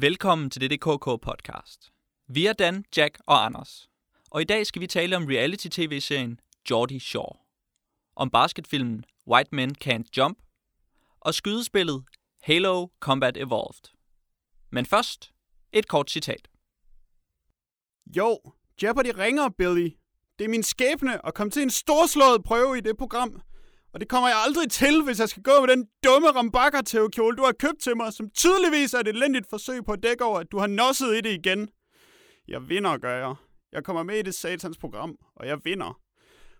Velkommen til dette KK-podcast. Vi er Dan, Jack og Anders. Og i dag skal vi tale om reality-tv-serien Geordie Shore. Om basketfilmen White Men Can't Jump. Og skydespillet Halo Combat Evolved. Men først et kort citat. Jo, Jeopardy ringer, Billy. Det er min skæbne at komme til en storslået prøve i det program. Og det kommer jeg aldrig til, hvis jeg skal gå med den dumme rambakker kjole du har købt til mig, som tydeligvis er et elendigt forsøg på at dække over, at du har nosset i det igen. Jeg vinder, gør jeg. Jeg kommer med i det satans program, og jeg vinder.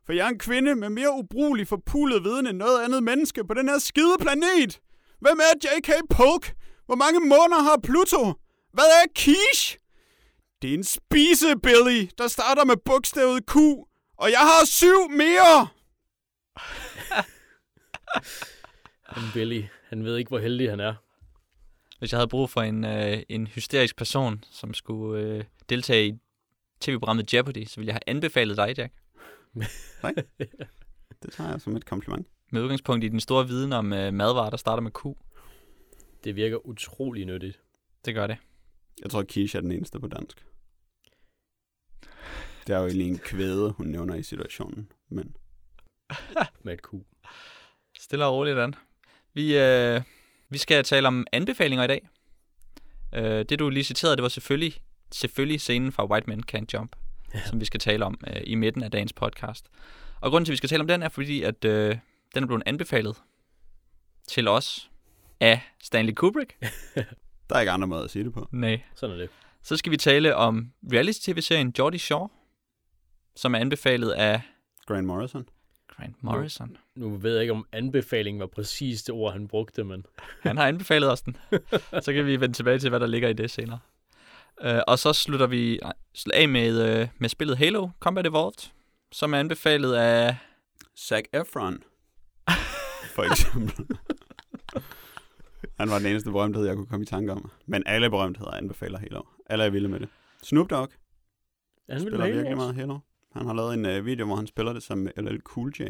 For jeg er en kvinde med mere ubrugelig forpulet viden end noget andet menneske på den her skide planet. Hvem er J.K. Polk? Hvor mange måneder har Pluto? Hvad er Quiche? Det er en spise, Billy, der starter med bogstavet Q. Og jeg har syv mere! Han Billy, han ved ikke, hvor heldig han er. Hvis jeg havde brug for en, øh, en hysterisk person, som skulle øh, deltage i tv-programmet Jeopardy, så ville jeg have anbefalet dig, Jack. Det tager jeg som et kompliment. Med udgangspunkt i din store viden om øh, madvarer, der starter med Q. Det virker utrolig nyttigt. Det gør det. Jeg tror, Quiche er den eneste på dansk. Det er jo egentlig en kvæde, hun nævner i situationen. Men Med et Q. Stille og roligt, Dan. Vi, øh, vi skal tale om anbefalinger i dag. Øh, det, du lige citerede, det var selvfølgelig, selvfølgelig scenen fra White Men Can't Jump, ja. som vi skal tale om øh, i midten af dagens podcast. Og grunden til, at vi skal tale om den, er fordi, at øh, den er blevet anbefalet til os af Stanley Kubrick. der er ikke andre måder at sige det på. Nej. Sådan er det. Så skal vi tale om reality-tv-serien Geordie Shore, som er anbefalet af Grant Morrison. Grant Morrison. Nu ved jeg ikke, om anbefaling var præcis det ord, han brugte, men Han har anbefalet os den. så kan vi vende tilbage til, hvad der ligger i det senere. Uh, og så slutter vi af med, uh, med spillet Halo Combat Evolved, som er anbefalet af... Zac Efron. For eksempel. Han var den eneste berømthed, jeg kunne komme i tanke om. Men alle berømtheder anbefaler Halo. Alle er vilde med det. Snoop Dogg han ville spiller virkelig meget Halo. Han har lavet en uh, video, hvor han spiller det som LL Cool J.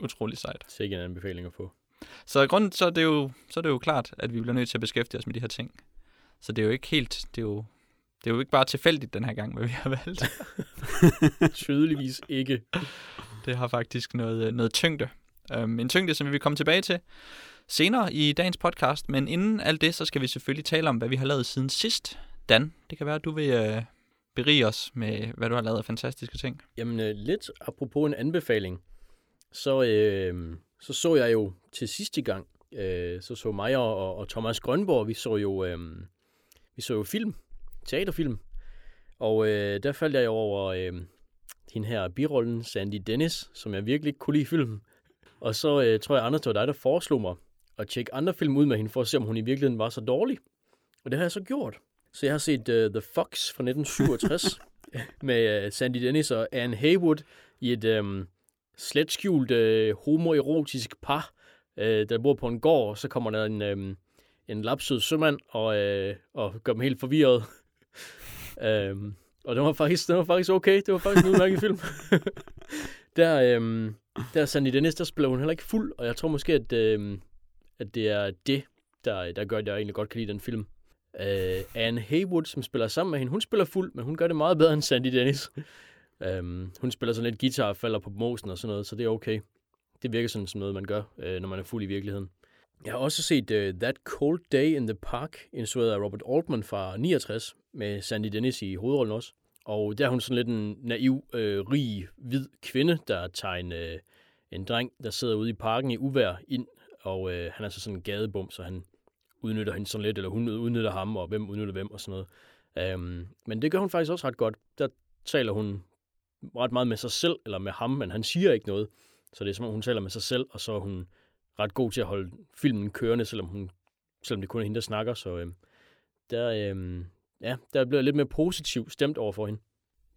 Utrolig sejt. Sikke en anbefaling at få. Så grunden, så er, det jo, så er det jo klart, at vi bliver nødt til at beskæftige os med de her ting. Så det er jo ikke helt... Det er jo, det er jo ikke bare tilfældigt den her gang, hvad vi har valgt. Tydeligvis ikke. Det har faktisk noget, noget tyngde. Um, en tyngde, som vi vil komme tilbage til senere i dagens podcast. Men inden alt det, så skal vi selvfølgelig tale om, hvad vi har lavet siden sidst. Dan, det kan være, at du vil uh, berige os med, hvad du har lavet af fantastiske ting. Jamen, øh, lidt apropos en anbefaling, så, øh, så så jeg jo til sidste gang, øh, så så mig og, og Thomas Grønborg, vi så jo, øh, vi så jo film, teaterfilm, og øh, der faldt jeg jo over øh, hende her birollen, Sandy Dennis, som jeg virkelig ikke kunne lide filmen. Og så øh, tror jeg, Anders, det var dig, der foreslog mig at tjekke andre film ud med hende, for at se, om hun i virkeligheden var så dårlig. Og det har jeg så gjort. Så jeg har set uh, The Fox fra 1967 med uh, Sandy Dennis og Anne Haywood i et um, slet skjult uh, homoerotisk par, uh, der bor på en gård, og så kommer der en, um, en lapsød sømand og, uh, og gør dem helt forvirret. um, og det var, faktisk, det var faktisk okay. Det var faktisk en udmærket film. der, um, der er Sandy Dennis, der spiller hun heller ikke fuld, og jeg tror måske, at, um, at det er det, der, der gør, at jeg egentlig godt kan lide den film. Uh, Anne Haywood, som spiller sammen med hende, hun spiller fuld, men hun gør det meget bedre end Sandy Dennis. um, hun spiller sådan lidt guitar og falder på mosen og sådan noget, så det er okay. Det virker sådan som noget, man gør, uh, når man er fuld i virkeligheden. Jeg har også set uh, That Cold Day in the Park, instrueret af Robert Altman fra 69, med Sandy Dennis i hovedrollen også. Og der er hun sådan lidt en naiv, øh, rig, hvid kvinde, der tager en, øh, en dreng, der sidder ude i parken i uvær ind, og øh, han er så sådan en gadebum, så han udnytter hende sådan lidt, eller hun udnytter ham, og hvem udnytter hvem og sådan noget. Øhm, men det gør hun faktisk også ret godt. Der taler hun ret meget med sig selv, eller med ham, men han siger ikke noget. Så det er som om, hun taler med sig selv, og så er hun ret god til at holde filmen kørende, selvom, hun, selvom det kun er hende, der snakker. Så øhm, der, øhm, ja, der bliver lidt mere positiv stemt over for hende.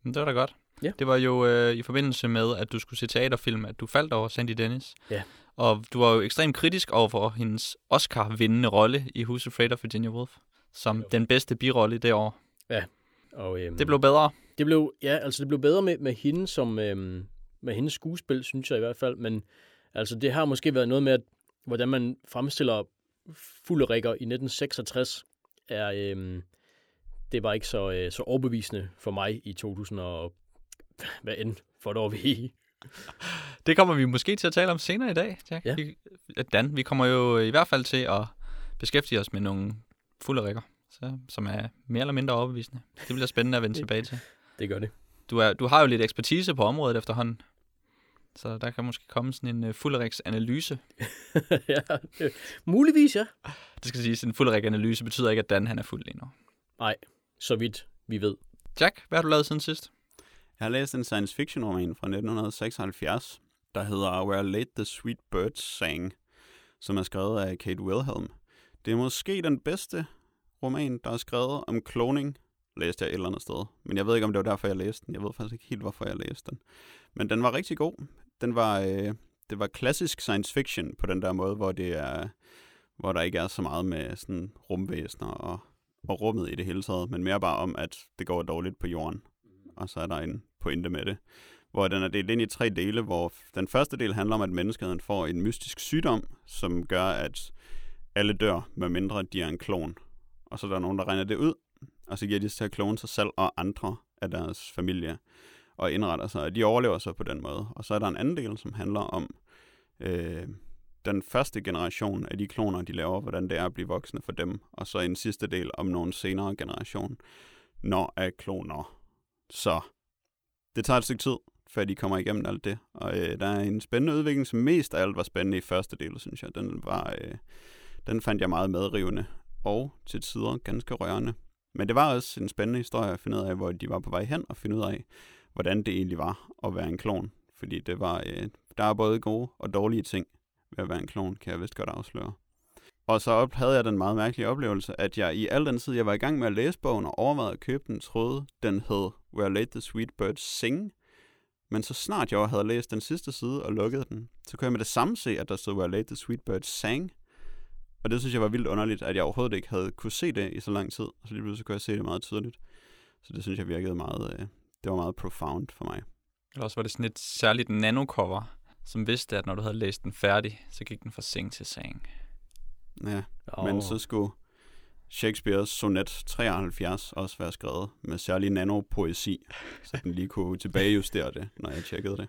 Men det var da godt. Ja. Det var jo øh, i forbindelse med, at du skulle se teaterfilm, at du faldt over Sandy Dennis. Ja. Og du var jo ekstremt kritisk over for hendes Oscar-vindende rolle i Who's Afraid of Virginia Woolf, som den bedste birolle i det år. Og, øh, Det blev bedre. Det blev, ja, altså det blev bedre med, med hende som, øhm, med hendes skuespil, synes jeg i hvert fald, men altså det har måske været noget med, at, hvordan man fremstiller fulderikker i 1966, er, øhm, det var ikke så, øh, så overbevisende for mig i 2000 og hvad end for et år vi i. Det kommer vi måske til at tale om senere i dag, Jack. Ja. Vi, Dan, vi kommer jo i hvert fald til at beskæftige os med nogle fulderikker, så, som er mere eller mindre overbevisende. Det bliver spændende at vende tilbage til. Det gør det. Du, er, du har jo lidt ekspertise på området efterhånden, så der kan måske komme sådan en uh, fulderiks-analyse. ja, øh, muligvis ja. Det skal siges, en fulderiks-analyse betyder ikke, at Dan han er fuld lige nu. Nej, så vidt vi ved. Jack, hvad har du lavet siden sidst? Jeg har læst en science fiction roman fra 1976, der hedder Where Late the Sweet Birds Sang, som er skrevet af Kate Wilhelm. Det er måske den bedste roman, der er skrevet om kloning, læste jeg et eller andet sted. Men jeg ved ikke, om det var derfor, jeg læste den. Jeg ved faktisk ikke helt, hvorfor jeg læste den. Men den var rigtig god. Den var, øh, det var klassisk science fiction på den der måde, hvor det er, hvor der ikke er så meget med sådan rumvæsener og, og rummet i det hele taget, men mere bare om, at det går dårligt på jorden. Og så er der en pointe med det. Hvor den er delt ind i tre dele, hvor den første del handler om, at menneskeheden får en mystisk sygdom, som gør, at alle dør, medmindre de er en klon. Og så er der nogen, der regner det ud, og så giver de til at klone sig selv og andre af deres familie, og indretter sig, og de overlever sig på den måde. Og så er der en anden del, som handler om øh, den første generation af de kloner, de laver, hvordan det er at blive voksne for dem, og så en sidste del om nogle senere generation, når er kloner. Så det tager et stykke tid, før de kommer igennem alt det. Og øh, der er en spændende udvikling, som mest af alt var spændende i første del, synes jeg. Den, var, øh, den fandt jeg meget medrivende, og til tider ganske rørende. Men det var også en spændende historie at finde ud af, hvor de var på vej hen, og finde ud af, hvordan det egentlig var at være en klon. Fordi det var, øh, der er både gode og dårlige ting ved at være en klon, kan jeg vist godt afsløre. Og så op, havde jeg den meget mærkelige oplevelse, at jeg i al den tid, jeg var i gang med at læse bogen og overvejede at købe den, troede, den hed Where Late the Sweet Birds Sing. Men så snart jeg havde læst den sidste side og lukket den, så kunne jeg med det samme se, at der stod Where Late the Sweet Birds Sang. Og det synes jeg var vildt underligt, at jeg overhovedet ikke havde kunne se det i så lang tid. Og så lige pludselig kunne jeg se det meget tydeligt. Så det synes jeg virkede meget, øh, det var meget profound for mig. Eller også var det sådan et særligt nanocover, som vidste, at når du havde læst den færdig, så gik den fra seng til seng. Ja, men så skulle Shakespeares sonet 73 også være skrevet med særlig nanopoesi, så den lige kunne tilbagejustere det, når jeg tjekkede det.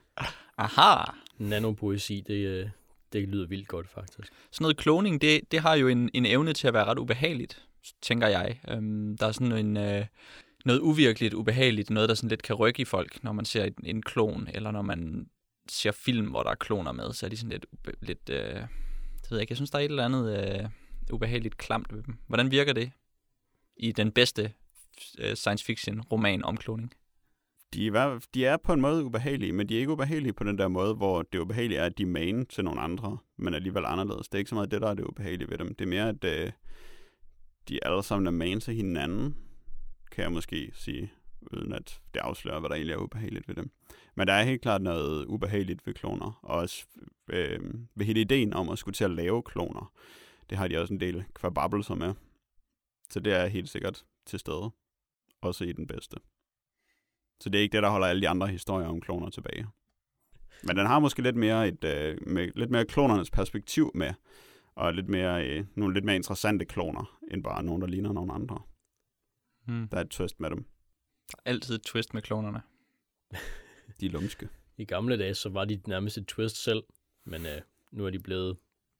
Aha! Nanopoesi, det, øh, det lyder vildt godt, faktisk. Sådan noget kloning, det, det har jo en, en evne til at være ret ubehageligt, tænker jeg. Øhm, der er sådan en, øh, noget uvirkeligt ubehageligt, noget, der sådan lidt kan rykke i folk, når man ser en, en klon, eller når man ser film, hvor der er kloner med, så er de sådan lidt, lidt øh, det ved jeg ikke, jeg synes, der er et eller andet øh, ubehageligt klamt ved dem. Hvordan virker det i den bedste øh, science fiction roman om kloning? De er, de er på en måde ubehagelige, men de er ikke ubehagelige på den der måde, hvor det ubehagelige er, at de er til nogle andre, men alligevel anderledes. Det er ikke så meget det, der er det ubehagelige ved dem. Det er mere, at øh, de alle sammen er main til hinanden, kan jeg måske sige, uden at det afslører, hvad der egentlig er ubehageligt ved dem. Men der er helt klart noget ubehageligt ved kloner, og også øh, ved hele ideen om at skulle til at lave kloner. Det har de også en del kvababelser med. Så det er helt sikkert til stede, også i den bedste. Så det er ikke det, der holder alle de andre historier om kloner tilbage. Men den har måske lidt mere et øh, med, lidt mere klonernes perspektiv med, og lidt mere, øh, nogle lidt mere interessante kloner, end bare nogen, der ligner nogle andre. Hmm. Der er et twist med dem. Der er altid et twist med klonerne. De er lumske. I gamle dage, så var de nærmest et twist selv, men øh, nu er de blevet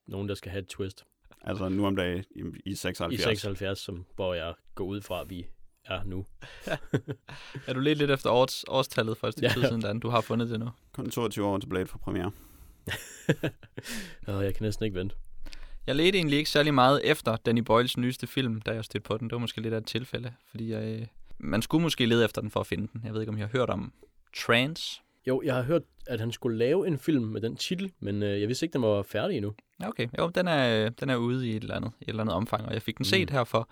nogen, der skal have et twist. Altså nu om dagen i, i 76. I 76, som, hvor jeg går ud fra, at vi er nu. Er du lidt lidt efter års, årstallet for et stykke Ja. tid siden, Dan? Du har fundet det nu. Kun 22 år til Blade for premiere. Jeg kan næsten ikke vente. Jeg ledte egentlig ikke særlig meget efter Danny Boyles nyeste film, da jeg stødte på den. Det var måske lidt af et tilfælde, fordi jeg, man skulle måske lede efter den for at finde den. Jeg ved ikke, om I har hørt om Trance. Jo, jeg har hørt, at han skulle lave en film med den titel, men øh, jeg vidste ikke, den var færdig endnu. Okay. Jo, den er, den er ude i et eller, andet, et eller andet omfang, og jeg fik den set Mm. her for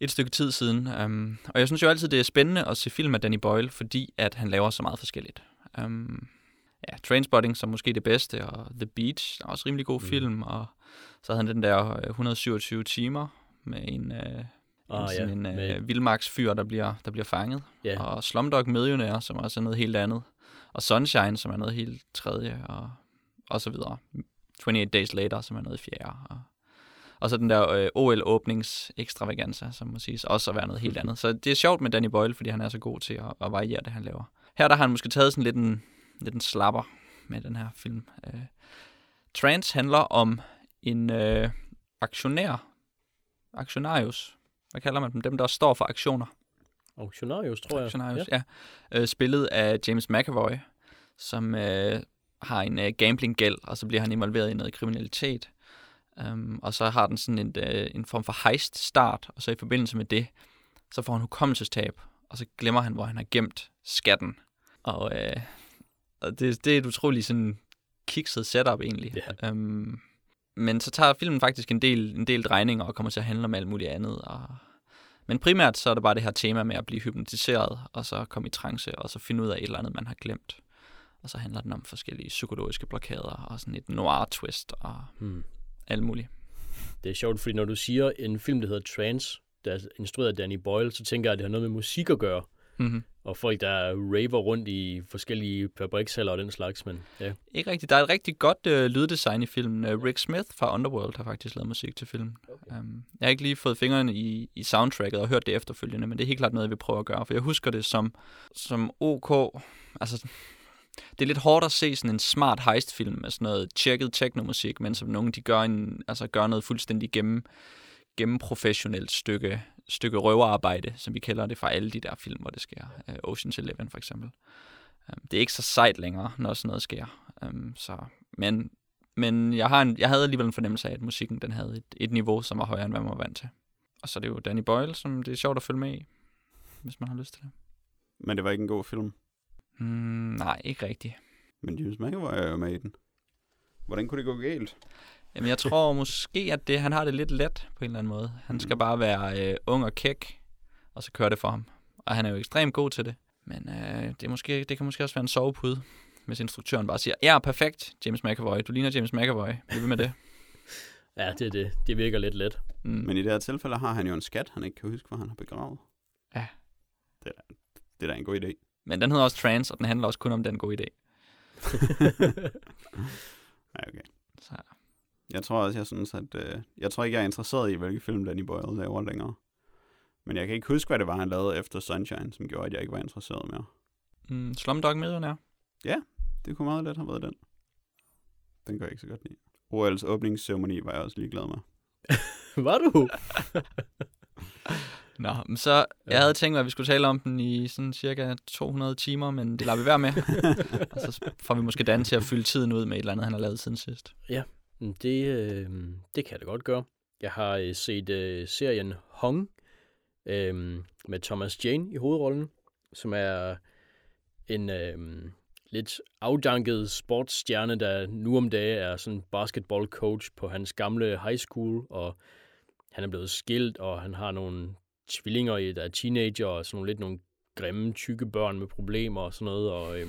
et stykke tid siden. Um, og jeg synes jo altid, det er spændende at se film af Danny Boyle, fordi at han laver så meget forskelligt. Um, ja, Trainspotting som måske det bedste, og The Beach er også rimelig god Mm. film, og så havde han den der øh, 127 timer med en, øh, en, Ah, ja, en med- øh, vildmarksfyr, der bliver, der bliver fanget. Ja. Og Slumdog Millionaire, som også er noget helt andet. Og Sunshine, som er noget helt tredje, og, og så videre. 28 Days Later, som er noget fjerde. Og, Og så den der øh, OL-åbnings ekstravaganza, som må siges også at være noget helt andet. Så det er sjovt med Danny Boyle, fordi han er så god til at, at variere det, han laver. Her der har han måske taget sådan lidt en, lidt en slapper med den her film. Øh, Trans handler om en øh, aktionær, aktionarius, hvad kalder man dem? Dem, der står for aktioner. Auktionarius, tror jeg. Aktionarius, ja. ja. Øh, spillet af James McAvoy, som øh, har en øh, gambling-gæld, og så bliver han involveret i noget kriminalitet. Um, og så har den sådan en, øh, en form for heist-start, og så i forbindelse med det, så får han hukommelsestab, og så glemmer han, hvor han har gemt skatten. Og, øh, og det, det er et utroligt sådan kikset setup egentlig. Ja. Um, men så tager filmen faktisk en del, en del drejninger og kommer til at handle om alt muligt andet. Og... Men primært så er det bare det her tema med at blive hypnotiseret, og så komme i trance, og så finde ud af et eller andet, man har glemt. Og så handler den om forskellige psykologiske blokader, og sådan et noir-twist, og Hmm. alt muligt. Det er sjovt, fordi når du siger en film, der hedder Trance, der er instrueret af Danny Boyle, så tænker jeg, at det har noget med musik at gøre. Mm-hmm. Og folk, der raver rundt i forskellige fabrikshaller og den slags, men ja. Ikke rigtigt. Der er et rigtig godt øh, lyddesign i filmen. Øh, Rick Smith fra Underworld har faktisk lavet musik til filmen. Okay. Um, jeg har ikke lige fået fingrene i, i soundtracket og hørt det efterfølgende, men det er helt klart noget, jeg vil prøve at gøre, for jeg husker det som, som OK. Altså, det er lidt hårdt at se sådan en smart heist-film med sådan noget tjekket teknomusik, men som nogen de gør, en, altså gør noget fuldstændig gennem, gennemprofessionelt stykke, stykke røverarbejde, som vi kalder det fra alle de der film, hvor det sker. Uh, Ocean's Eleven for eksempel. Um, det er ikke så sejt længere, når sådan noget sker. Um, så, men men jeg, har en, jeg havde alligevel en fornemmelse af, at musikken den havde et, et niveau, som var højere, end hvad man var vant til. Og så er det jo Danny Boyle, som det er sjovt at følge med i, hvis man har lyst til det. Men det var ikke en god film. Mm, nej, ikke rigtigt. Men James McAvoy er jo med i den. Hvordan kunne det gå galt? Jamen, jeg tror måske, at det, han har det lidt let på en eller anden måde. Han skal bare være øh, ung og kæk, og så kører det for ham. Og han er jo ekstremt god til det. Men øh, det, er måske, det kan måske også være en sovepude, hvis instruktøren bare siger, ja, perfekt, James McAvoy. Du ligner James McAvoy. Bliv ved med det. Ja, det er det. Det virker lidt let. Mm. Men i det her tilfælde har han jo en skat, han ikke kan huske, hvor han har begravet. Ja. Det er, det er da en god idé. Men den hedder også Trans, og den handler også kun om den gode idé. Ja, okay. Så Jeg tror også, jeg synes, at... Øh, jeg tror ikke, jeg er interesseret i, hvilke film Danny Boyle laver længere. Men jeg kan ikke huske, hvad det var, han lavede efter Sunshine, som gjorde, at jeg ikke var interesseret mere. mm, Slumdog Millionaire. Det kunne meget let have været den. Den gør jeg ikke så godt lide. OL's åbningsceremoni var jeg også ligeglad med. Var du? Nå, men så, jeg havde tænkt mig, at vi skulle tale om den i sådan cirka 200 timer, men det lader vi være med. og så får vi måske Dan til at fylde tiden ud med et eller andet, han har lavet siden sidst. Mm, Mm, det, øh, det kan jeg da godt gøre. Jeg har øh, set øh, serien Hong øh, med Thomas Jane i hovedrollen, som er en øh, lidt afdanket sportsstjerne, der nu om dage er sådan basketball coach på hans gamle high school, og han er blevet skilt, og han har nogle tvillinger, der er teenager, og sådan nogle lidt nogle grimme, tykke børn med problemer og sådan noget, og øh,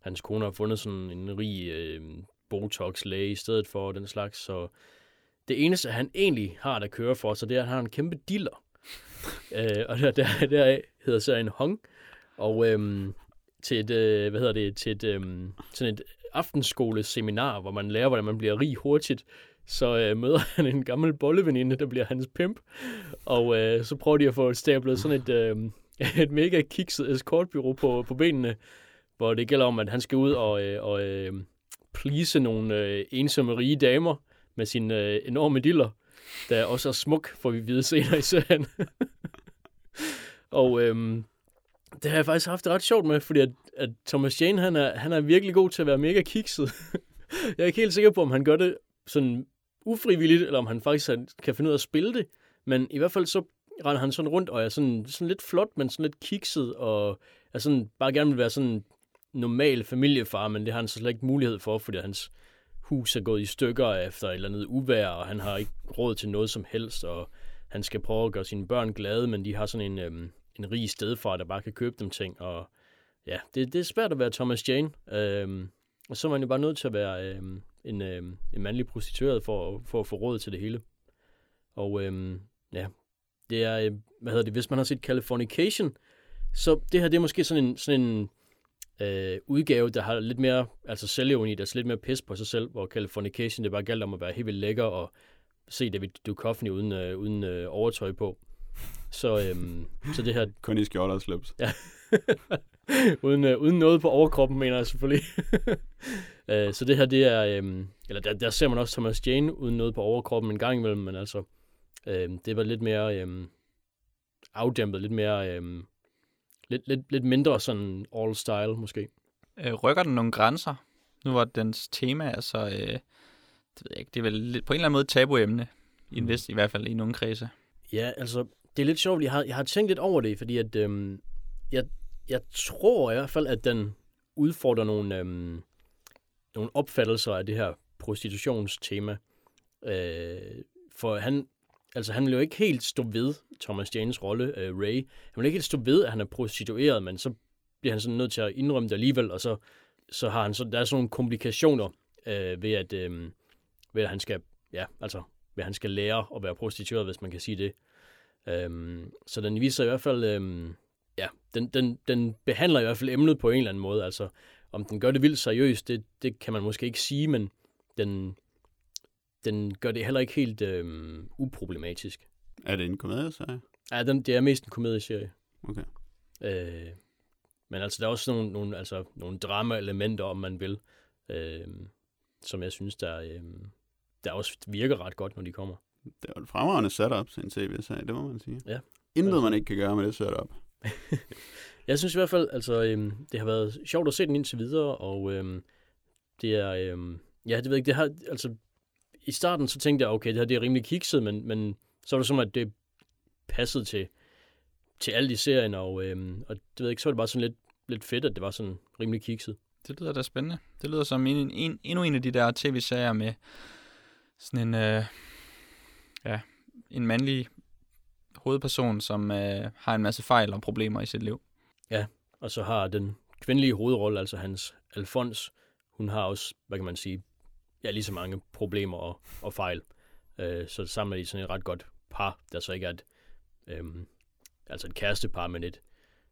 hans kone har fundet sådan en rig øh, Botox-læge i stedet for den slags. Så det eneste, han egentlig har, der kører for sig, det er, at han har en kæmpe diller. øh, og der, der, deraf hedder serien Hong. Og øhm, til et, øh, hvad hedder det, til et, øhm, sådan et aftenskoleseminar, hvor man lærer, hvordan man bliver rig hurtigt, så øh, møder han en gammel bolleveninde, der bliver hans pimp. Og øh, så prøver de at få stablet sådan et, øh, et mega kikset escortbyrå på, på benene, hvor det gælder om, at han skal ud og, øh, og øh, please nogle øh, ensomme rige damer med sin øh, enorme diller, der også er smuk, får vi vide senere i serien. og øhm, det har jeg faktisk haft det ret sjovt med, fordi at, at Thomas Jane, han er, han er virkelig god til at være mega kikset. jeg er ikke helt sikker på, om han gør det sådan ufrivilligt, eller om han faktisk kan finde ud af at spille det. Men i hvert fald så render han sådan rundt og er sådan, sådan lidt flot, men sådan lidt kikset, og er sådan, bare gerne vil være sådan normal familiefar, men det har han så slet ikke mulighed for, fordi hans hus er gået i stykker efter et eller andet uvær, og han har ikke råd til noget som helst, og han skal prøve at gøre sine børn glade, men de har sådan en, øhm, en rig stedfar, der bare kan købe dem ting, og ja, det, det er svært at være Thomas Jane, øhm, og så er man jo bare nødt til at være øhm, en, øhm, en mandlig prostitueret for, for at få råd til det hele. Og øhm, ja, det er, øh, hvad hedder det, hvis man har set Californication, så det her, det er måske sådan en, sådan en øh, udgave, der har lidt mere, altså selvironi, der er lidt mere pis på sig selv, hvor Californication, det bare galt om at være helt vildt lækker og se David Duchovny uden, øh, uden øh, overtøj på. Så, øhm, så det her, Kun i skjorter og slips. uden, øh, uden noget på overkroppen, mener jeg selvfølgelig. øh, så det her, det er, øhm, eller der, der ser man også Thomas Jane uden noget på overkroppen en gang imellem, men altså, øhm, det var lidt mere øhm, afdæmpet, lidt mere, øhm, lidt, lidt, lidt mindre sådan all style måske. Øh, rykker den nogle grænser? Nu var dens tema altså, øh, det ved jeg ikke, det er vel lidt, på en eller anden måde et tabuemne, i Mm. vest, i hvert fald i nogle kredse. Ja, altså, det er lidt sjovt. Jeg har, jeg har tænkt lidt over det, fordi at, øhm, jeg, jeg tror i hvert fald, at den udfordrer nogle, øhm, nogle opfattelser af det her prostitutionstema. Øh, for han, altså, han vil jo ikke helt stå ved Thomas Janes rolle, øh, Ray. Han vil ikke helt stå ved, at han er prostitueret, men så bliver han sådan nødt til at indrømme det alligevel, og så, så har han så, der er sådan nogle komplikationer øh, ved, at, øh, ved, at han skal, ja, altså, ved, at han skal lære at være prostitueret, hvis man kan sige det. Øhm, så den viser i hvert fald, øhm, ja, den, den, den behandler i hvert fald emnet på en eller anden måde. Altså, om den gør det vildt seriøst, det, det kan man måske ikke sige, men den, den gør det heller ikke helt øhm, uproblematisk. Er det en komedieserie? Ja, den, det er mest en komedieserie. Okay. Øh, men altså, der er også nogle, nogle, altså, nogle drama-elementer, om man vil, øh, som jeg synes, der, øh, der også virker ret godt, når de kommer. Det er et fremragende setup til en tv-serie, det må man sige. Ja. Intet, man ikke kan gøre med det setup. Jeg synes i hvert fald, altså, øhm, det har været sjovt at se den indtil videre, og øhm, det er, øhm, ja, det ved jeg ikke, det har, altså, i starten så tænkte jeg, okay, det her det er rimelig kikset, men, men så var det som, at det passede til, til alt i serien, og, øhm, og det ved jeg ikke, så var det bare sådan lidt, lidt fedt, at det var sådan rimelig kikset. Det lyder da spændende. Det lyder som en, en, endnu en af de der tv-serier med sådan en, øh, ja, en mandlig hovedperson, som øh, har en masse fejl og problemer i sit liv. Og så har den kvindelige hovedrolle, altså hans Alfons, hun har også, hvad kan man sige, ja, lige så mange problemer og, og fejl. Øh, så sammen er de sådan et ret godt par, der så ikke er et, øhm, altså et kærestepar, men et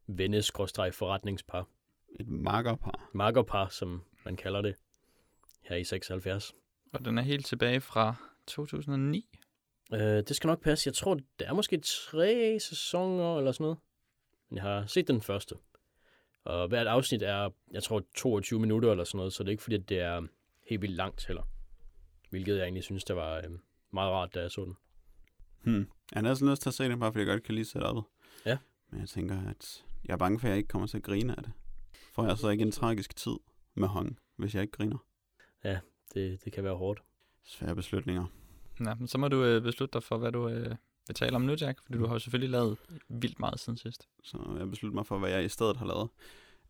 venne-forretningspar. Et makkerpar. Makkerpar, som man kalder det her i 76. Og den er helt tilbage fra 2009. Øh, det skal nok passe. Jeg tror, der er måske tre sæsoner eller sådan noget. Men jeg har set den første. Og hvert afsnit er, jeg tror, 22 minutter eller sådan noget, så det er ikke fordi, at det er helt vildt langt heller. Hvilket jeg egentlig synes, der var øh, meget rart, da jeg så den. Hmm. Jeg har næsten lyst til at se det, bare fordi jeg godt kan lide setupet. Ja. Men jeg tænker, at jeg er bange for, at jeg ikke kommer til at grine af det. Får jeg så ikke en tragisk tid med Hong, hvis jeg ikke griner? Det, det kan være hårdt. Svære beslutninger. Ja, men så må du øh, beslutte dig for, hvad du øh, vil tale om nu, Jack, fordi du har jo selvfølgelig lavet vildt meget siden sidst. Så jeg beslutter mig for, hvad jeg i stedet har lavet.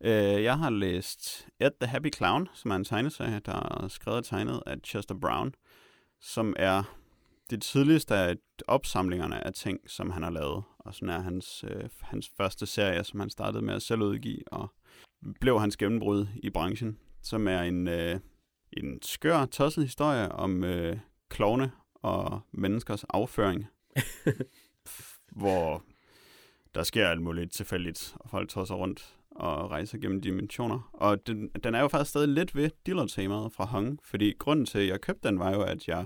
Øh, jeg har læst Ed the Happy Clown, som er en tegneserie, der er skrevet og tegnet af Chester Brown, som er det tidligste af opsamlingerne af ting, som han har lavet. Og sådan er hans, øh, hans første serie, som han startede med at selv udgive, og blev hans gennembrud i branchen, som er en, øh, en skør, tosset historie om øh, klovne og menneskers afføring, hvor der sker alt muligt tilfældigt, og folk tosser rundt og rejser gennem dimensioner. Og den, den er jo faktisk stadig lidt ved dealer-temaet fra Hong, fordi grunden til, at jeg købte den, var jo, at jeg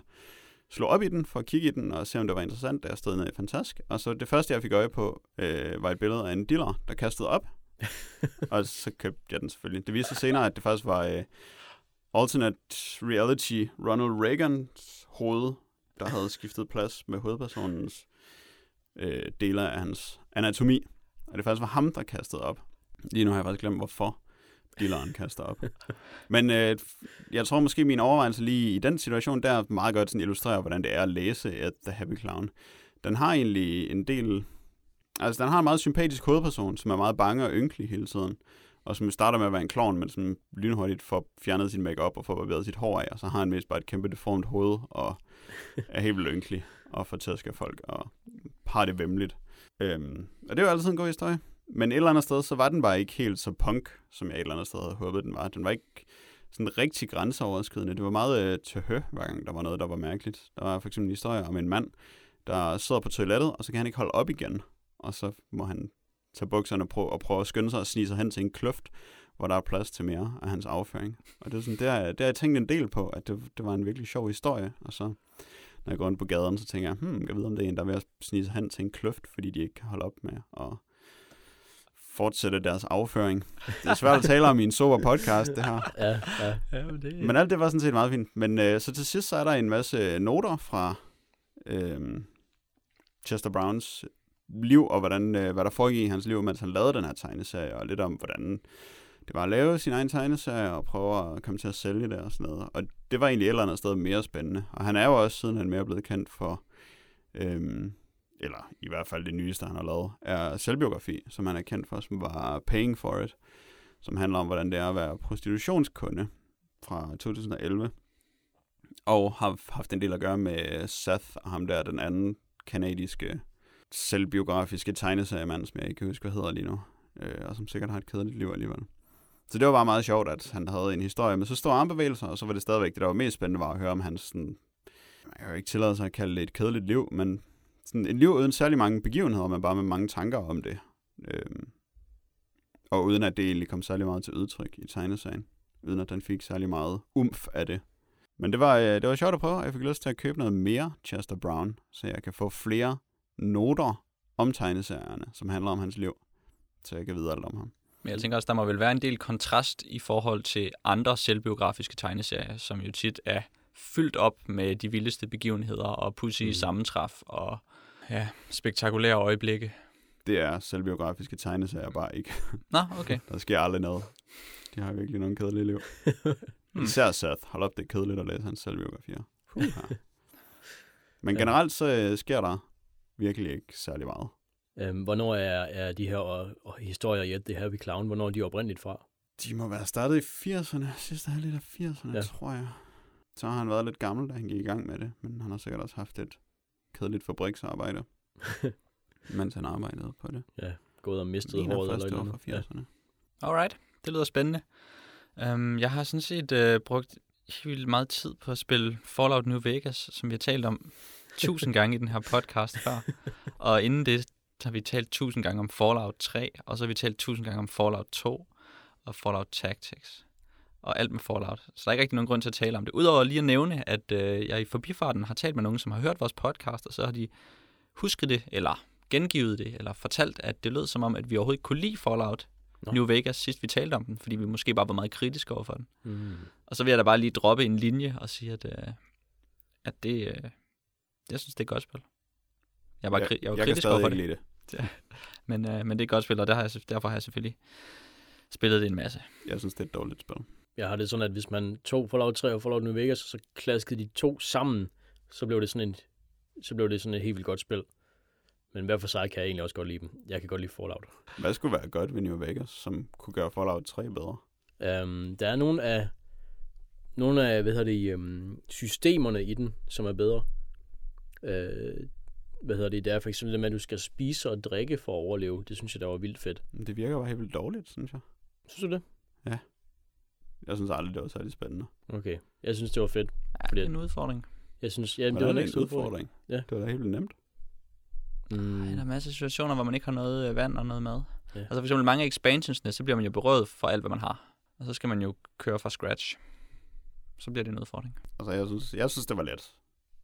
slog op i den for at kigge i den og se, om det var interessant, da jeg stod nede i Fantask. Og så det første, jeg fik øje på, øh, var et billede af en dealer, der kastede op. og så købte jeg den selvfølgelig. Det viste sig senere, at det faktisk var øh, alternate reality Ronald Reagans hoved, der havde skiftet plads med hovedpersonens øh, dele af hans anatomi. Og det faktisk var ham, der kastede op. Lige nu har jeg faktisk glemt, hvorfor dealeren kaster op. Men øh, jeg tror måske, min overvejelse lige i den situation, der meget godt sådan illustrerer, hvordan det er at læse at The Happy Clown. Den har egentlig en del... Altså, den har en meget sympatisk hovedperson, som er meget bange og ynkelig hele tiden. Og som starter med at være en klovn, men som lynhurtigt får fjernet sin makeup og får barberet sit hår af. Og så har han mest bare et kæmpe deformt hoved, og er helt vildt ynkelig og får til af folk, og har det vemmeligt. Øhm, og det er jo altid en god historie. Men et eller andet sted, så var den bare ikke helt så punk, som jeg et eller andet sted havde håbet, den var. Den var ikke sådan rigtig grænseoverskridende. Det var meget øh, tøhø, hver gang der var noget, der var mærkeligt. Der var for eksempel en historie om en mand, der sidder på toilettet, og så kan han ikke holde op igen. Og så må han tage bukserne og prøve, og prøve at skynde sig og snige sig hen til en kløft, hvor der er plads til mere af hans afføring. Og det er sådan, der, der har jeg tænkt en del på, at det, det var en virkelig sjov historie. Og så, når jeg går rundt på gaden, så tænker jeg, hmm, jeg ved, om det er en, der er ved at snige sig hen til en kløft, fordi de ikke kan holde op med at fortsætte deres afføring. Det er svært at tale om i en sober podcast, det her. Ja, ja. Ja, men det... Men alt det var sådan set meget fint. Men øh, så til sidst så er der en masse noter fra øh, Chester Browns liv, og hvordan, øh, hvad der foregik i hans liv, mens han lavede den her tegneserie, og lidt om, hvordan det var at lave sin egen tegneserie, og prøve at komme til at sælge det og sådan noget. Og det var egentlig et eller andet sted mere spændende. Og han er jo også siden han mere blevet kendt for, øh, eller i hvert fald det nyeste, han har lavet, er selvbiografi, som han er kendt for, som var Paying for It, som handler om, hvordan det er at være prostitutionskunde fra 2011. Og har haft en del at gøre med Seth og ham der, den anden kanadiske selvbiografiske tegneseriemand, som jeg ikke kan huske, hvad hedder lige nu, øh, og som sikkert har et kedeligt liv alligevel. Så det var bare meget sjovt, at han havde en historie med så store armbevægelser, og så var det stadigvæk det, der var mest spændende, var at høre om hans sådan, man kan jo ikke tillade sig at kalde det et kedeligt liv, men sådan et liv uden særlig mange begivenheder, men bare med mange tanker om det. Øhm, og uden at det egentlig kom særlig meget til udtryk i tegneserien. Uden at den fik særlig meget umf af det. Men det var, øh, det var sjovt at prøve, og jeg fik lyst til at købe noget mere Chester Brown, så jeg kan få flere noter om tegneserierne, som handler om hans liv, så jeg kan vide alt om ham. Men jeg tænker også, der må vel være en del kontrast i forhold til andre selvbiografiske tegneserier, som jo tit er fyldt op med de vildeste begivenheder og pudsige Mm. mm. sammentræf og ja, spektakulære øjeblikke. Det er selvbiografiske tegneserier bare ikke. Nå, okay. Der sker aldrig noget. De har virkelig nogle kedelige liv. Især Seth. Hold op, det er kedeligt at læse hans selvbiografier. Ja. Men generelt så øh, sker der virkelig ikke særlig meget. Øhm, hvornår er, er de her og, og historier i Ed the Happy Clown, hvornår er de oprindeligt fra? De må være startet i 80'erne, sidste halvdel af 80'erne, Ja. ja. tror jeg. Så har han været lidt gammel, da han gik i gang med det, men han har sikkert også haft et kedeligt fabriksarbejde, mens han arbejdede på det. Gået og mistet håret eller noget. fra 80'erne. Alright, det lyder spændende. Um, jeg har sådan set uh, brugt helt meget tid på at spille Fallout New Vegas, som vi har talt om tusind gange i den her podcast før. Og inden det har vi talt tusind gange om Fallout 3, og så har vi talt tusind gange om Fallout 2 og Fallout Tactics. Og alt med Fallout. Så der er ikke rigtig nogen grund til at tale om det. Udover lige at nævne, at øh, jeg i forbifarten har talt med nogen, som har hørt vores podcast, og så har de husket det, eller gengivet det, eller fortalt, at det lød som om, at vi overhovedet ikke kunne lide Fallout Nå. New Vegas, sidst vi talte om den, fordi vi måske bare var meget kritiske over for den. Mm. Og så vil jeg da bare lige droppe en linje og sige, at, øh, at det, øh, jeg synes, det er et godt spil. Jeg var, jeg var jeg kan kritisk stadig over for ikke det, det. men, øh, men det er et godt spil, og der har jeg, derfor har jeg selvfølgelig spillet det en masse. Jeg synes, det er et dårligt spil. Jeg har det sådan, at hvis man tog Fallout 3 og Fallout New Vegas, og så klaskede de to sammen, så blev det sådan en, så blev det sådan et helt vildt godt spil. Men hver for sig kan jeg egentlig også godt lide dem. Jeg kan godt lide Fallout. Hvad skulle være godt ved New Vegas, som kunne gøre Fallout 3 bedre? Um, der er nogle af, nogle af hvad hedder det, um, systemerne i den, som er bedre. Uh, hvad hedder det, det er for eksempel det med, at du skal spise og drikke for at overleve. Det synes jeg, der var vildt fedt. Det virker bare helt vildt dårligt, synes jeg. Synes du det? Jeg synes aldrig, det var særlig spændende. Okay. Jeg synes, det var fedt. Ja, Fordi det er en udfordring. Jeg synes, ja, det var en er det en udfordring? Ja. Det var da helt vildt nemt. Mm. Ej, der er masser af situationer, hvor man ikke har noget øh, vand og noget mad. Ja. Altså for eksempel mange af expansionsne, så bliver man jo berøvet for alt, hvad man har. Og så skal man jo køre fra scratch. Så bliver det en udfordring. Altså, jeg synes, jeg synes, det var let.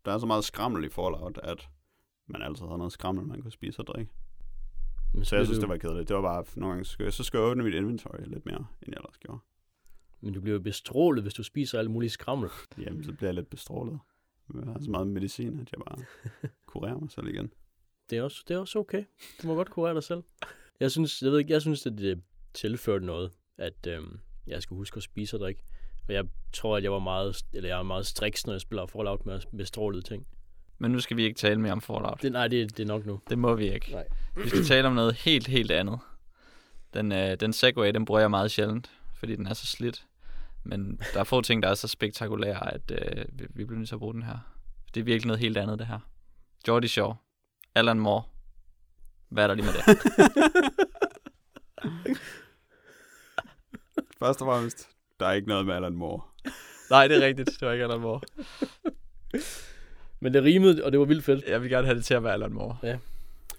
Der er så meget skrammel i Fallout, at man altid havde noget skrammel, man kunne spise og drikke. Men Så jeg bliver synes, du- det var kedeligt. Det var bare, nogle gange, så jeg, så skulle jeg åbne mit inventory lidt mere, end jeg ellers gjorde. Men du bliver jo bestrålet, hvis du spiser alle mulige skrammel. Jamen, så bliver jeg lidt bestrålet. Jeg har så meget medicin, at jeg bare kurerer mig selv igen. Det er også, det er også okay. Du må godt kurere dig selv. Jeg synes, jeg ved ikke, jeg synes, at det tilførte noget, at øhm, jeg skulle huske at spise og drikke. Og jeg tror, at jeg var meget, eller jeg er meget striks, når jeg spiller Fallout med bestrålede ting. Men nu skal vi ikke tale mere om Fallout. Det, nej, det, det er nok nu. Det må vi ikke. Nej. Vi skal tale om noget helt, helt andet. Den, øh, den Segway, den bruger jeg meget sjældent, fordi den er så slidt. Men der er få ting, der er så spektakulære, at øh, vi, vi bliver nødt til at bruge den her. Det er virkelig noget helt andet, det her. Jordi Shaw. Alan Moore. Hvad er der lige med det? Først og fremmest, der er ikke noget med Alan Moore. Nej, det er rigtigt. Det var ikke Alan Moore. Men det rimede, og det var vildt fedt. Jeg vil gerne have det til at være Alan Moore. Ja.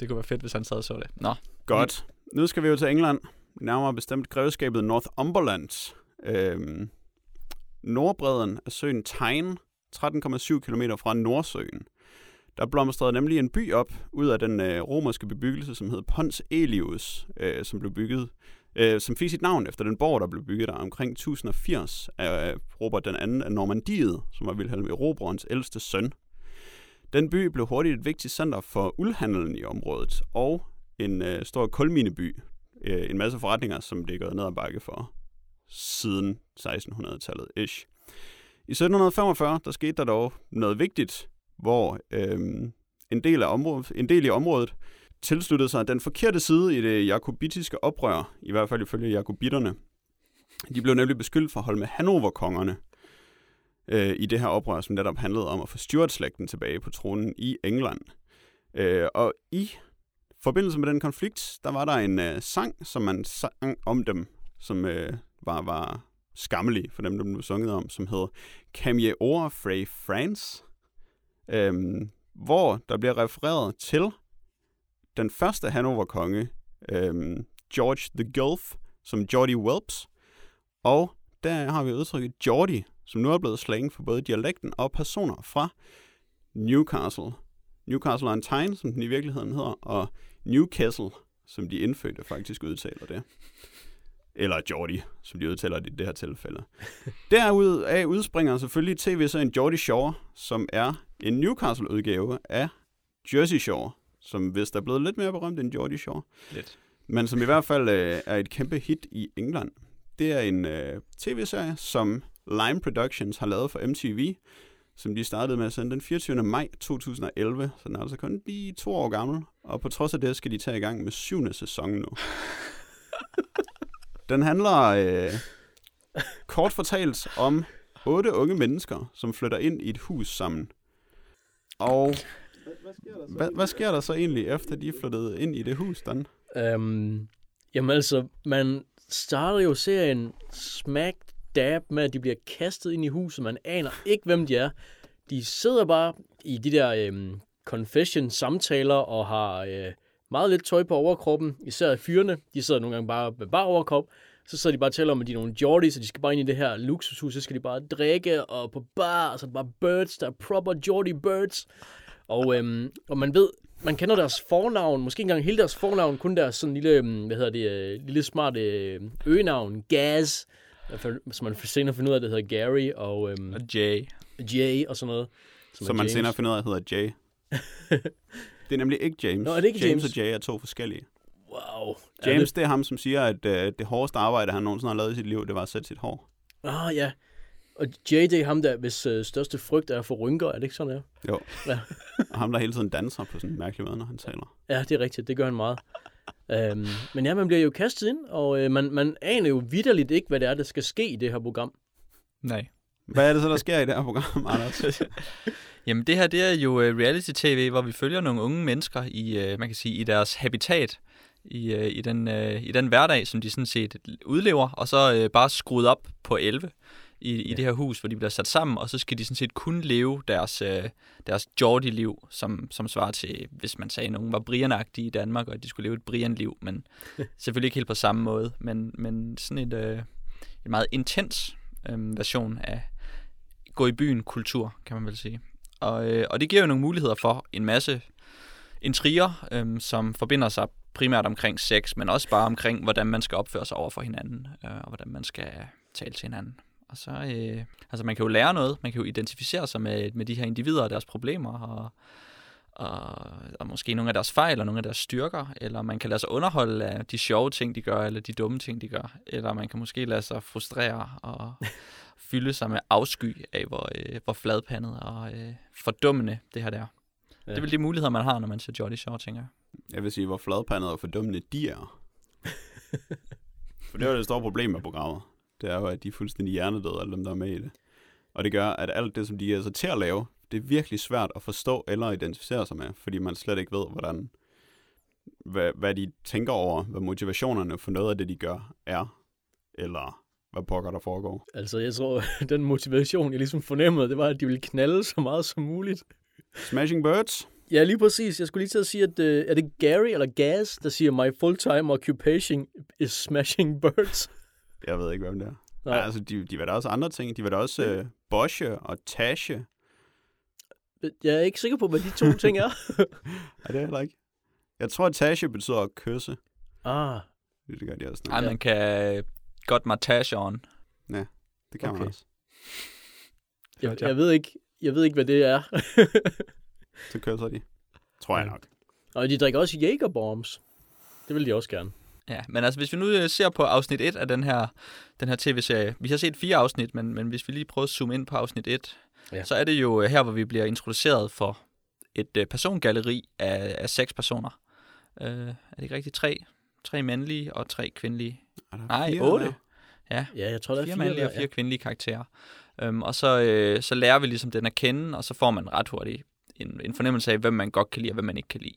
Det kunne være fedt, hvis han sad og så det. Nå, Godt. Nu skal vi jo til England. Nærmere bestemt grevskabet Northumberland. Øhm, nordbredden af søen Tyne 13,7 km fra Nordsøen. Der blomstrede nemlig en by op ud af den øh, romerske bebyggelse, som hed Pons Elius, øh, som blev bygget, øh, som fik sit navn efter den borg, der blev bygget der omkring 1080 af Robert den anden af Normandiet, som var Wilhelm Erobrerens ældste søn. Den by blev hurtigt et vigtigt center for uldhandelen i området, og en øh, stor kulmineby. Øh, en masse forretninger, som det er gået ned ad bakke for siden 1600-tallet ish. I 1745 der skete der dog noget vigtigt, hvor øhm, en, del af området, en del i området tilsluttede sig den forkerte side i det jakobitiske oprør, i hvert fald ifølge jakobitterne. De blev nemlig beskyldt for at holde med Hannover-kongerne øh, i det her oprør, som netop handlede om at få Stuart-slægten tilbage på tronen i England. Øh, og i forbindelse med den konflikt, der var der en øh, sang, som man sang om dem, som øh, var, var skammelig for dem, der blev sunget om, som hed Camie Ora Frey France, øhm, hvor der bliver refereret til den første Hannover-konge, øhm, George the Gulf, som Geordie Welps, og der har vi udtrykket Geordie, som nu er blevet slang for både dialekten og personer fra Newcastle. Newcastle on Tyne, som den i virkeligheden hedder, og Newcastle, som de indfødte faktisk udtaler det. Eller Geordie, som de udtaler det i det her tilfælde. Derudaf udspringer selvfølgelig tv-serien Geordie Shore, som er en Newcastle-udgave af Jersey Shore, som vist er blevet lidt mere berømt end Geordie Shore. Lidt. Men som i hvert fald øh, er et kæmpe hit i England. Det er en øh, tv-serie, som Lime Productions har lavet for MTV, som de startede med at sende den 24. maj 2011, så den er altså kun lige to år gammel. Og på trods af det skal de tage i gang med syvende sæson nu. Den handler øh, kort fortalt om otte unge mennesker, som flytter ind i et hus sammen. Og hvad, hvad sker der så egentlig, efter de er flyttet ind i det hus, Dan? Øhm, jamen altså, man starter jo serien smack dab med, at de bliver kastet ind i huset. Man aner ikke, hvem de er. De sidder bare i de der øhm, confession-samtaler og har øh, meget lidt tøj på overkroppen. Især fyrene, de sidder nogle gange bare med bare overkrop. Så sidder de bare og taler om, at de er nogle Geordies, så de skal bare ind i det her luksushus. Så skal de bare drikke og på bar, og så er det bare birds, der er proper Geordie birds. Og, øhm, og man ved, man kender deres fornavn, måske ikke engang hele deres fornavn, kun deres sådan lille, øhm, hvad hedder det, øh, lille smarte øh, øgenavn, Gaz, som man senere finder ud af, det hedder Gary og øhm, Og Jay. Jay og sådan noget. Som, som man James. senere finder ud af, hedder Jay. det er nemlig ikke James. Nå, er det ikke James James? og Jay er to forskellige. Wow. James, det er ham, som siger, at øh, det hårdeste arbejde, han nogensinde har lavet i sit liv, det var at sætte sit hår. Ah, ja. Og Jay, det er ham der, hvis øh, største frygt er at få rynker. Er det ikke sådan, det er? Jo. Ja. og ham, der hele tiden danser på sådan en mærkelig måde, når han taler. Ja, det er rigtigt. Det gør han meget. øhm, men ja, man bliver jo kastet ind, og øh, man, man aner jo vidderligt ikke, hvad det er, der skal ske i det her program. Nej. Hvad er det så, der sker i det her program, Anders? Jamen det her, det er jo øh, reality-tv, hvor vi følger nogle unge mennesker i, øh, man kan sige, i deres habitat, i, øh, i, den, i den hverdag, som de sådan set udlever, og så bare skruet op på 11 i, i Ja. det her hus, hvor de bliver sat sammen, og så skal de sådan set kun leve deres, øh, deres Geordie-liv, som, som svarer til, hvis man sagde, at nogen var brian i Danmark, og at de skulle leve et Brian-liv, men selvfølgelig ikke helt på samme måde, men, men sådan et, øh, en meget intens øh, version af gå i byen kultur, kan man vel sige. Og, øh, og det giver jo nogle muligheder for en masse intriger, øh, som forbinder sig primært omkring sex, men også bare omkring, hvordan man skal opføre sig over for hinanden, øh, og hvordan man skal tale til hinanden. Og så, øh, altså man kan jo lære noget, man kan jo identificere sig med, med de her individer og deres problemer, og, og, og måske nogle af deres fejl og nogle af deres styrker, eller man kan lade sig underholde af de sjove ting, de gør, eller de dumme ting, de gør, eller man kan måske lade sig frustrere og fylde sig med afsky af, hvor, øh, hvor fladpandet og øh, fordummende det her der. Ja. Det er vel de muligheder, man har, når man ser Jolly Shore, tænker jeg. Jeg vil sige, hvor fladpandet og fordummende de er. For det er jo det store problem med programmet. Det er jo, at de er fuldstændig hjernedøde, alle dem, der er med i det. Og det gør, at alt det, som de er så til at lave, det er virkelig svært at forstå eller identificere sig med, fordi man slet ikke ved, hvordan, hvad, hvad de tænker over, hvad motivationerne for noget af det, de gør, er, eller hvad pokker der foregår. Altså, jeg tror, den motivation, jeg ligesom fornemmede, det var, at de ville knalde så meget som muligt. Smashing Birds, Ja, lige præcis. Jeg skulle lige til at sige, at øh, er det Gary eller Gaz, der siger, my full-time occupation is smashing birds? jeg ved ikke, hvem det er. Nej. Nej, altså, de, de var da også andre ting. De var da også øh, Bosche og Tasche Jeg er ikke sikker på, hvad de to ting er. Nej, det er heller ikke. Jeg tror, at tage betyder at kysse. ah, Det gør de også. Ej, Ej, man kan godt matage on. det kan man okay. også. jeg, jeg, ved ikke, jeg ved ikke, hvad det er. Så kysser de. Tror jeg Ja. nok. Og de drikker også Jagerbombs. Det vil de også gerne. Ja, men altså hvis vi nu øh, ser på afsnit 1 af den her, den her tv-serie. Vi har set fire afsnit, men, men hvis vi lige prøver at zoome ind på afsnit 1, Ja. ja. så er det jo øh, her, hvor vi bliver introduceret for et øh, persongalleri af, af seks personer. Øh, er det ikke rigtigt? Tre, tre mandlige og tre kvindelige. Er der Nej, fire otte. der? Ja, Ja, jeg tror, der er fire fire, mandlige og fire kvindelige karakterer. Um, og så, øh, så lærer vi ligesom den at kende, og så får man ret hurtigt en, en fornemmelse af, hvem man godt kan lide, og hvem man ikke kan lide.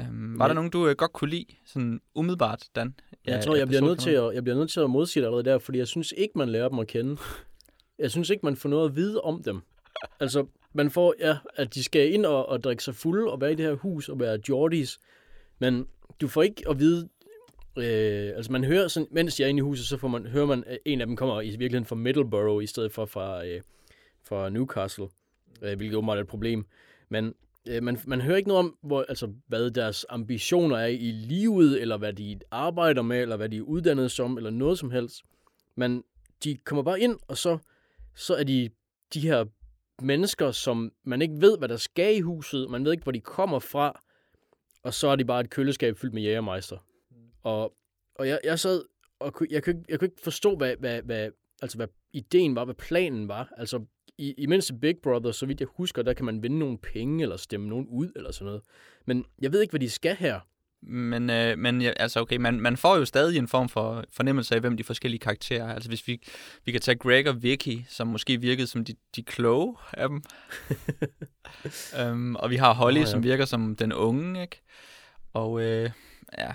Um, var Men- der nogen, du øh, godt kunne lide, sådan umiddelbart, Dan? Jeg Ja, tror, jeg bliver, nødt til at, jeg bliver nødt til at modsige det allerede der, fordi jeg synes ikke, man lærer dem at kende. Jeg synes ikke, man får noget at vide om dem. Altså, man får, ja, at de skal ind og, og drikke sig fulde og være i det her hus og være Jordis, men du får ikke at vide, øh, altså man hører sådan, mens jeg er inde i huset, så får man, hører man, at en af dem kommer i virkeligheden fra Middleborough, i stedet for fra, øh, fra Newcastle, øh, hvilket åbenbart er et problem. Men øh, man, man hører ikke noget om, hvor, altså, hvad deres ambitioner er i livet, eller hvad de arbejder med, eller hvad de er uddannet som, eller noget som helst. Men de kommer bare ind, og så, så er de de her mennesker, som man ikke ved, hvad der skal i huset, man ved ikke, hvor de kommer fra, og så er de bare et køleskab fyldt med jægermeister. Og, og jeg, jeg sad, og kunne- jeg kunne, ikke- jeg kunne ikke forstå, hvad, hvad, hvad, altså, hvad ideen var, hvad planen var. Altså, i, imens Big Brother, så vidt jeg husker, der kan man vinde nogle penge, eller stemme nogen ud, eller sådan noget. Men jeg ved ikke, hvad de skal her. Men, øh, men ja, altså okay, man, man får jo stadig en form for fornemmelse af, hvem de forskellige karakterer er. Altså hvis vi, vi kan tage Greg og Vicky, som måske virkede som de, de kloge af dem. um, og vi har Holly, oh, ja. ja. som virker som den unge, ikke? Og øh, ja.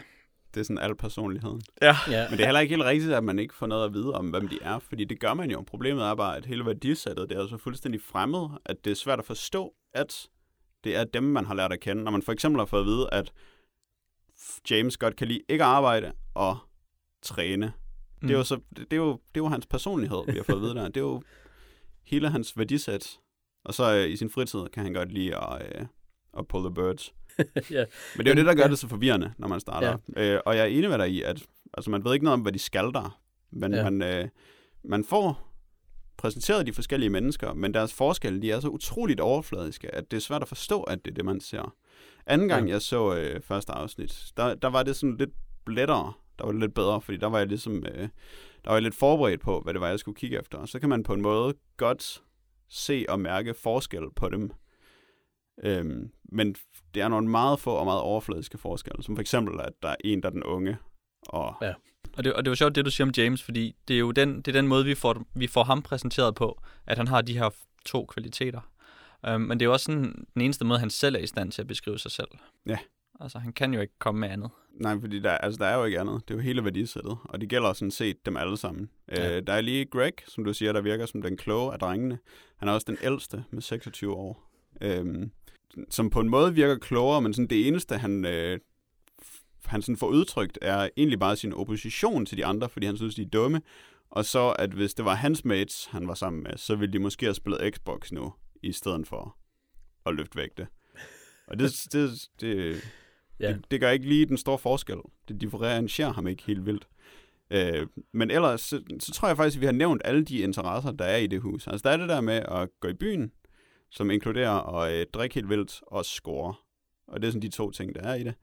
Det er sådan al personligheden. ja. Ja, Men det er heller ikke helt rigtigt, at man ikke får noget at vide om, hvem de er, fordi det gør man jo. Problemet er bare, at hele værdisættet, det er så fuldstændig fremmed, at det er svært at forstå, at det er dem, man har lært at kende. Når man for eksempel har fået at vide, at James godt kan lide ikke at arbejde og træne. Det er jo, så, det, er jo, det er jo hans personlighed, vi har fået at vide der. Det er jo hele hans værdisæt. Og så øh, i sin fritid kan han godt lide at, øh, at pull the birds. ja. Men det er jo det, der gør Ja. det så forvirrende, når man starter. Ja. Øh, og jeg er enig med dig i, at altså, man ved ikke noget om, hvad de skal der. Men ja. man, øh, man får præsenteret de forskellige mennesker, men deres forskelle, de er så utroligt overfladiske, at det er svært at forstå, at det er det, man ser. Anden gang, Ja. jeg så øh, første afsnit, der, der var det sådan lidt lettere. Der var det lidt bedre, fordi der var jeg ligesom... Øh, der var jeg lidt forberedt på, hvad det var, jeg skulle kigge efter. Og så kan man på en måde godt se og mærke forskel på dem. Øhm, men det er nogle meget få og meget overfladiske forskelle, som for eksempel, at der er en, der er den unge, og Ja. Og det, og det var sjovt, det du siger om James, fordi det er jo den, det er den måde, vi får, vi får ham præsenteret på, at han har de her to kvaliteter. Um, men det er jo også sådan, den eneste måde, han selv er i stand til at beskrive sig selv. Ja. Altså, han kan jo ikke komme med andet. Nej, fordi der, altså, der er jo ikke andet. Det er jo hele værdisættet, og det gælder sådan set dem alle sammen. Ja. Ja. Øh, der er lige Greg, som du siger, der virker som den kloge af drengene. Han er også den ældste med 26 år. Øhm, som på en måde virker klogere, men sådan det eneste, han, øh, han sådan får udtrykt, er egentlig bare sin opposition til de andre, fordi han synes, de er dumme. Og så, at hvis det var hans mates, han var sammen med, så ville de måske have spillet Xbox nu, i stedet for at løfte vægte. Og det, det, det, Ja. Det, det gør ikke lige den store forskel. Det differentierer ham ikke helt vildt. Øh, men ellers, så, så tror jeg faktisk, at vi har nævnt alle de interesser, der er i det hus. Altså, der er det der med at gå i byen, som inkluderer at øh, drikke helt vildt og score. Og det er sådan de to ting, der er i det.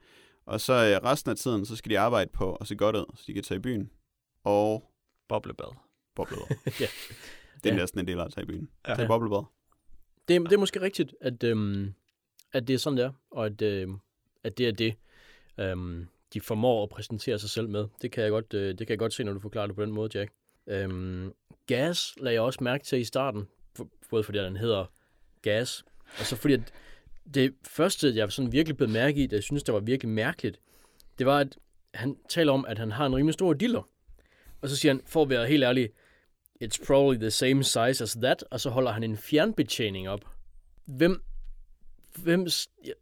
Og så øh, resten af tiden, så skal de arbejde på at se godt ud, så de kan tage i byen. Og Boblebad. boblebad. Ja. Det er Ja. næsten en del af at tage i byen. Ja. Tage boblebad. Det, det er måske rigtigt, at, øhm, at det er sådan, det er, og at, øhm, at det er det, øhm, de formår at præsentere sig selv med. Det kan jeg godt, øh, det kan jeg godt se, når du forklarer det på den måde, Jack. Øhm, gas lagde jeg også mærke til i starten, for, både fordi den hedder gas, og så fordi at det første, jeg sådan virkelig blev mærke i, det jeg synes, der var virkelig mærkeligt, det var, at han taler om, at han har en rimelig stor diller. Og så siger han, for at være helt ærlig, it's probably the same size as that, og så holder han en fjernbetjening op. Hvem, hvem,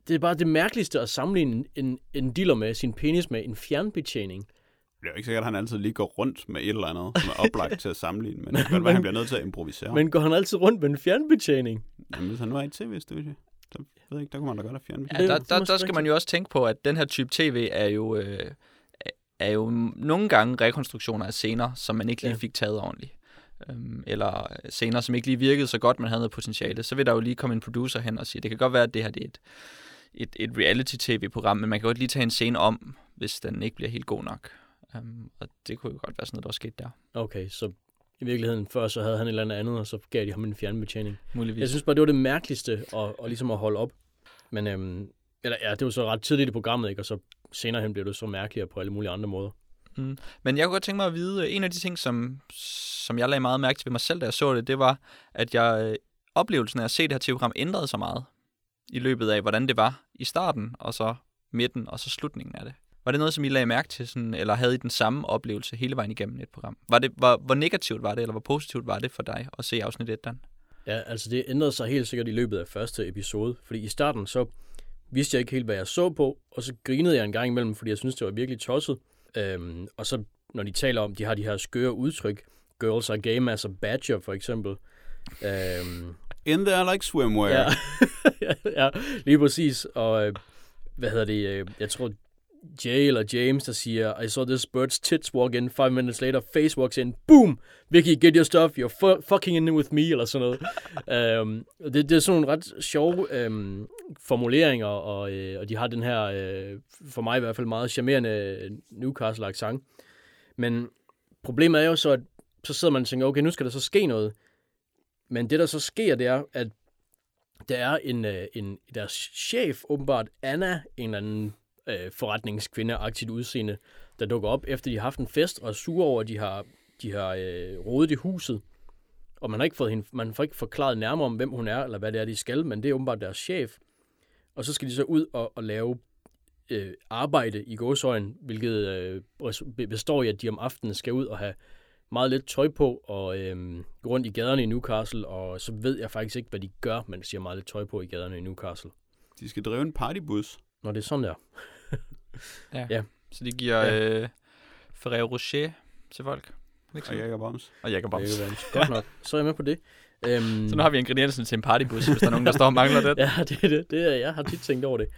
det er bare det mærkeligste at sammenligne en, en, en diller med sin penis med en fjernbetjening. Det er jo ikke sikkert, at han altid lige går rundt med et eller andet, som er oplagt til at sammenligne, men det kan godt være, at han bliver nødt til at improvisere. Men går han altid rundt med en fjernbetjening? Jamen, hvis han nu er i tv-studie, så ved jeg ikke, der kunne man da godt have fjernbetjening. Ja, der, der, der skal man jo også tænke på, at den her type tv er jo, øh, er jo nogle gange rekonstruktioner af scener, som man ikke lige Ja. fik taget ordentligt. Øhm, eller scener, som ikke lige virkede så godt, man havde noget potentiale. Så vil der jo lige komme en producer hen og sige, det kan godt være, at det her det er et, et, et reality-tv-program, men man kan godt lige tage en scene om, hvis den ikke bliver helt god nok. Um, og det kunne jo godt være sådan noget, der var sket der, Okay, så i virkeligheden før, så havde han et eller andet andet, og så gav de ham en fjernbetjening. muligvis. Jeg synes bare, det var det mærkeligste at, at, ligesom at holde op. Men øhm, eller, ja, det var så ret tidligt i programmet, ikke? og så senere hen blev det så mærkeligere på alle mulige andre måder. Mm. Men jeg kunne godt tænke mig at vide, øh, en af de ting, som, som jeg lagde meget mærke til ved mig selv, da jeg så det, det var, at jeg øh, oplevelsen af at se det her tv-program ændrede sig meget i løbet af, hvordan det var i starten, og så midten, og så slutningen af det. Var det noget, som I lagde mærke til, sådan, eller havde I den samme oplevelse hele vejen igennem et program? Var det, hvor, hvor negativt var det, eller hvor positivt var det for dig at se afsnit 1, Dan? Ja, altså det ændrede sig helt sikkert i løbet af første episode, fordi i starten så vidste jeg ikke helt, hvad jeg så på, og så grinede jeg en gang imellem, fordi jeg synes det var virkelig tosset. Øhm, og så når de taler om, de har de her skøre udtryk, girls are game as a badger for eksempel. Øhm, In there like swimwear. ja, ja, lige præcis. Og øh, hvad hedder det, øh, jeg tror Jay eller James, der siger, I saw this bird's tits walk in, five minutes later, face walks in, boom, Vicky, get your stuff, you're fu- fucking in with me, eller sådan noget. um, det, det er sådan nogle ret sjove um, formuleringer, og, øh, og de har den her, øh, for mig i hvert fald, meget charmerende Newcastle-accent. Men problemet er jo så, at så sidder man og tænker, okay, nu skal der så ske noget. Men det, der så sker, det er, at der er en, øh, en deres chef, åbenbart Anna, en eller anden øh, forretningskvinde-agtigt udseende, der dukker op, efter de har haft en fest, og er sure over, at de har, de har øh, rodet i huset. Og man har ikke fået hende, man får ikke forklaret nærmere om, hvem hun er, eller hvad det er, de skal, men det er åbenbart deres chef. Og så skal de så ud og, og lave øh, arbejde i gåsøjen, hvilket øh, består i, at de om aftenen skal ud og have meget lidt tøj på og øhm, gå rundt i gaderne i Newcastle, og så ved jeg faktisk ikke, hvad de gør, men de siger meget lidt tøj på i gaderne i Newcastle. De skal drive en partybus. Når det er sådan der. Så de giver Ja. ja. øh, Ferrero Rocher til folk. Er ikke Og jeg Bombs. Og Jacob være Godt nok. Så er jeg med på det. Øhm, Så nu har vi ingrediensen til en partybus, hvis der er nogen, der står og mangler det. Ja, det er det. det er, jeg har tit tænkt over det.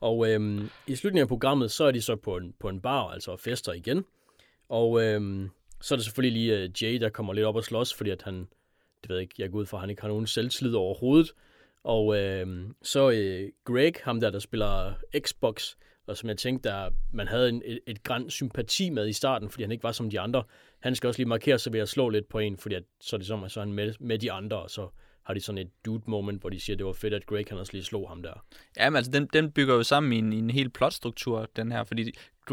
Og øhm, i slutningen af programmet, så er de så på en, på en bar, altså og fester igen. Og øhm, så er det selvfølgelig lige uh, Jay, der kommer lidt op og slås, fordi at han, det ved jeg ikke, jeg går ud fra, at han ikke har nogen selvslid overhovedet. Og øhm, så øh, Greg, ham der, der spiller Xbox, og som jeg tænkte, der man havde en, et, et græn sympati med i starten, fordi han ikke var som de andre. Han skal også lige markere sig ved at slå lidt på en, fordi at, så er det som, at så er han med, med de andre, og så har de sådan et dude moment, hvor de siger, at det var fedt, at Greg han også lige slog ham der. Ja, men altså, den, den bygger jo sammen i en, i en hel plotstruktur, den her, fordi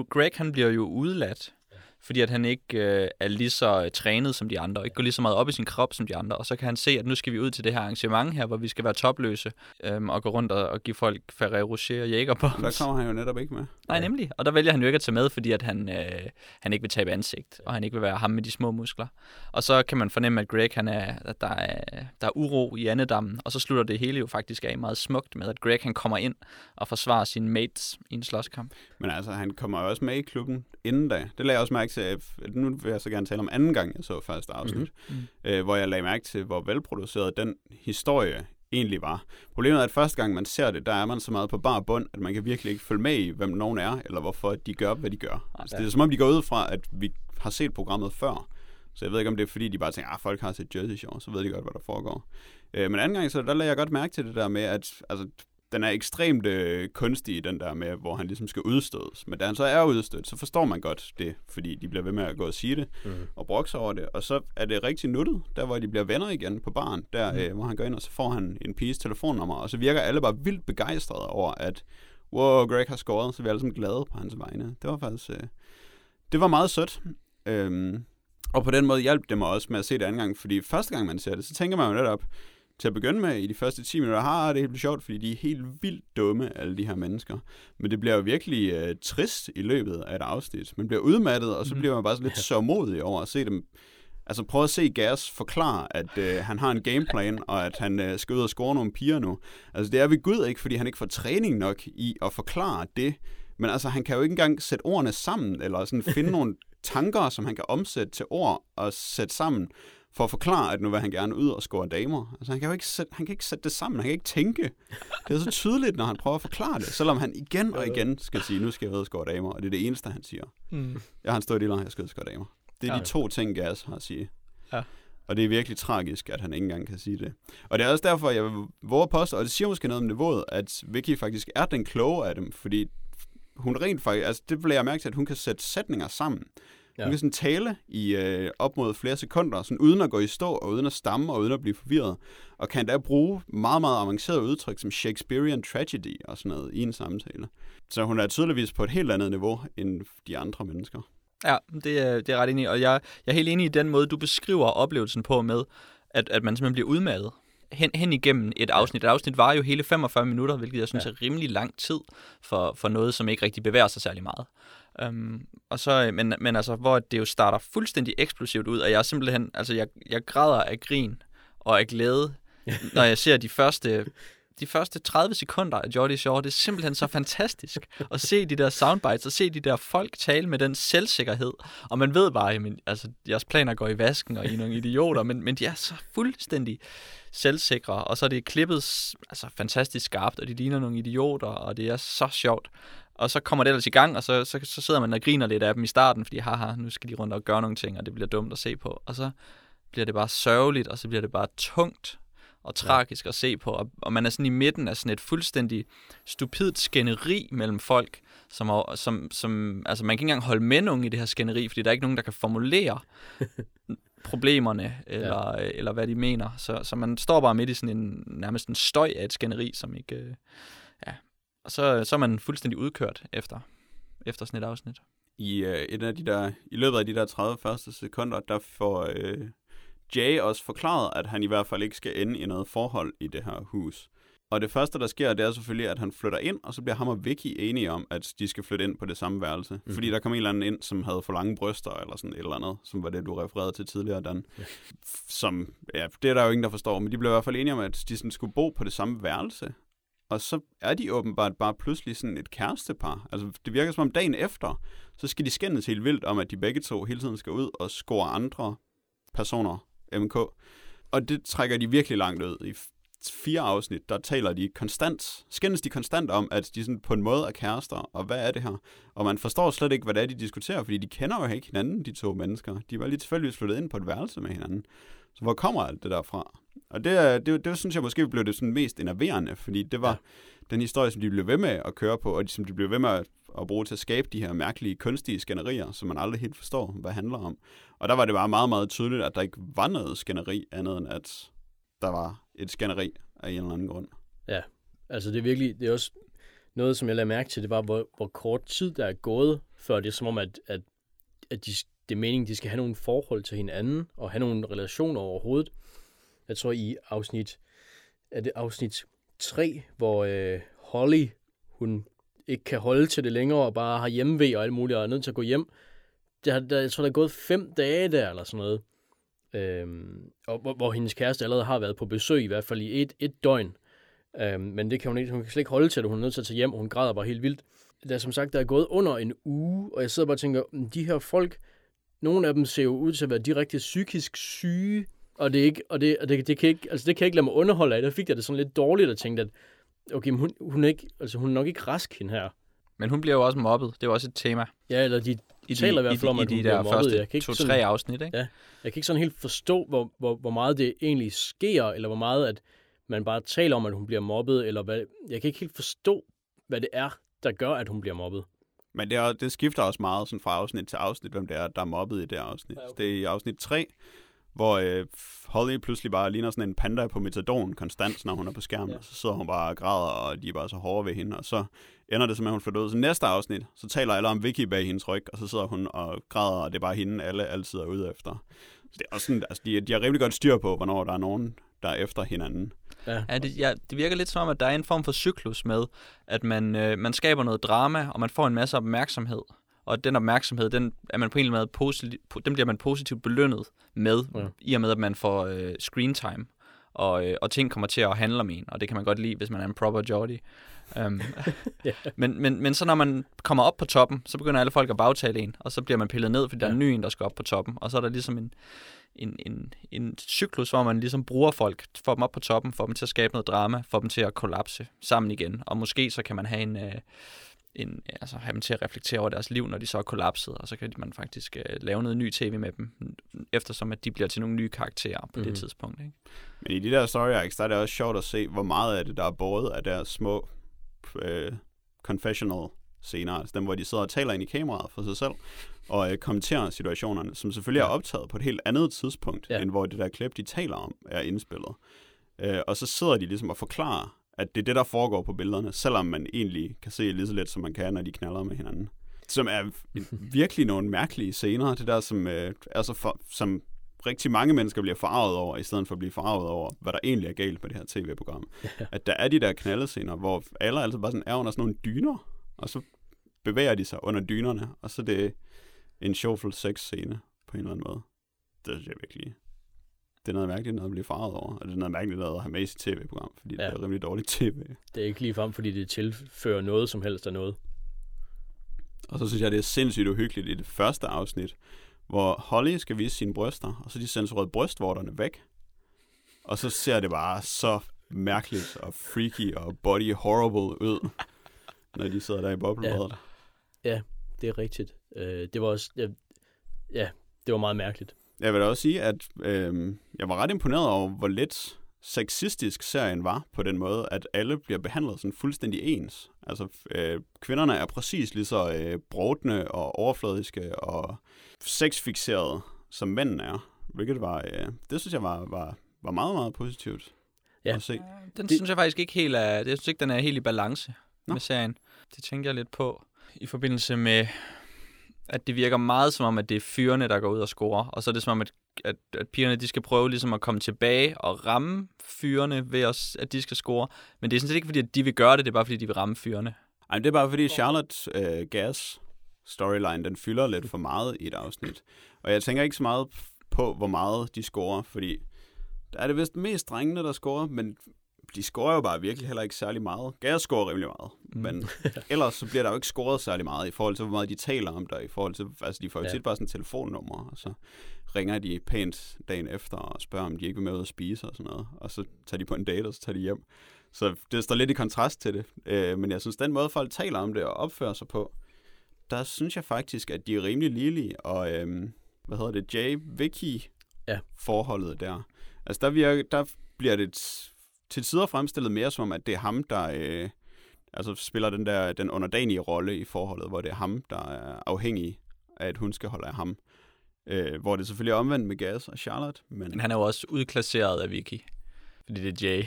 Greg, han bliver jo udladt, fordi at han ikke øh, er lige så øh, trænet som de andre, og ikke går lige så meget op i sin krop som de andre, og så kan han se, at nu skal vi ud til det her arrangement her, hvor vi skal være topløse, øhm, og gå rundt og, og give folk Ferrero Rocher og Men der kommer han jo netop ikke med. Nej, nemlig. Og der vælger han jo ikke at tage med, fordi at han, øh, han ikke vil tabe ansigt, og han ikke vil være ham med de små muskler. Og så kan man fornemme, at Greg, han er, at der, er, der er uro i andedammen, og så slutter det hele jo faktisk af meget smukt med, at Greg han kommer ind og forsvarer sine mates i en slåskamp. Men altså, han kommer også med i klubben inden da. Det lagde jeg også mærke til. at- Nu vil jeg så gerne tale om anden gang, jeg så første afsnit. Mm-hmm. Øh, hvor jeg lagde mærke til, hvor velproduceret den historie egentlig var. Problemet er, at første gang man ser det, der er man så meget på bar bund, at man kan virkelig ikke følge med i, hvem nogen er, eller hvorfor de gør, hvad de gør. Altså, det er som om, de går ud fra, at vi har set programmet før. Så jeg ved ikke, om det er fordi, de bare tænker, at folk har set Jersey Shore, så ved de godt, hvad der foregår. Øh, men anden gang, så der lagde jeg godt mærke til det der med, at altså, den er ekstremt øh, kunstig, den der med, hvor han ligesom skal udstødes. Men da han så er udstødt, så forstår man godt det, fordi de bliver ved med at gå og sige det, Mm. og brokse over det. Og så er det rigtig nuttet, der hvor de bliver venner igen på baren, der øh, hvor han går ind, og så får han en piges telefonnummer, og så virker alle bare vildt begejstrede over, at wow, Greg har scoret, så vi er alle sammen glade på hans vegne. Det var faktisk, øh, det var meget sødt. Øhm, og på den måde hjalp det mig også med at se det anden gang, fordi første gang man ser det, så tænker man jo netop, til at begynde med, i de første 10 minutter, har det helt sjovt, fordi de er helt vildt dumme, alle de her mennesker. Men det bliver jo virkelig øh, trist i løbet af et afsnit. Man bliver udmattet, og så Mhm. bliver man bare så lidt sørmodig over at se dem. Altså prøv at se Gas forklare, at øh, han har en gameplan, og at han øh, skal ud og score nogle piger nu. Altså det er ved Gud ikke, fordi han ikke får træning nok i at forklare det. Men altså, han kan jo ikke engang sætte ordene sammen, eller sådan finde nogle tanker, som han kan omsætte til ord og sætte sammen for at forklare, at nu vil han gerne ud og score damer. Altså, han kan jo ikke sætte, han kan ikke sætte det sammen, han kan ikke tænke. Det er så tydeligt, når han prøver at forklare det, selvom han igen og igen skal sige, nu skal jeg ud og score damer, og det er det eneste, han siger. Mm. Jeg har en stor dealer, jeg skal ud og score damer. Det er Ja. de to ting, Gas har at sige. Ja. Og det er virkelig tragisk, at han ikke engang kan sige det. Og det er også derfor, jeg vil våge påstå, og det siger måske noget om niveauet, at Vicky faktisk er den kloge af dem, fordi hun rent faktisk, altså det bliver jeg mærke til, at hun kan sætte sætninger sammen. Ja. Hun kan sådan tale i øh, op mod flere sekunder, sådan uden at gå i stå, og uden at stamme, og uden at blive forvirret. Og kan da bruge meget, meget avancerede udtryk, som Shakespearean tragedy og sådan noget, i en samtale. Så hun er tydeligvis på et helt andet niveau, end de andre mennesker. Ja, det er, det er ret enig i. Og jeg, jeg er helt enig i den måde, du beskriver oplevelsen på med, at, at man simpelthen bliver udmattet hen, hen igennem et afsnit. Et afsnit var jo hele 45 minutter, hvilket jeg synes Ja. er rimelig lang tid for, for noget, som ikke rigtig bevæger sig særlig meget. Um, og så, men, men altså, hvor det jo starter fuldstændig eksplosivt ud, og jeg er simpelthen, altså jeg, jeg græder af grin og af glæde, når jeg ser de første de første 30 sekunder af Jordi Shore, det er simpelthen så fantastisk at se de der soundbites, og se de der folk tale med den selvsikkerhed. Og man ved bare, jamen, altså, jeres planer går i vasken, og I er nogle idioter, men, men de er så fuldstændig selvsikre, og så er det klippet altså, fantastisk skarpt, og de ligner nogle idioter, og det er så sjovt. Og så kommer det ellers i gang, og så, så, så sidder man og griner lidt af dem i starten, fordi haha, nu skal de rundt og gøre nogle ting, og det bliver dumt at se på. Og så bliver det bare sørgeligt, og så bliver det bare tungt og tragisk at se på, og, og man er sådan i midten af sådan et fuldstændig stupidt skænderi mellem folk, som, er, som, som altså man kan ikke engang holde med nogen i det her skænderi, fordi der er ikke nogen, der kan formulere problemerne, eller, ja. eller hvad de mener. Så, så man står bare midt i sådan en, nærmest en støj af et skænderi, som ikke, øh, ja, og så, så er man fuldstændig udkørt efter, efter sådan et afsnit. I, øh, et af de der, I løbet af de der 30 første sekunder, der får øh, Jay også forklaret, at han i hvert fald ikke skal ende i noget forhold i det her hus. Og det første, der sker, det er selvfølgelig, at han flytter ind, og så bliver ham og Vicky enige om, at de skal flytte ind på det samme værelse. Mm-hmm. Fordi der kom en eller anden ind, som havde for lange bryster, eller sådan et eller andet, som var det, du refererede til tidligere, Dan. Ja. Som, ja, det er der jo ingen, der forstår, men de blev i hvert fald enige om, at de sådan skulle bo på det samme værelse. Og så er de åbenbart bare pludselig sådan et kærestepar. Altså, det virker som om dagen efter, så skal de skændes helt vildt om, at de begge to hele tiden skal ud og score andre personer, MK. Og det trækker de virkelig langt ud. I fire afsnit, der taler de konstant, skændes de konstant om, at de sådan på en måde er kærester, og hvad er det her? Og man forstår slet ikke, hvad det er, de diskuterer, fordi de kender jo ikke hinanden, de to mennesker. De var lige tilfældigvis flyttet ind på et værelse med hinanden. Så hvor kommer alt det der fra? Og det, det, det synes jeg måske blev det sådan mest enerverende, fordi det var ja. den historie, som de blev ved med at køre på, og som de blev ved med at, at bruge til at skabe de her mærkelige, kunstige skænderier, som man aldrig helt forstår, hvad handler om. Og der var det bare meget, meget tydeligt, at der ikke var noget skænderi, andet end at der var et skænderi af en eller anden grund. Altså det er virkelig, det er også noget, som jeg lagde mærke til, det var, hvor, hvor kort tid der er gået, før det er som om, at, at, at de, det er meningen, de skal have nogle forhold til hinanden, og have nogle relationer overhovedet. Jeg tror i afsnit, er det afsnit 3, hvor øh, Holly, hun ikke kan holde til det længere, og bare har hjemmevæg og alt muligt, og er nødt til at gå hjem. Der, der, jeg tror, der er gået fem dage der, eller sådan noget. Øhm, og hvor, hvor hendes kæreste allerede har været på besøg, i hvert fald i et, et døgn. Øhm, men det kan hun ikke, hun kan slet ikke holde til det, hun er nødt til at tage hjem, og hun græder bare helt vildt. Der er som sagt, der er gået under en uge, og jeg sidder bare og tænker, mm, de her folk, nogle af dem ser jo ud til at være direkte psykisk syge, og det, er ikke, og det, og det, det, kan ikke, altså det kan jeg ikke lade mig underholde af. Der fik jeg det sådan lidt dårligt og tænkte, at okay, men hun, hun, er ikke, altså hun er nok ikke rask, hende her. Men hun bliver jo også mobbet. Det er jo også et tema. Ja, eller de I taler i de, hvert fald om, at hun de der mobbet. første Jeg kan ikke to-tre afsnit, ikke? Ja. Jeg kan ikke sådan helt forstå, hvor, hvor, hvor meget det egentlig sker, eller hvor meget, at man bare taler om, at hun bliver mobbet, eller hvad. Jeg kan ikke helt forstå, hvad det er, der gør, at hun bliver mobbet. Men det, er, det skifter også meget sådan fra afsnit til afsnit, hvem det er, der er mobbet i det afsnit. Ja, okay. Det er i afsnit 3, hvor øh, Holly pludselig bare ligner sådan en panda på metadon konstant, når hun er på skærmen. Ja. Så sidder hun bare og græder, og de er bare så hårde ved hende. Og så ender det som, at hun flytter ud. Så næste afsnit, så taler alle om Vicky bag hendes ryg, og så sidder hun og græder, og det er bare hende, alle altid er ude efter. Så det er også sådan, altså, de, de har rimelig godt styr på, hvornår der er nogen, der er efter hinanden. Ja. Ja, det, ja, det virker lidt som om, at der er en form for cyklus med, at man, øh, man skaber noget drama, og man får en masse opmærksomhed. Og den opmærksomhed, den, er man på en eller anden måde den bliver man positivt belønnet med, Ja. ja. i og med, at man får øh, screen time. Og, øh, og ting kommer til at handle om en, og det kan man godt lide, hvis man er en proper Jordi. Um, Ja. men, men, men så når man kommer op på toppen, så begynder alle folk at bagtale en, og så bliver man pillet ned, fordi der er en Ja. ny en, der skal op på toppen. Og så er der ligesom en, en, en, en cyklus, hvor man ligesom bruger folk, får dem op på toppen, får dem til at skabe noget drama, får dem til at kollapse sammen igen. Og måske så kan man have en... Øh, en, altså have dem til at reflektere over deres liv, når de så er kollapset, og så kan man faktisk øh, lave noget ny tv med dem, eftersom at de bliver til nogle nye karakterer på mm-hmm. Mhm. det tidspunkt. Ikke? Men i de der story arcs, der er det også sjovt at se, hvor meget af det, der er båret af deres små øh, confessional scener, altså dem, hvor de sidder og taler ind i kameraet for sig selv, og øh, kommenterer situationerne, som selvfølgelig er optaget på et helt andet tidspunkt, Ja. ja. end hvor det der klip, de taler om, er indspillet. Øh, og så sidder de ligesom og forklarer, at det er det, der foregår på billederne, selvom man egentlig kan se lige så let, som man kan, når de knaller med hinanden. Som er virkelig nogle mærkelige scener, det der, som, øh, er så for, som rigtig mange mennesker bliver farvet over, i stedet for at blive farvet over, hvad der egentlig er galt med det her tv-program. Ja. At der er de der knaldescener, hvor alle altså bare sådan er under sådan nogle dyner, og så bevæger de sig under dynerne, og så det en sjovfuld sex-scene på en eller anden måde. Det synes jeg virkelig... Det er noget mærkeligt noget at blive farvet over, og det er noget mærkeligt noget at have med i sit tv-program, fordi ja. Ja. det er rimelig dårligt tv. Det er ikke lige frem, fordi det tilfører noget som helst af noget. Og så synes jeg, det er sindssygt uhyggeligt i det første afsnit, hvor Holly skal vise sine bryster, og så de censureret brystvorterne væk. Og så ser det bare så mærkeligt og freaky og body horrible ud, når de sidder der i boblebadet. Ja. Det er rigtigt. Øh, det var også... Ja, ja, det var meget mærkeligt. Jeg vil da også sige, at øh, jeg var ret imponeret over, hvor lidt sexistisk serien var på den måde, at alle bliver behandlet sådan fuldstændig ens. Altså, øh, kvinderne er præcis lige så øh, brodne og overfladiske og sexfixerede, som mændene er. Hvilket var, øh, det synes jeg var, var, var meget, meget positivt Ja. at se. Den Det- synes jeg faktisk ikke helt er, jeg synes ikke, den er helt i balance Nå. med serien. Det tænkte jeg lidt på i forbindelse med, at det virker meget som om, at det er fyrene, der går ud og scorer. Og så er det som om, at, at, at pigerne de skal prøve ligesom at komme tilbage og ramme fyrene ved, os, at de skal score. Men det er sådan set ikke, fordi at de vil gøre det, det er bare, fordi de vil ramme fyrene. Ej, det er bare fordi Charlotte øh, Gas storyline, den fylder lidt for meget i et afsnit. Og jeg tænker ikke så meget på, hvor meget de scorer, fordi der er det vist mest drengene, der scorer, men de scorer jo bare virkelig heller ikke særlig meget. Gas scorer rimelig meget, mm. men ellers så bliver der jo ikke scoret særlig meget i forhold til, hvor meget de taler om der, i forhold til, altså de får jo Ja. tit bare sådan et telefonnummer, og så ringer de pænt dagen efter og spørger, om de ikke vil med ud at spise og sådan noget, og så tager de på en date, og så tager de hjem. Så det står lidt i kontrast til det. Øh, men jeg synes, den måde, folk taler om det og opfører sig på, der synes jeg faktisk, at de er rimelig ligelige. Og øhm, hvad hedder det, Jay-Vicky Ja. forholdet der. Altså der, virker, der bliver det til tider fremstillet mere som om, at det er ham, der øh, altså spiller den der den underdanige rolle i forholdet, hvor det er ham, der er afhængig af, at hun skal holde af ham. Øh, hvor det selvfølgelig er omvendt med Gas og Charlotte, men Men han er jo også udklasseret af Vicky. Fordi det er Jay.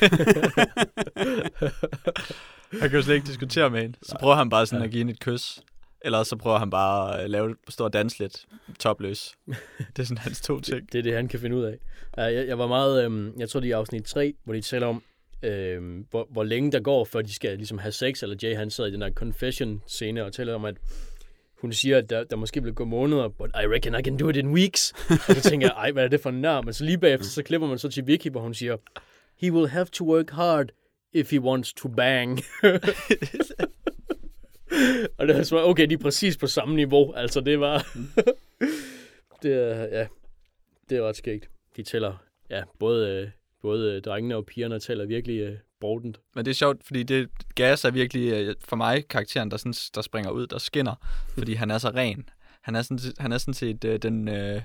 han kan jo slet ikke diskutere med hende. Så prøver han bare sådan at give hende et kys. Eller så prøver han bare at lave, stå og danse lidt topløs. Det er sådan hans to ting. Det er det, han kan finde ud af. Jeg, jeg var meget, øhm, jeg tror det er i afsnit 3, hvor de taler om, øhm, hvor, hvor længe der går, før de skal ligesom have sex, eller Jay han sidder i den der confession-scene og taler om, at hun siger, at der, der måske vil gå måneder, but I reckon I can do it in weeks. og så tænker jeg, ej, hvad er det for en nær? Men så lige bagefter, så klipper man så til Vicky, hvor hun siger, he will have to work hard if he wants to bang. og det er så, okay, de er præcis på samme niveau. Altså, det var... det er, ja, det er ret skægt. De tæller, ja, både, øh, både øh, drengene og pigerne tæller virkelig øh, brodent. Men det er sjovt, fordi det, Gas er virkelig for mig karakteren, der, sådan, der springer ud, der skinner. Fordi han er så ren. Han er sådan, han er sådan set øh, den, øh,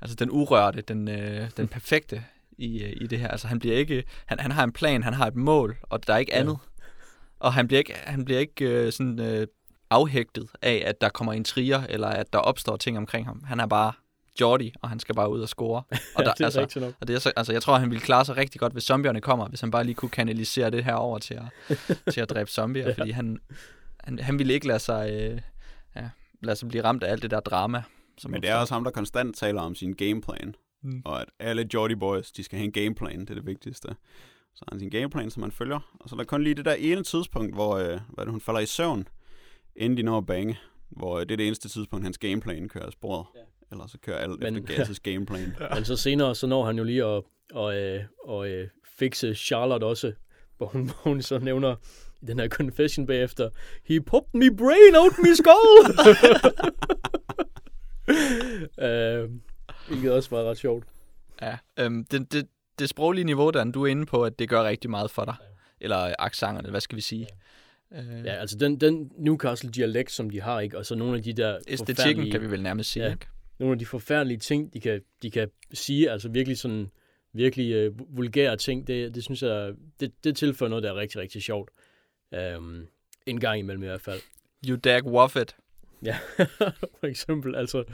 altså den urørte, den, øh, den perfekte i, øh, i det her. Altså han bliver ikke, han, han har en plan, han har et mål, og der er ikke Ja. andet. Og han bliver ikke, han bliver ikke øh, sådan øh, afhægtet af, at der kommer intriger, eller at der opstår ting omkring ham. Han er bare Jordi, og han skal bare ud og score. Og, der, ja, det er altså, rigtigt nok. og det er så, altså, jeg tror, han ville klare sig rigtig godt, hvis zombierne kommer, hvis han bare lige kunne kanalisere det her over til at, til at dræbe zombier, Ja. fordi han, han, han ville ikke lade sig, øh, ja, lade sig blive ramt af alt det der drama. Som Men det er også ham, der konstant taler om sin gameplan. Mm. Mm. Og at alle Jordi Boys, de skal have en gameplan, det er det vigtigste. Så har han sin gameplan, som man følger. Og så er der kun lige det der ene tidspunkt, hvor øh, hvad er det, hun falder i søvn, inden de når at bange. Hvor øh, det er det eneste tidspunkt, hans gameplan kører af sporet. Ja. Ja. Eller så kører alt Men- efter Gas' gameplan. Men så senere, så når han jo lige at, og, øh, og, øh, fikse Charlotte også, hvor hun, hvor hun så nævner, i den her confession bagefter, he popped me brain out me skull! øh, hvilket også var ret sjovt. Ja, øhm, det, det, det sproglige niveau, Dan, du er inde på, at det gør rigtig meget for dig. Eller accenterne, hvad skal vi sige? Øh, Ja, altså den, den Newcastle-dialekt, som de har, ikke? Og så nogle af de der æstetikken, kan vi vel nærmest sige, Ja. ikke? nogle af de forfærdelige ting, de kan, de kan sige, altså virkelig sådan, virkelig øh, vulgære ting, det, det synes jeg, det, det tilføjer noget, der er rigtig, rigtig sjovt. Um, en gang imellem i hvert fald. You dag waffet. Ja, for eksempel, altså,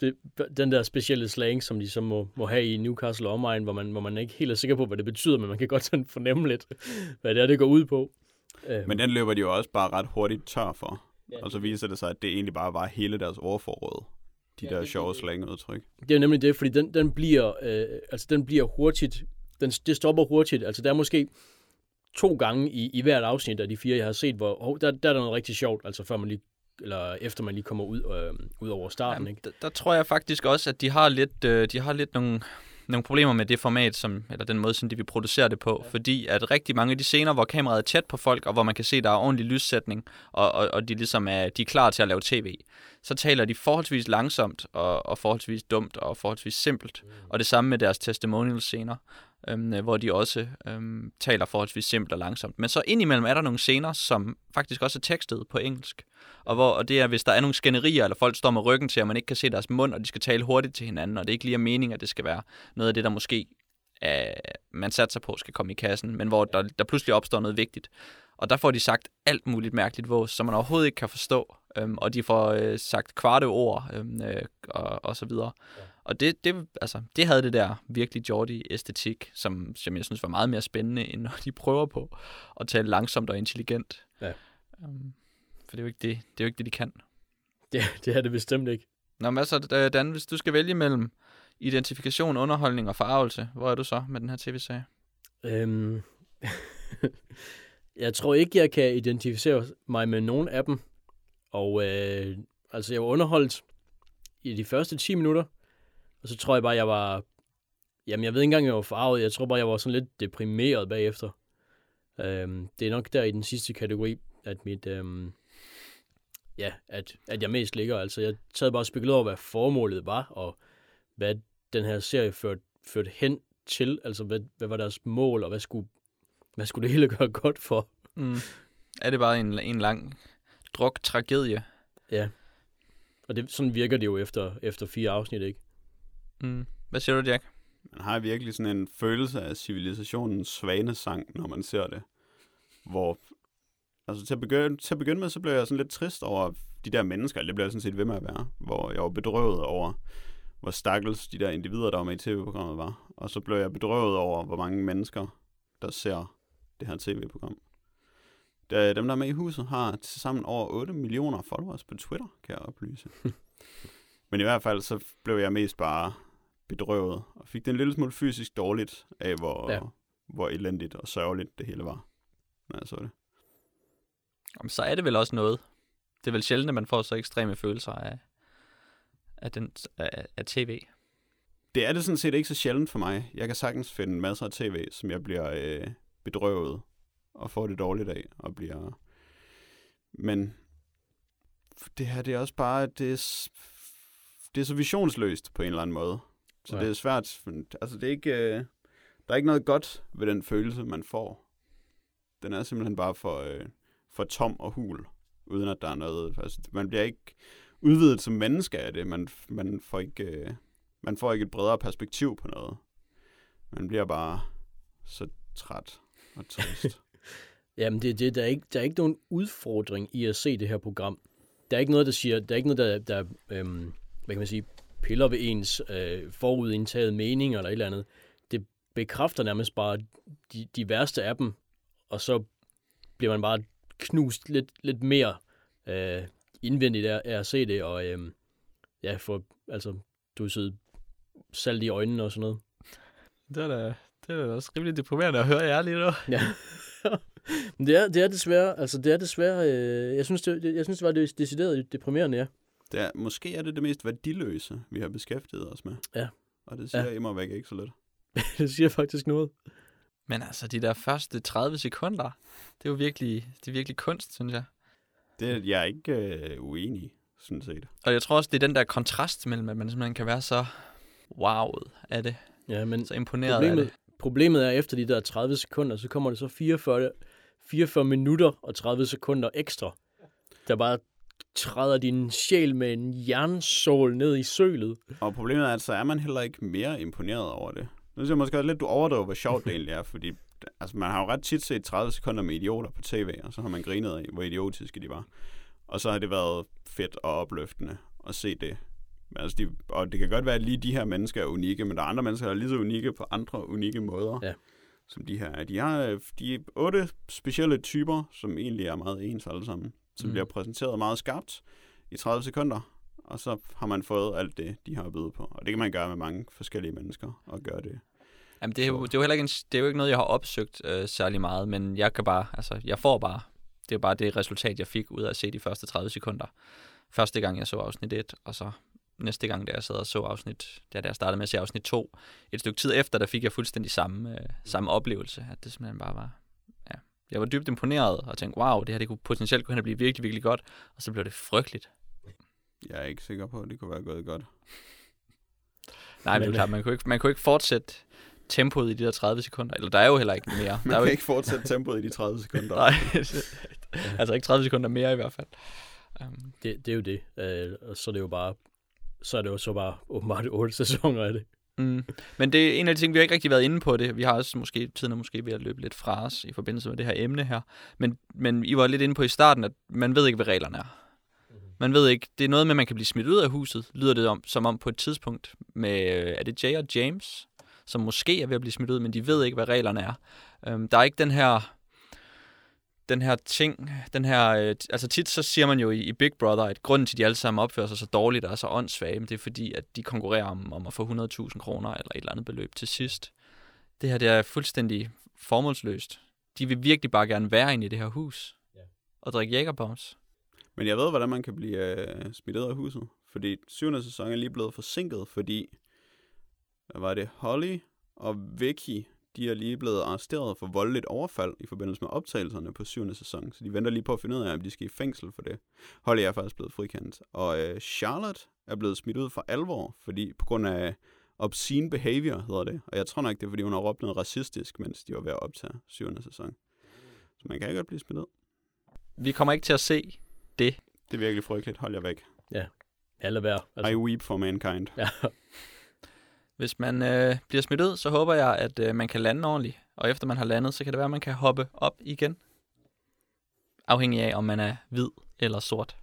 det, den der specielle slang, som de så må, må have i Newcastle og omegn, hvor man, hvor man ikke helt er sikker på, hvad det betyder, men man kan godt sådan fornemme lidt, hvad det er, det går ud på. Um, Men den løber de jo også bare ret hurtigt tør for. ja, Og så viser det sig, at det egentlig bare var hele deres ordforråd. De Ja, der det- sjove det- slangudtryk. Det er nemlig det, fordi den, den bliver, øh, altså den bliver hurtigt, den, det stopper hurtigt. Altså der er måske to gange i, i hvert afsnit af de fire, jeg har set, hvor oh, der, der er der noget rigtig sjovt, altså før man lige, eller efter man lige kommer ud, øh, ud over starten, Jamen, ikke? der, der tror jeg faktisk også, at de har lidt, øh, de har lidt nogle, nogle problemer med det format, som, eller den måde, som de vil producere det på. Ja. Fordi at rigtig mange af de scener, hvor kameraet er tæt på folk, og hvor man kan se, der er ordentlig lyssætning, og, og, og de ligesom er, de er klar til at lave tv, så taler de forholdsvis langsomt, og, og forholdsvis dumt, og forholdsvis simpelt. Mm. Og det samme med deres testimonial-scener, øhm, øh, hvor de også øhm, taler forholdsvis simpelt og langsomt. Men så indimellem er der nogle scener, som faktisk også er tekstet på engelsk. Og, hvor, og det er, hvis der er nogle skænderier, eller folk står med ryggen til, og man ikke kan se deres mund, og de skal tale hurtigt til hinanden, og det ikke lige er meningen, at det skal være noget af det, der måske er, man satser på, skal komme i kassen, men hvor der, der pludselig opstår noget vigtigt. Og der får de sagt alt muligt mærkeligt vås, som man overhovedet ikke kan forstå. Øhm, og de får øh, sagt kvarte ord, øhm, øh, og, og så videre. Ja. Og det, det, altså, det havde det der virkelig Jordi-æstetik, som, som jeg synes var meget mere spændende, end når de prøver på at tale langsomt og intelligent. Ja. Øhm, for det er jo ikke det, det, er jo ikke det de kan. Det, det er det bestemt ikke. Nå, men altså, øh, Dan, hvis du skal vælge mellem identifikation, underholdning og forarvelse, hvor er du så med den her tv-serie? Øhm, jeg tror ikke, jeg kan identificere mig med nogen af dem. Og øh, altså, jeg var underholdt i de første 10 minutter. Og så tror jeg bare, jeg var... Jamen, jeg ved ikke engang, jeg var farvet. Jeg tror bare, jeg var sådan lidt deprimeret bagefter. Øhm, det er nok der i den sidste kategori, at mit... Øhm, ja, at, at jeg mest ligger. Altså, jeg sad bare og spekulerede over, hvad formålet var, og hvad den her serie førte ført hen til. Altså, hvad, hvad var deres mål, og hvad skulle, hvad skulle det hele gøre godt for? Mm. Er det bare en, en lang druk tragedie? Ja. Og det, sådan virker det jo efter, efter fire afsnit, ikke? Mm. Hvad siger du, Jack? Man har virkelig sådan en følelse af civilisationens svanesang, når man ser det. Hvor, altså til at, begynde, til at begynde med, så blev jeg sådan lidt trist over de der mennesker, det blev jeg sådan set ved med at være, hvor jeg var bedrøvet over, hvor stakkels de der individer, der var med i tv-programmet var. Og så blev jeg bedrøvet over, hvor mange mennesker, der ser det her tv-program. Da dem, der er med i huset, har tilsammen over 8 millioner followers på Twitter, kan jeg oplyse. Men i hvert fald, så blev jeg mest bare bedrøvet, og fik det en lille smule fysisk dårligt af, hvor, Ja. hvor elendigt og sørgeligt det hele var, når jeg så det. Jamen, så er det vel også noget. Det er vel sjældent, at man får så ekstreme følelser af, af, den, af, af tv. Det er det sådan set ikke så sjældent for mig. Jeg kan sagtens finde masser af tv, som jeg bliver øh, bedrøvet og får det dårligt af, og bliver... Men det her, det er også bare, det er, det er så visionsløst på en eller anden måde. Så Ja. det er svært, altså det er ikke, øh, der er ikke noget godt ved den følelse, man får. Den er simpelthen bare for, øh, for tom og hul, uden at der er noget, altså man bliver ikke udvidet som menneske af det, man, man får ikke, øh, man får ikke et bredere perspektiv på noget. Man bliver bare så træt og trist. Jamen, det, det, der, er ikke, der er ikke nogen udfordring i at se det her program. Der er ikke noget, der siger, der er ikke noget, der, der øhm, hvad kan man sige, piller ved ens øh, forudindtaget mening eller et eller andet. Det bekræfter nærmest bare de, de værste af dem, og så bliver man bare knust lidt, lidt mere øh, indvendigt af, af at se det, og øh, ja, få, altså, du sidder salt i øjnene og sådan noget. Det er da, det er da også rimelig deprimerende at høre ærligt nu. Ja. Men det er, det er desværre, altså det er desværre, øh, jeg synes, det- jeg synes, det var det decideret deprimerende, ja. Det er, måske er det det mest værdiløse, vi har beskæftiget os med. Ja. Og det siger Ja. immer væk ikke så lidt. det siger faktisk noget. Men altså, de der første 30 sekunder, det er jo virkelig, det er virkelig kunst, synes jeg. Det, jeg er ikke øh, uenig, sådan set. Og jeg tror også, det er den der kontrast mellem, at man simpelthen kan være så wowet af det, Ja, men så imponeret af problemet, det. problemet er, at efter de der 30 sekunder, så kommer det så 44, 44 minutter og 30 sekunder ekstra, der bare træder din sjæl med en jernsål ned i sølet. Og problemet er, at så er man heller ikke mere imponeret over det. Nu synes jeg måske lidt, du overdriver, hvor sjovt det egentlig er, fordi altså, man har jo ret tit set 30 sekunder med idioter på tv, og så har man grinet af, hvor idiotiske de var. Og så har det været fedt og opløftende at se det. Altså, de, og det kan godt være, at lige de her mennesker er unikke, men der er andre mennesker, der er lige så unikke på andre unikke måder, Ja. som de her er. De har øh, de otte specielle typer, som egentlig er meget ens alle sammen, som mm. bliver præsenteret meget skarpt i 30 sekunder, og så har man fået alt det, de har at byde på. Og det kan man gøre med mange forskellige mennesker, og gøre det. Jamen, det er, jo, det er jo heller ikke, en, det er jo ikke noget, jeg har opsøgt øh, særlig meget, men jeg kan bare, altså, jeg får bare, det er bare det resultat, jeg fik ud af at se de første 30 sekunder. Første gang, jeg så afsnit 1, og så næste gang, da jeg sad og så afsnit, da jeg startede med at se afsnit 2, et stykke tid efter, der fik jeg fuldstændig samme, øh, samme oplevelse, at det simpelthen bare var, jeg var dybt imponeret og tænkte, wow, det her det kunne potentielt og blive virkelig, virkelig godt, og så blev det frygteligt. Jeg er ikke sikker på, at det kunne være gået godt. Nej, men, det er klart, man kunne, ikke, man kunne ikke fortsætte tempoet i de der 30 sekunder, eller der er jo heller ikke mere. Man der er jo kan ikke fortsætte tempoet i de 30 sekunder. Nej, altså ikke 30 sekunder mere i hvert fald. Um, Det, det er jo det. Og så er det jo bare, så er det jo så bare åbenbart otte sæsoner af det. Mm. Men det er en af de ting, vi har ikke rigtig været inde på det. Vi har også måske, tiden er måske ved at løbe lidt fra os i forbindelse med det her emne her. Men, men I var lidt inde på i starten, at man ved ikke, hvad reglerne er. Man ved ikke, det er noget med, at man kan blive smidt ud af huset, lyder det om, som om på et tidspunkt med, øh, er det Jay og James, som måske er ved at blive smidt ud, men de ved ikke, hvad reglerne er. Um, der er ikke den her, den her ting, den her, øh, altså tit så siger man jo i, i Big Brother, at grunden til, at de alle sammen opfører sig så dårligt og er så åndssvage, men det er fordi, at de konkurrerer om, om at få 100.000 kroner eller et eller andet beløb til sidst. Det her, det er fuldstændig formålsløst. De vil virkelig bare gerne være inde i det her hus Ja. og drikke Jägerbombs. Men jeg ved, hvordan man kan blive øh, smidt ud af huset. Fordi syvende sæson er lige blevet forsinket, fordi hvad var det, Holly og Vicky, de er lige blevet arresteret for voldeligt overfald i forbindelse med optagelserne på syvende sæson. Så de venter lige på at finde ud af, om de skal i fængsel for det. Holly er faktisk blevet frikendt. Og øh, Charlotte er blevet smidt ud for alvor, fordi på grund af obscene behavior, hedder det. Og jeg tror nok, det er, fordi hun har råbt noget racistisk, mens de var ved at optage syvende sæson. Så man kan godt blive smidt ud. Vi kommer ikke til at se det. Det er virkelig frygteligt. Hold jer væk. Alle være. I Altså, weep for mankind. ja. Hvis man øh, bliver smidt ud, så håber jeg, at øh, man kan lande ordentligt. Og efter man har landet, så kan det være, at man kan hoppe op igen. Afhængig af, om man er hvid eller sort.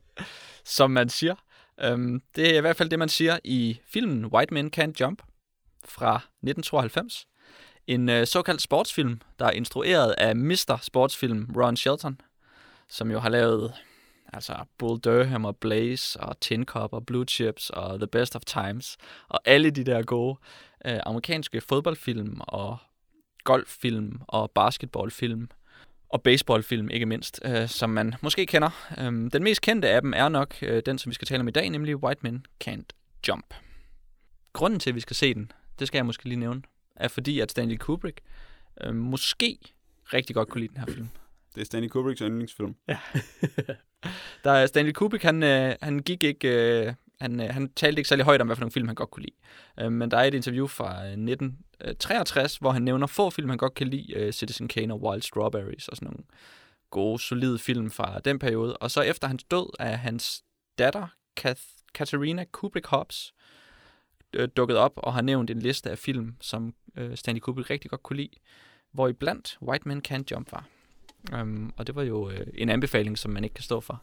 Som man siger. Øhm, det er i hvert fald det, man siger i filmen White Men Can't Jump fra 1992. En øh, såkaldt sportsfilm, der er instrueret af Mr. Sportsfilm Ron Shelton, som jo har lavet altså Bull Durham og Blaze og Tin Cup og Blue Chips og The Best of Times og alle de der gode øh, amerikanske fodboldfilm og golffilm og basketballfilm og baseballfilm ikke mindst, øh, som man måske kender. Øhm, den mest kendte af dem er nok øh, den, som vi skal tale om i dag, nemlig White Men Can't Jump. Grunden til, at vi skal se den, det skal jeg måske lige nævne, er fordi, at Stanley Kubrick øh, måske rigtig godt kunne lide den her film. Det er Stanley Kubricks yndlingsfilm. Der Stanley Kubrick, han, øh, han gik ikke... Øh, han, øh, han talte ikke særlig højt om, hvad for nogle film han godt kunne lide. Øh, men der er et interview fra øh, 1963, øh, hvor han nævner få film, han godt kan lide. Øh, Citizen Kane og Wild Strawberries og sådan nogle gode, solide film fra den periode. Og så efter hans død er hans datter, Kath- Katharina Kubrick Hobbs, øh, dukket op og har nævnt en liste af film, som øh, Stanley Kubrick rigtig godt kunne lide, hvor i blandt White Men Can't Jump var. Um, og det var jo øh, en anbefaling, som man ikke kan stå for.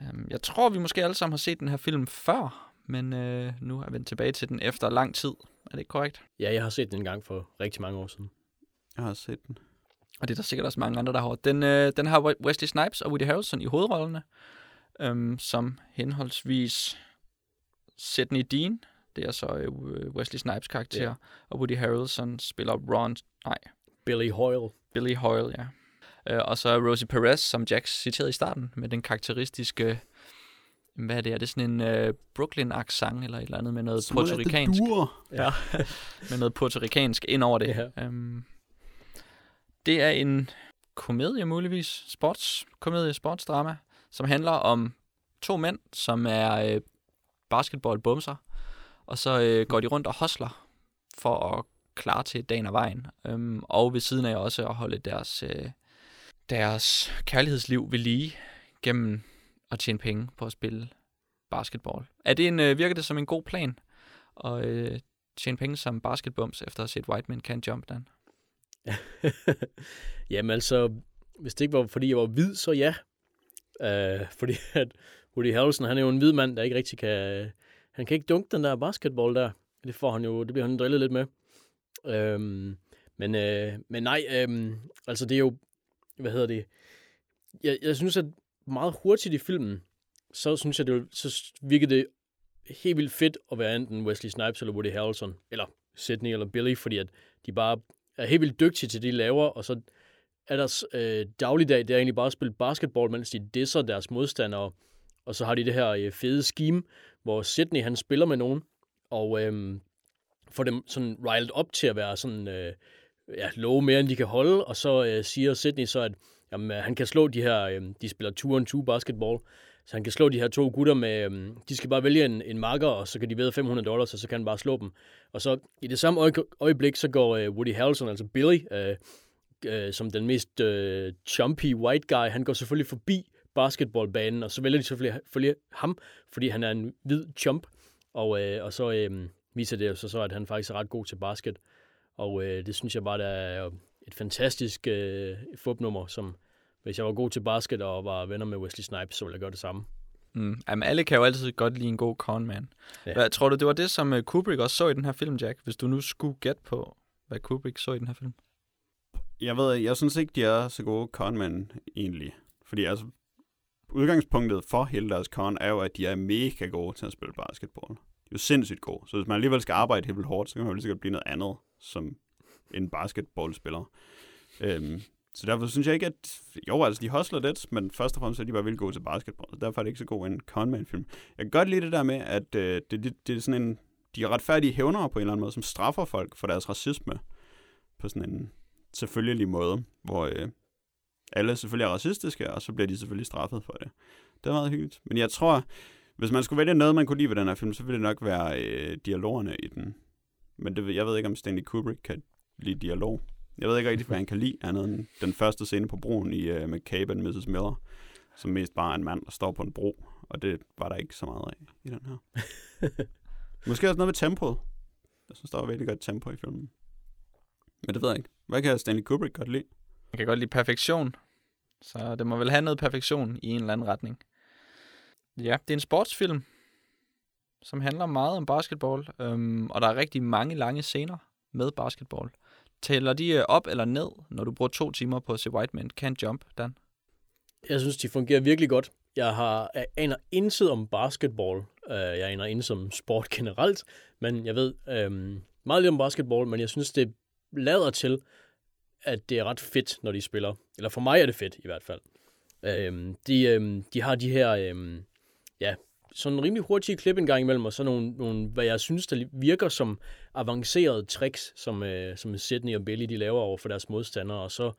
Um, jeg tror, vi måske alle sammen har set den her film før, men øh, nu er jeg vendt tilbage til den efter lang tid. Er det ikke korrekt? ja, jeg har set den en gang for rigtig mange år siden. Jeg har set den. Og det er der sikkert også mange andre, der har. Den, øh, den har Wesley Snipes og Woody Harrelson i hovedrollerne, øhm, som henholdsvis Sidney Dean, det er så øh, Wesley Snipes karakter, Ja. og Woody Harrelson spiller Ron, nej, Billy Hoyle. Billy Hoyle, ja. Øh, og så Rosie Perez, som Jack citerede i starten, med den karakteristiske, hvad er det, er det sådan en øh, Brooklyn-accent eller et eller andet med noget puerto ricansk, Duer. med noget puerto ricansk ind over det. Ja. Øhm, Det er en komedie muligvis, sportskomedie, sportsdrama, som handler om to mænd, som er øh, basketballbumser, og så øh, går de rundt og hosler for at klare til dagen og vejen. Øhm, og ved siden af også at holde deres, øh, deres kærlighedsliv ved lige gennem at tjene penge på at spille basketball. Er det en, øh, virker det som en god plan at øh, tjene penge som basketbums efter at have set White Man Can Jump, Dan? Jamen altså, hvis det ikke var fordi jeg var hvid, så ja. Øh, fordi at Woody Harrelson, han er jo en hvid mand, der ikke rigtig kan... Han kan ikke dunke den der basketball der. Det får han jo, det bliver han drillet lidt med. Øhm, men, øh, men nej, øh, altså det er jo, hvad hedder det, jeg, jeg synes, at meget hurtigt i filmen, så synes jeg, det, så virkede det helt vildt fedt at være enten Wesley Snipes eller Woody Harrelson, eller Sydney eller Billy, fordi at de bare er helt vildt dygtige til det, de laver, og så er deres øh, dagligdag, det er egentlig bare at spille basketball, mens de disser deres modstandere, og så har de det her øh, fede scheme, hvor Sydney han spiller med nogen, og øh, får dem sådan riled op til at være sådan, øh, ja, love mere, end de kan holde, og så øh, siger Sydney så, at jamen, øh, han kan slå de her, øh, de spiller 2-on-2 basketball, så han kan slå de her to gutter med, øh, de skal bare vælge en, en marker, og så kan de ved 500 dollars, og så kan han bare slå dem. Og så i det samme øje, øjeblik, så går øh, Woody Harrelson, altså Billy, øh, øh, som den mest øh, chumpy white guy, han går selvfølgelig forbi basketballbanen, og så vælger de selvfølgelig, selvfølgelig ham, fordi han er en hvid chump, og, øh, og så øh, viser det jo så, så, at han faktisk er ret god til basket. Og øh, det synes jeg bare, der er et fantastisk øh, fupnummer, som hvis jeg var god til basket og var venner med Wesley Snipes, så ville jeg gøre det samme. Mm. Jamen, alle kan jo altid godt lide en god conman. Ja. Hvad, tror du, det var det, som øh, Kubrick også så i den her film, Jack? Hvis du nu skulle gætte på, hvad Kubrick så i den her film? Jeg ved, jeg synes ikke, de er så gode conman egentlig. Fordi altså, udgangspunktet for hele deres con er jo, at de er mega gode til at spille basketball er jo sindssygt god. Så hvis man alligevel skal arbejde helt vildt hårdt, så kan man jo lige sikkert blive noget andet som en basketballspiller. Øhm, så derfor synes jeg ikke, at... Jo, altså, de hustler lidt, men først og fremmest er de bare vildt gode til basketball. Så derfor er det ikke så god en conman-film. Jeg kan godt lide det der med, at øh, det, det, det er sådan en... De er retfærdige hævnere på en eller anden måde, som straffer folk for deres racisme på sådan en selvfølgelig måde, hvor øh, alle selvfølgelig er racistiske, og så bliver de selvfølgelig straffet for det. Det er meget hyggeligt. Men jeg tror, hvis man skulle vælge noget, man kunne lide ved den her film, så ville det nok være øh, dialogerne i den. Men det, jeg ved ikke, om Stanley Kubrick kan lide dialog. Jeg ved ikke rigtig, hvad han kan lide, andet end den første scene på broen i uh, McCabe and Mrs. Miller, som mest bare er en mand, der står på en bro, og det var der ikke så meget af i den her. Måske også noget med tempoet. Jeg synes, der var virkelig godt tempo i filmen. Men det ved jeg ikke. Hvad kan Stanley Kubrick godt lide? Jeg kan godt lide perfektion. Så det må vel have noget perfektion i en eller anden retning. Ja, det er en sportsfilm, som handler meget om basketball, øhm, og der er rigtig mange lange scener med basketball. Tæller de øh, op eller ned, når du bruger to timer på at se White Man Can't Jump, Dan? Jeg synes, de fungerer virkelig godt. Jeg har jeg aner intet om basketball. Øh, jeg aner intet om sport generelt, men jeg ved øhm, meget lidt om basketball, men jeg synes, det lader til, at det er ret fedt, når de spiller. Eller for mig er det fedt, i hvert fald. Øhm, de, øhm, de har de her øhm, ja, sådan rimelig hurtige klip en gang imellem, og så nogle, nogle, hvad jeg synes, der virker som avancerede tricks, som, øh, som Sydney og Billy de laver over for deres modstandere, og så,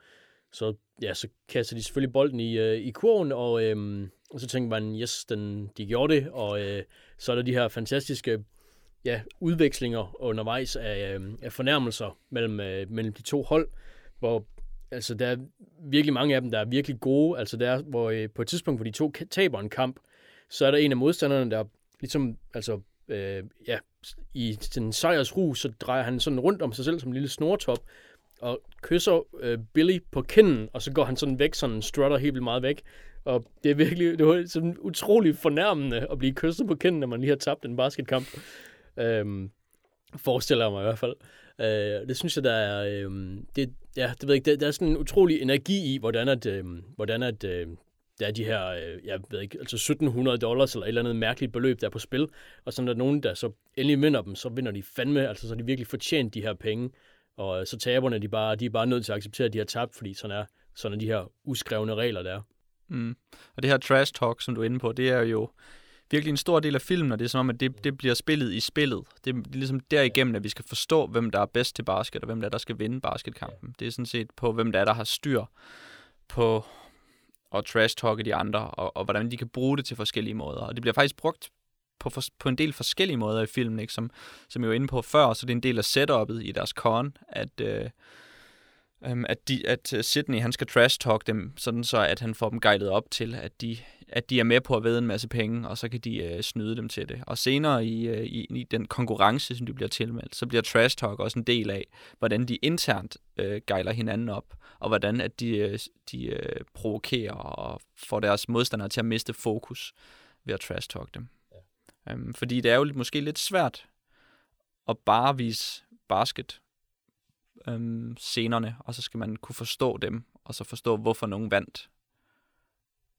så, ja, så kaster de selvfølgelig bolden i, øh, i kurven, og, øh, og så tænker man, yes, den, de gjorde det, og øh, så er der de her fantastiske ja, udvekslinger undervejs af, øh, af fornærmelser mellem, øh, mellem de to hold, hvor altså, der er virkelig mange af dem, der er virkelig gode. Altså, der er, hvor øh, på et tidspunkt, hvor de to taber en kamp, så er der en af modstanderne, der ligesom, altså, øh, ja, i den sejrsru, så drejer han sådan rundt om sig selv som en lille snortop, og kysser øh, Billy på kinden, og så går han sådan væk, sådan strutter helt vildt meget væk. Og det er virkelig det var sådan utrolig fornærmende at blive kysset på kinden, når man lige har tabt en basketkamp. Øhm, forestiller jeg mig i hvert fald. Øh, det synes jeg, der er... Øh, det, ja, det ved ikke, der, der er sådan en utrolig energi i, hvordan at, øh, hvordan at øh, der er de her, øh, jeg ved ikke, altså 1700 dollars eller et eller andet mærkeligt beløb, der er på spil, og så når der er nogen, der så endelig vinder dem, så vinder de fandme, altså så har de virkelig fortjent de her penge, og øh, så taberne, de, bare, de er bare nødt til at acceptere, at de har tabt, fordi sådan er, sådan er de her uskrevne regler, der Mm. Og det her trash talk, som du er inde på, det er jo virkelig en stor del af filmen, og det er som om, at det, det bliver spillet i spillet. Det er, det er ligesom derigennem, at vi skal forstå, hvem der er bedst til basket, og hvem der, er, der skal vinde basketkampen. Det er sådan set på, hvem der er, der har styr på og trash-talke de andre, og, og hvordan de kan bruge det til forskellige måder. Og det bliver faktisk brugt på, for, på en del forskellige måder i filmen, ikke? Som, som jeg var inde på før, så det er en del af setup'et i deres con, at, øh, øh, at, de, at øh, Sydney han skal trash-talk dem, sådan så at han får dem guidet op til, at de, at de er med på at vide en masse penge, og så kan de øh, snyde dem til det. Og senere i, øh, i, i den konkurrence, som de bliver tilmeldt, så bliver trash-talk også en del af, hvordan de internt øh, gejler hinanden op, og hvordan at de, øh, de øh, provokerer og får deres modstandere til at miste fokus ved at trash-talk dem. Ja. Um, fordi det er jo måske lidt svært at bare vise basket um, scenerne, og så skal man kunne forstå dem, og så forstå, hvorfor nogen vandt.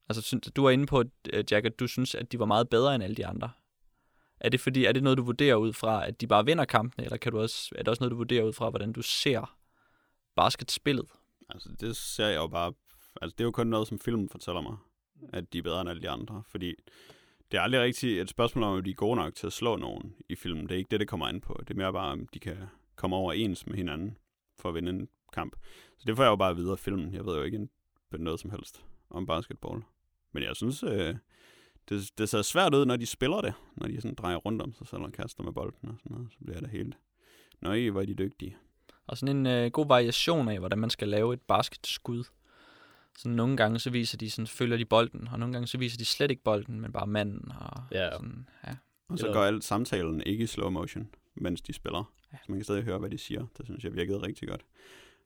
Altså, du er inde på, øh, Jack, at du synes, at de var meget bedre end alle de andre. Er det fordi, er det noget, du vurderer ud fra, at de bare vinder kampene, eller kan du også, er det også noget, du vurderer ud fra, hvordan du ser basketspillet? Altså, det ser jeg jo bare... Altså, det er jo kun noget, som filmen fortæller mig, at de er bedre end alle de andre, fordi det er aldrig rigtigt et spørgsmål om, at de er gode nok til at slå nogen i filmen. Det er ikke det, det kommer an på. Det er mere bare, om de kan komme overens med hinanden for at vinde en kamp. Så det får jeg jo bare videre af filmen. Jeg ved jo ikke noget som helst om basketball. Men jeg synes, øh, det, det ser svært ud, når de spiller det. Når de sådan drejer rundt om sig selv og kaster med bolden og sådan noget. Så bliver det helt... Nøj, hvor er de dygtige. Og sådan en øh, god variation af, hvordan man skal lave et basketskud. Så nogle gange så viser de sådan, følger de bolden, og nogle gange så viser de slet ikke bolden, men bare manden. Og, ja. sådan, ja. og så går alt samtalen ikke i slow motion, mens de spiller. Ja. Så man kan stadig høre, hvad de siger. Det synes jeg virkede rigtig godt.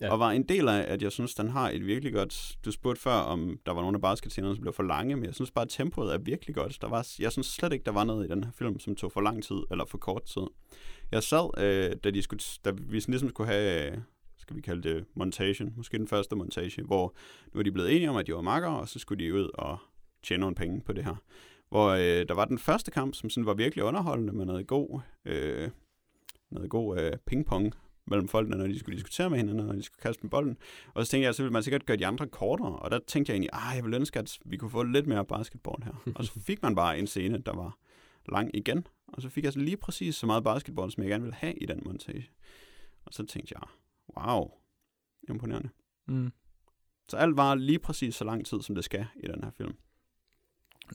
Ja. Og var en del af, at jeg synes, den har et virkelig godt... Du spurgte før, om der var nogle af basketscenerne, som blev for lange, men jeg synes bare, at tempoet er virkelig godt. Der var, jeg synes slet ikke, der var noget i den her film, som tog for lang tid, eller for kort tid. Jeg sad, øh, da, de skulle, da vi ligesom skulle have, skal vi kalde det montage, måske den første montage, hvor nu er de blevet enige om, at de var makker, og så skulle de ud og tjene nogle penge på det her. Hvor øh, der var den første kamp, som sådan var virkelig underholdende med noget god, øh, noget god øh, pingpong mellem folkene, når de skulle diskutere med hinanden, når de skulle kaste med bolden. Og så tænkte jeg, så ville man sikkert gøre de andre kortere. Og der tænkte jeg egentlig, ah, jeg ville ønske, at vi kunne få lidt mere basketball her. og så fik man bare en scene, der var lang igen. Og så fik jeg så lige præcis så meget basketball, som jeg gerne ville have i den montage. Og så tænkte jeg, wow, imponerende. Mm. Så alt var lige præcis så lang tid, som det skal i den her film.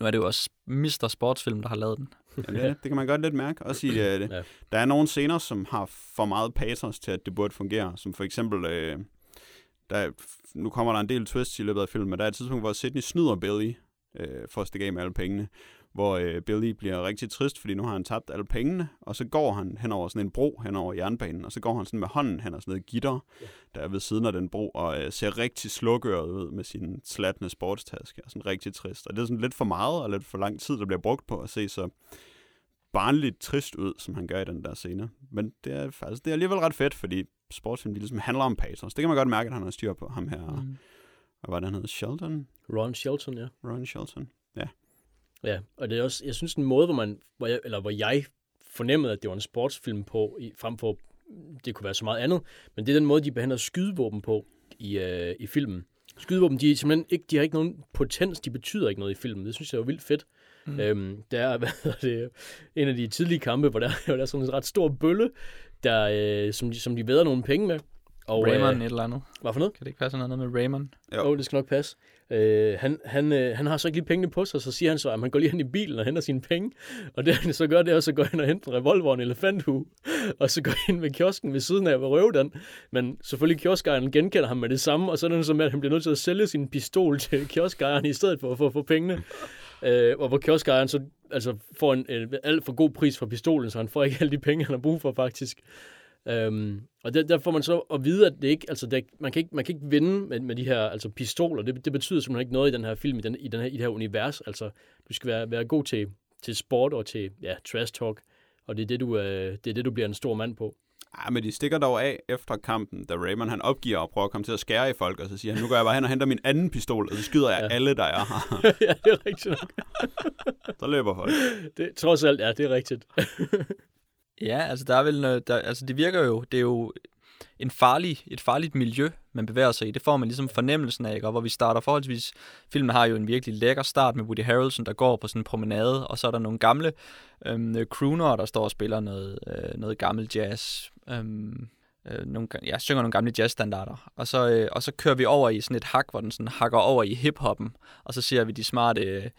Nu er det jo også Mr. Sportsfilm, der har lavet den. ja, det, det kan man godt lidt mærke. Også i, det. Ja. Der er nogle scener, som har for meget pathos til, at det burde fungere. Som for eksempel, øh, der, nu kommer der en del twists i løbet af filmen, men der er et tidspunkt, hvor Sydney snyder Billy øh, for at stikke af med alle pengene hvor øh, Billy bliver rigtig trist, fordi nu har han tabt alle pengene, og så går han hen over sådan en bro hen over jernbanen, og så går han sådan med hånden hen over sådan noget gitter, der er ved siden af den bro, og øh, ser rigtig slukøret ud med sin slatne sportstaske, og sådan rigtig trist. Og det er sådan lidt for meget, og lidt for lang tid, der bliver brugt på at se så barnligt trist ud, som han gør i den der scene. Men det er faktisk det er alligevel ret fedt, fordi sportsfilm ligesom handler om pathos. Det kan man godt mærke, at han har styr på ham her. Mm. Hvad var det, han hed? Shelton? Ron Shelton, ja. Ron Shelton, ja. Ja, og det er også, jeg synes en måde, hvor man, hvor jeg, eller hvor jeg fornemmede, at det var en sportsfilm på, i, frem for, det kunne være så meget andet, men det er den måde, de behandler skydevåben på i, øh, i filmen. Skydevåben, de, er simpelthen ikke, de har ikke nogen potens, de betyder ikke noget i filmen. Det synes jeg er vildt fedt. Mm. Øhm, der er hvad det, en af de tidlige kampe, hvor der, hvor der er sådan en ret stor bølle, der, øh, som, de, som de væder nogle penge med. Og, Raymond øh, et eller andet. Hvad for noget? Kan det ikke passe noget med Raymond? Jo, oh, det skal nok passe. Øh, han, han, øh, han har så ikke lige pengene på sig, så siger han så, at han går lige hen i bilen og henter sine penge. Og det han så gør, det er, så går han og henter revolveren elefanthue, og så går ind ved kiosken ved siden af og røve den. Men selvfølgelig kioskejeren genkender ham med det samme, og så er det så med, at han bliver nødt til at sælge sin pistol til kioskejeren i stedet for at få, få pengene. Øh, og hvor kioskejeren så altså, får en, en alt for god pris for pistolen, så han får ikke alle de penge, han har brug for faktisk. Øhm, og der, der får man så at vide, at det ikke, altså det, man, kan ikke, man kan ikke vinde med, med de her altså pistoler. Det, det betyder simpelthen ikke noget i den her film, i, den, i, den her, i det her univers. Altså, du skal være, være god til, til sport og til ja, trash talk, og det er det, du, øh, det er det, du bliver en stor mand på. Ja, men de stikker dog af efter kampen, da Raymond han opgiver og prøver at komme til at skære i folk, og så siger han, nu går jeg bare hen og henter min anden pistol, og så skyder jeg ja. alle, der er her. ja, det er rigtigt nok. så løber folk. Det, trods alt, ja, det er rigtigt. Ja, altså der er vel noget, der, altså det virker jo, det er jo, en farlig, et farligt miljø, man bevæger sig i. Det får man ligesom fornemmelsen af, ikke? Og hvor vi starter forholdsvis... Filmen har jo en virkelig lækker start med Woody Harrelson, der går på sådan en promenade, og så er der nogle gamle øhm, crooner, der står og spiller noget, øh, noget gammel jazz. Øhm, øh, nogle, ja, synger nogle gamle jazzstandarder. Og så, øh, og så kører vi over i sådan et hak, hvor den sådan hakker over i hiphoppen, og så ser vi de smarte,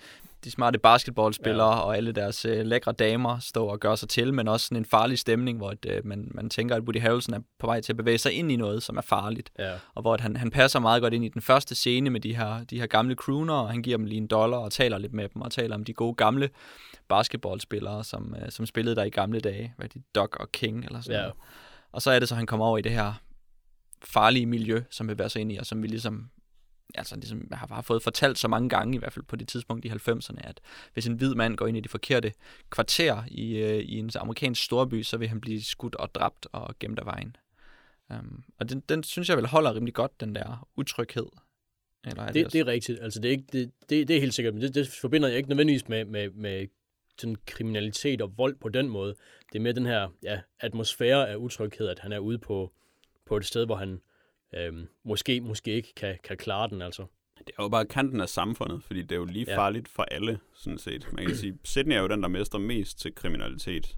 de smarte basketballspillere ja. og alle deres øh, lækre damer stå og gøre sig til, men også sådan en farlig stemning, hvor et, øh, man, man tænker, at Woody Harrelson er på vej til at bevæge sig ind i noget, som er farligt. Ja. Og hvor at han, han passer meget godt ind i den første scene med de her, de her gamle crooner, og han giver dem lige en dollar og taler lidt med dem, og taler om de gode gamle basketballspillere, som, øh, som spillede der i gamle dage, hvad de Doc og King eller sådan Ja. noget. Og så er det så, han kommer over i det her farlige miljø, som vi bevæger sig ind i, og som vi ligesom, altså ligesom har, har fået fortalt så mange gange, i hvert fald på det tidspunkt i 90'erne, at hvis en hvid mand går ind i det forkerte kvarter i, øh, i en amerikansk storby, så vil han blive skudt og dræbt og gemt af vejen. Um, og den, den synes jeg vel holder rimelig godt, den der utryghed. Eller er Det, også- det er rigtigt. Altså, det er, ikke, det, det, det er helt sikkert, men det, det forbinder jeg ikke nødvendigvis med, med, med sådan kriminalitet og vold på den måde. Det er mere den her ja, atmosfære af utryghed, at han er ude på, på et sted, hvor han øhm, måske, måske ikke kan, kan klare den, altså. Det er jo bare kanten af samfundet, fordi det er jo lige Ja. farligt for alle, sådan set. Man kan sige, Sydney er jo den, der mester mest til kriminalitet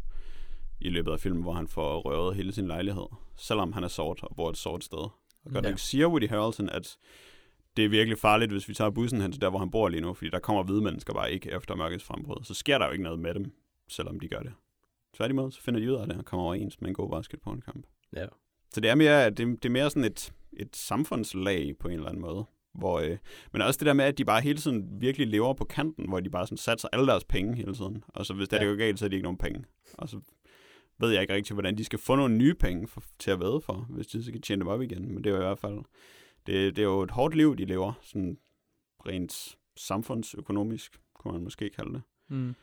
i løbet af filmen, hvor han får røvet hele sin lejlighed, selvom han er sort og bor et sort sted. Og godt Ja. ja. siger Woody Harrelson, at det er virkelig farligt, hvis vi tager bussen hen til der, hvor han bor lige nu, fordi der kommer hvide mennesker bare ikke efter mørkets frembrud. Så sker der jo ikke noget med dem, selvom de gør det. Tværtimod, så finder de ud af det og kommer overens med en god basketballkamp. Ja. Så det er mere, det, det er mere sådan et, et samfundslag på en eller anden måde. Hvor, øh, men også det der med, at de bare hele tiden virkelig lever på kanten, hvor de bare sådan satser alle deres penge hele tiden. Og så hvis det, Ja. ja. det går galt, så har de ikke nogen penge. Og så ved jeg ikke rigtig, hvordan de skal få nogle nye penge for, til at væde for, hvis de så kan tjene dem op igen. Men det er jo i hvert fald, det, det er jo et hårdt liv, de lever, sådan rent samfundsøkonomisk, kunne man måske kalde det. Mm. Og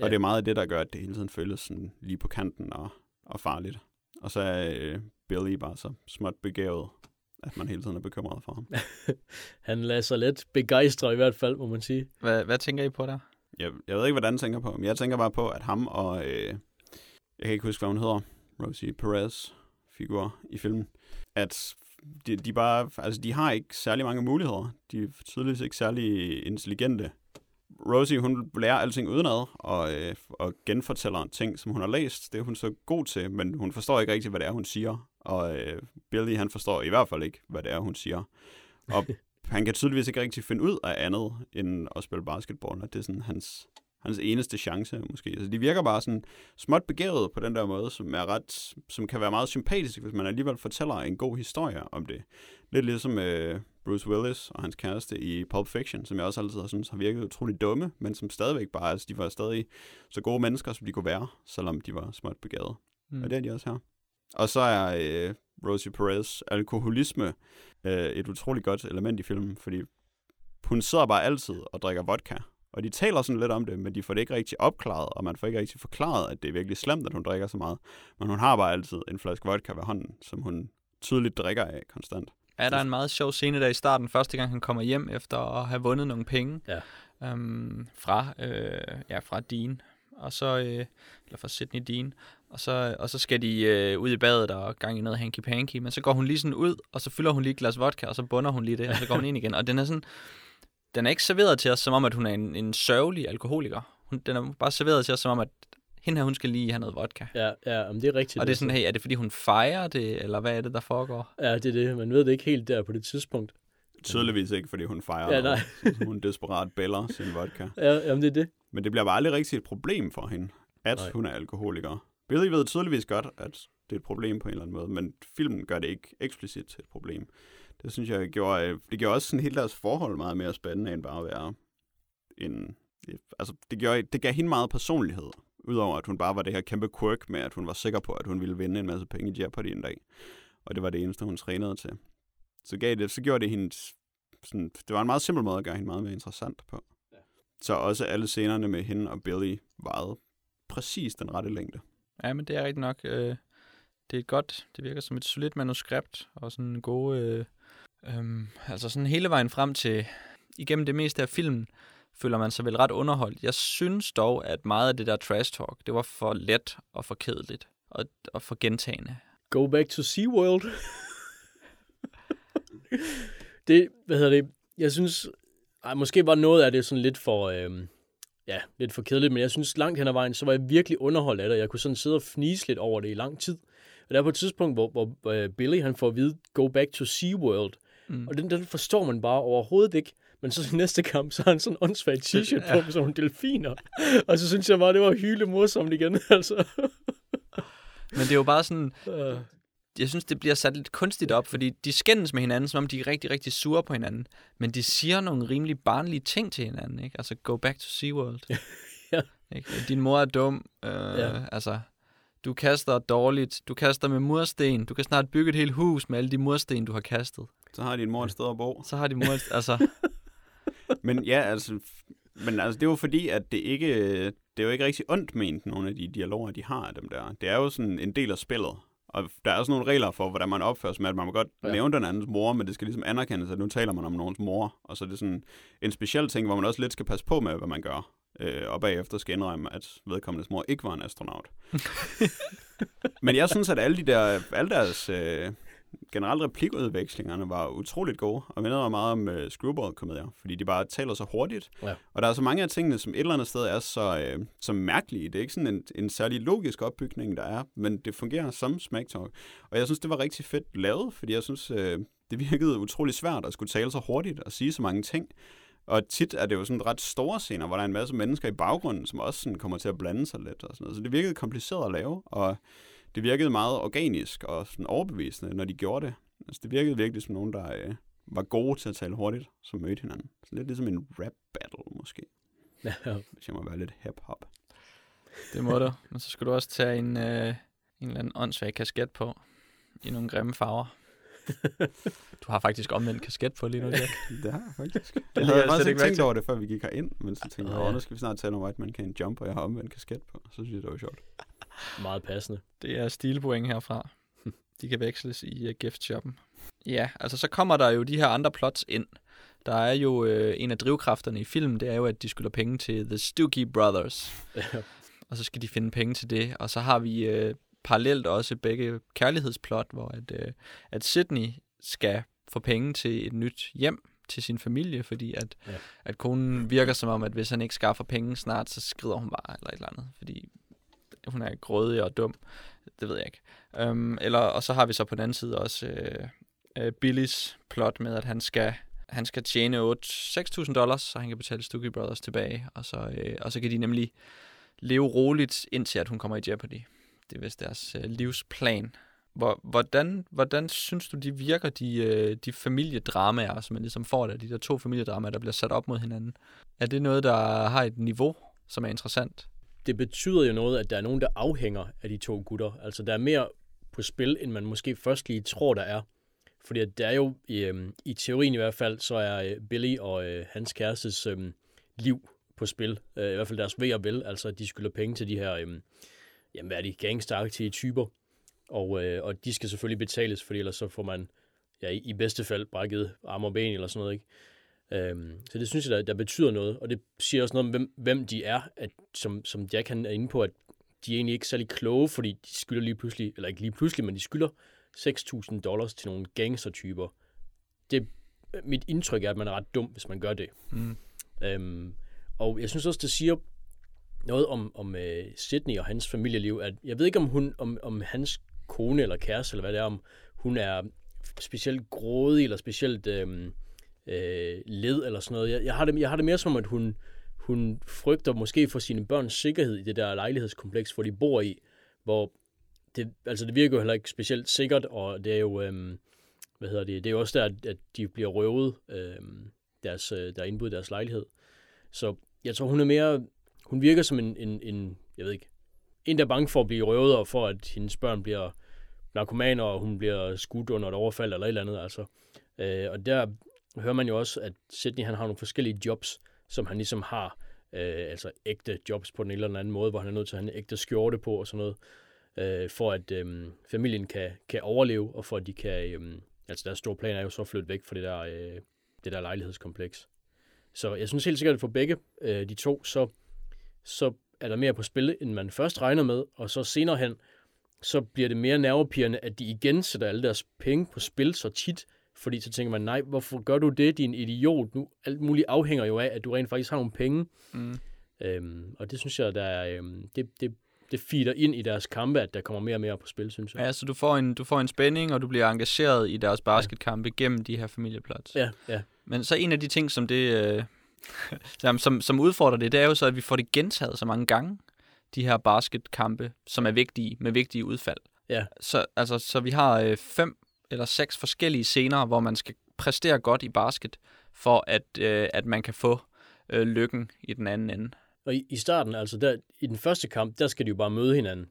Ja. det er meget af det, der gør, at det hele tiden føles sådan lige på kanten og, og farligt. Og så er øh, Billy bare så småt begavet, at man hele tiden er bekymret for ham. Han lader sig let begejstre i hvert fald, må man sige. Hvad, hvad tænker I på der? Jeg, jeg ved ikke, hvad Dan tænker på, men jeg tænker bare på, at ham og... Øh, jeg kan ikke huske, hvad hun hedder. Rosie Perez figur i filmen. At de, de bare... Altså, de har ikke særlig mange muligheder. De er tydeligvis ikke særlig intelligente. Rosie, hun lærer alting udenad, og, øh, og genfortæller ting, som hun har læst. Det er hun så god til, men hun forstår ikke rigtig, hvad det er, hun siger. Og øh, Billy, han forstår i hvert fald ikke, hvad det er, hun siger. Og han kan tydeligvis ikke rigtig finde ud af andet, end at spille basketball, og det er sådan hans, hans eneste chance, måske. Altså, de virker bare sådan småt begavet på den der måde, som er ret, som kan være meget sympatisk, hvis man alligevel fortæller en god historie om det. Lidt ligesom øh, Bruce Willis og hans kæreste i Pulp Fiction, som jeg også altid har synes har virket utrolig dumme, men som stadigvæk bare, altså de var stadig så gode mennesker, som de kunne være, selvom de var småt begavet. Mm. Og det er de også her. Og så er øh, Rosie Perez alkoholisme øh, et utroligt godt element i filmen, fordi hun sidder bare altid og drikker vodka. Og de taler sådan lidt om det, men de får det ikke rigtig opklaret, og man får ikke rigtig forklaret, at det er virkelig slemt, at hun drikker så meget. Men hun har bare altid en flaske vodka ved hånden, som hun tydeligt drikker af konstant. Er der en meget sjov scene der i starten, første gang han kommer hjem efter at have vundet nogle penge. Ja. øhm, fra, øh, ja, fra Dean, og så, øh, eller fra Sydney Dean, og så, og så skal de øh, ud i badet og gang i noget hanky-panky, men så går hun lige sådan ud, og så fylder hun lige et glas vodka, og så bunder hun lige det, og så går hun ind igen, og den er sådan, den er ikke serveret til os, som om, at hun er en, en sørgelig alkoholiker. Hun, den er bare serveret til os, som om, at hende her, hun skal lige have noget vodka. Ja, ja men det er rigtigt. Og det er sådan, hey, er det fordi hun fejrer det, eller hvad er det, der foregår? Ja, det er det. Man ved det ikke helt der på det tidspunkt. Tydeligvis ikke, fordi hun fejrer Ja, noget. nej. Så hun desperat bæller sin vodka. Ja, jamen det er det. Men det bliver bare aldrig rigtig et problem for hende, at Nej. Nej. hun er alkoholiker. Billy ved tydeligvis godt, at det er et problem på en eller anden måde, men filmen gør det ikke eksplicit til et problem. Det synes jeg gjorde, øh, det gjorde også sådan hele deres forhold meget mere spændende, end bare at være en... Altså, det, gjorde, det gav hende meget personlighed, udover at hun bare var det her kæmpe quirk med, at hun var sikker på, at hun ville vinde en masse penge i Jeopardy en dag. Og det var det eneste, hun trænede til. Så, gav det, så gjorde det hendes... Sådan, det var en meget simpel måde at gøre hende meget mere interessant på. Så også alle scenerne med hende og Billy varede præcis den rette længde. Ja, men det er rigtigt nok. Øh, det er godt, det virker som et solidt manuskript, og sådan en god, øh, øh, altså sådan hele vejen frem til, igennem det meste af filmen, føler man sig vel ret underholdt. Jeg synes dog, at meget af det der trash talk, det var for let og for kedeligt og, og for gentagende. Go back to SeaWorld. det, hvad hedder det, jeg synes, ej, måske var noget af det sådan lidt for, øhm, ja, lidt for kedeligt, men jeg synes langt hen ad vejen, så var jeg virkelig underholdt af det. Jeg kunne sådan sidde og fnise lidt over det i lang tid. Og der er på et tidspunkt, hvor, hvor uh, Billy han får at vide, go back to SeaWorld. Mm. Og den, den forstår man bare overhovedet ikke. Men så i næste kamp, så har han sådan en åndssvagt t-shirt på med sådan nogle delfiner. og så synes jeg bare, det var hyle morsomt igen. altså. Men det er jo bare sådan... Jeg synes, det bliver sat lidt kunstigt op, fordi de skændes med hinanden, som om de er rigtig, rigtig sure på hinanden. Men de siger nogle rimelig barnlige ting til hinanden, ikke? Altså, go back to SeaWorld. ja. Ikke? Din mor er dum. Øh, ja. Altså, du kaster dårligt. Du kaster med mursten. Du kan snart bygge et helt hus med alle de mursten, du har kastet. Så har din mor et sted at bo. Så har din mor et, altså... Men ja, altså, men altså, det er jo fordi, at det ikke, det er jo ikke rigtig ondt ment, nogle af de dialoger, de har af dem der. Det er jo sådan en del af spillet. Og der er også nogle regler for, hvordan man opfører sig med, at man må godt ja. nævne den andens mor, men det skal ligesom anerkendes, at nu taler man om nogens mor. Og så er det sådan en speciel ting, hvor man også lidt skal passe på med, hvad man gør. Øh, og bagefter skal indrømme, at vedkommendes mor ikke var en astronaut. men jeg synes, at alle, de der, alle deres øh, generelt replikudvekslingerne var utroligt gode, og minder mig meget om uh, Screwball-komedier, fordi de bare taler så hurtigt. Ja. Og der er så mange af tingene, som et eller andet sted er så, uh, så mærkelige. Det er ikke sådan en, en særlig logisk opbygning, der er, men det fungerer som smack talk. Og jeg synes, det var rigtig fedt lavet, fordi jeg synes, uh, det virkede utrolig svært at skulle tale så hurtigt og sige så mange ting. Og tit er det jo sådan ret store scener, hvor der er en masse mennesker i baggrunden, som også sådan kommer til at blande sig lidt og sådan noget. Så det virkede kompliceret at lave, og det virkede meget organisk og sådan overbevisende, når de gjorde det. Altså, det virkede virkelig som nogen, der øh, var gode til at tale hurtigt, som mødte hinanden. Så lidt ligesom en rap battle, måske. Ja. Hvis jeg må være lidt hip-hop. Det må du. Men så skal du også tage en, øh, en eller anden åndssvag kasket på i nogle grimme farver. Du har faktisk omvendt kasket på lige nu, Jack. det har jeg faktisk. Det jeg havde faktisk ikke tænkt over det, før vi gik herind, men så tænkte jeg, oh, nu skal vi snart tage noget White Man Can Jump, og jeg har omvendt kasket på. Så synes jeg, det var sjovt. Meget passende. Det er stilpoint herfra. De kan veksles i uh, gift-shoppen. Ja, altså så kommer der jo de her andre plots ind. Der er jo øh, en af drivkræfterne i filmen, det er jo, at de skylder penge til The Stuckey Brothers. og så skal de finde penge til det. Og så har vi øh, parallelt også begge kærlighedsplot, hvor at, øh, at Sydney skal få penge til et nyt hjem til sin familie, fordi at, ja. at konen virker som om, at hvis han ikke skaffer penge snart, så skrider hun bare eller et eller andet, fordi hun er grådig og dum. Det ved jeg ikke. Um, eller, og så har vi så på den anden side også øh, øh, Billys plot med, at han skal, han skal tjene 6.000 dollars, så han kan betale Stuckey Brothers tilbage, og så, øh, og så kan de nemlig leve roligt, indtil at hun kommer i Jeopardy. Det er vist deres øh, livsplan. Hvor, hvordan, hvordan synes du, de virker, de, øh, de familiedramaer, som man ligesom får der, de der to familiedramaer, der bliver sat op mod hinanden? Er det noget, der har et niveau, som er interessant? det betyder jo noget, at der er nogen, der afhænger af de to gutter. Altså, der er mere på spil, end man måske først lige tror, der er. Fordi at der er jo, i, øh, i teorien i hvert fald, så er øh, Billy og øh, hans kærestes øh, liv på spil. Øh, I hvert fald deres ved og vel. Altså, de skylder penge til de her, øh, jamen, hvad er de, gangsteragtige typer. Og, øh, og de skal selvfølgelig betales, fordi ellers så får man ja, i, i bedste fald brækket arm og ben eller sådan noget, ikke? Øhm, så det synes jeg, der, der betyder noget, og det siger også noget om, hvem, hvem de er, at, som, som Jack han er inde på, at de er egentlig ikke særlig kloge, fordi de skylder lige pludselig, eller ikke lige pludselig, men de skylder 6.000 dollars til nogle gangstertyper. Det, mit indtryk er, at man er ret dum, hvis man gør det. Mm. Øhm, og jeg synes også, det siger noget om, om uh, Sydney og hans familieliv, at jeg ved ikke, om, hun, om, om hans kone eller kæreste, eller hvad det er, om hun er specielt grådig, eller specielt... Øhm, øh, led eller sådan noget. Jeg, jeg, har det, jeg har det mere som, at hun, hun frygter måske for sine børns sikkerhed i det der lejlighedskompleks, hvor de bor i, hvor det, altså det virker jo heller ikke specielt sikkert, og det er jo, øhm, hvad hedder det, det er jo også der, at de bliver røvet, øhm, deres, øh, der er indbud deres lejlighed. Så jeg tror, hun er mere, hun virker som en, en, en jeg ved ikke, en, der er bange for at blive røvet, og for at hendes børn bliver narkomaner, og hun bliver skudt under et overfald eller et eller andet, altså. Øh, og der hører man jo også, at Sydney han har nogle forskellige jobs, som han ligesom har, øh, altså ægte jobs på den eller anden måde, hvor han er nødt til at have en ægte skjorte på og sådan noget, øh, for at øh, familien kan, kan overleve, og for at de kan, øh, altså deres store plan er jo så at flytte væk fra det der, øh, det der lejlighedskompleks. Så jeg synes helt sikkert, at for begge øh, de to, så, så er der mere på spil, end man først regner med, og så senere hen, så bliver det mere nervepirrende, at de igen sætter alle deres penge på spil så tit, fordi så tænker man, nej, hvorfor gør du det, din idiot? Nu, alt muligt afhænger jo af, at du rent faktisk har nogle penge. Mm. Øhm, og det synes jeg, der er, øhm, det, det, det feeder ind i deres kampe, at der kommer mere og mere på spil, synes jeg. Ja, så du får, en, du får en spænding, og du bliver engageret i deres basketkampe gennem de her familieplots. Ja, ja. Men så en af de ting, som det... Øh, som, som, som udfordrer det, det er jo så, at vi får det gentaget så mange gange, de her basketkampe, som er vigtige, med vigtige udfald. Ja. Så, altså, så vi har øh, fem eller seks forskellige scener, hvor man skal præstere godt i basket, for at, øh, at man kan få øh, lykken i den anden ende. Og i, i starten, altså der, i den første kamp, der skal de jo bare møde hinanden,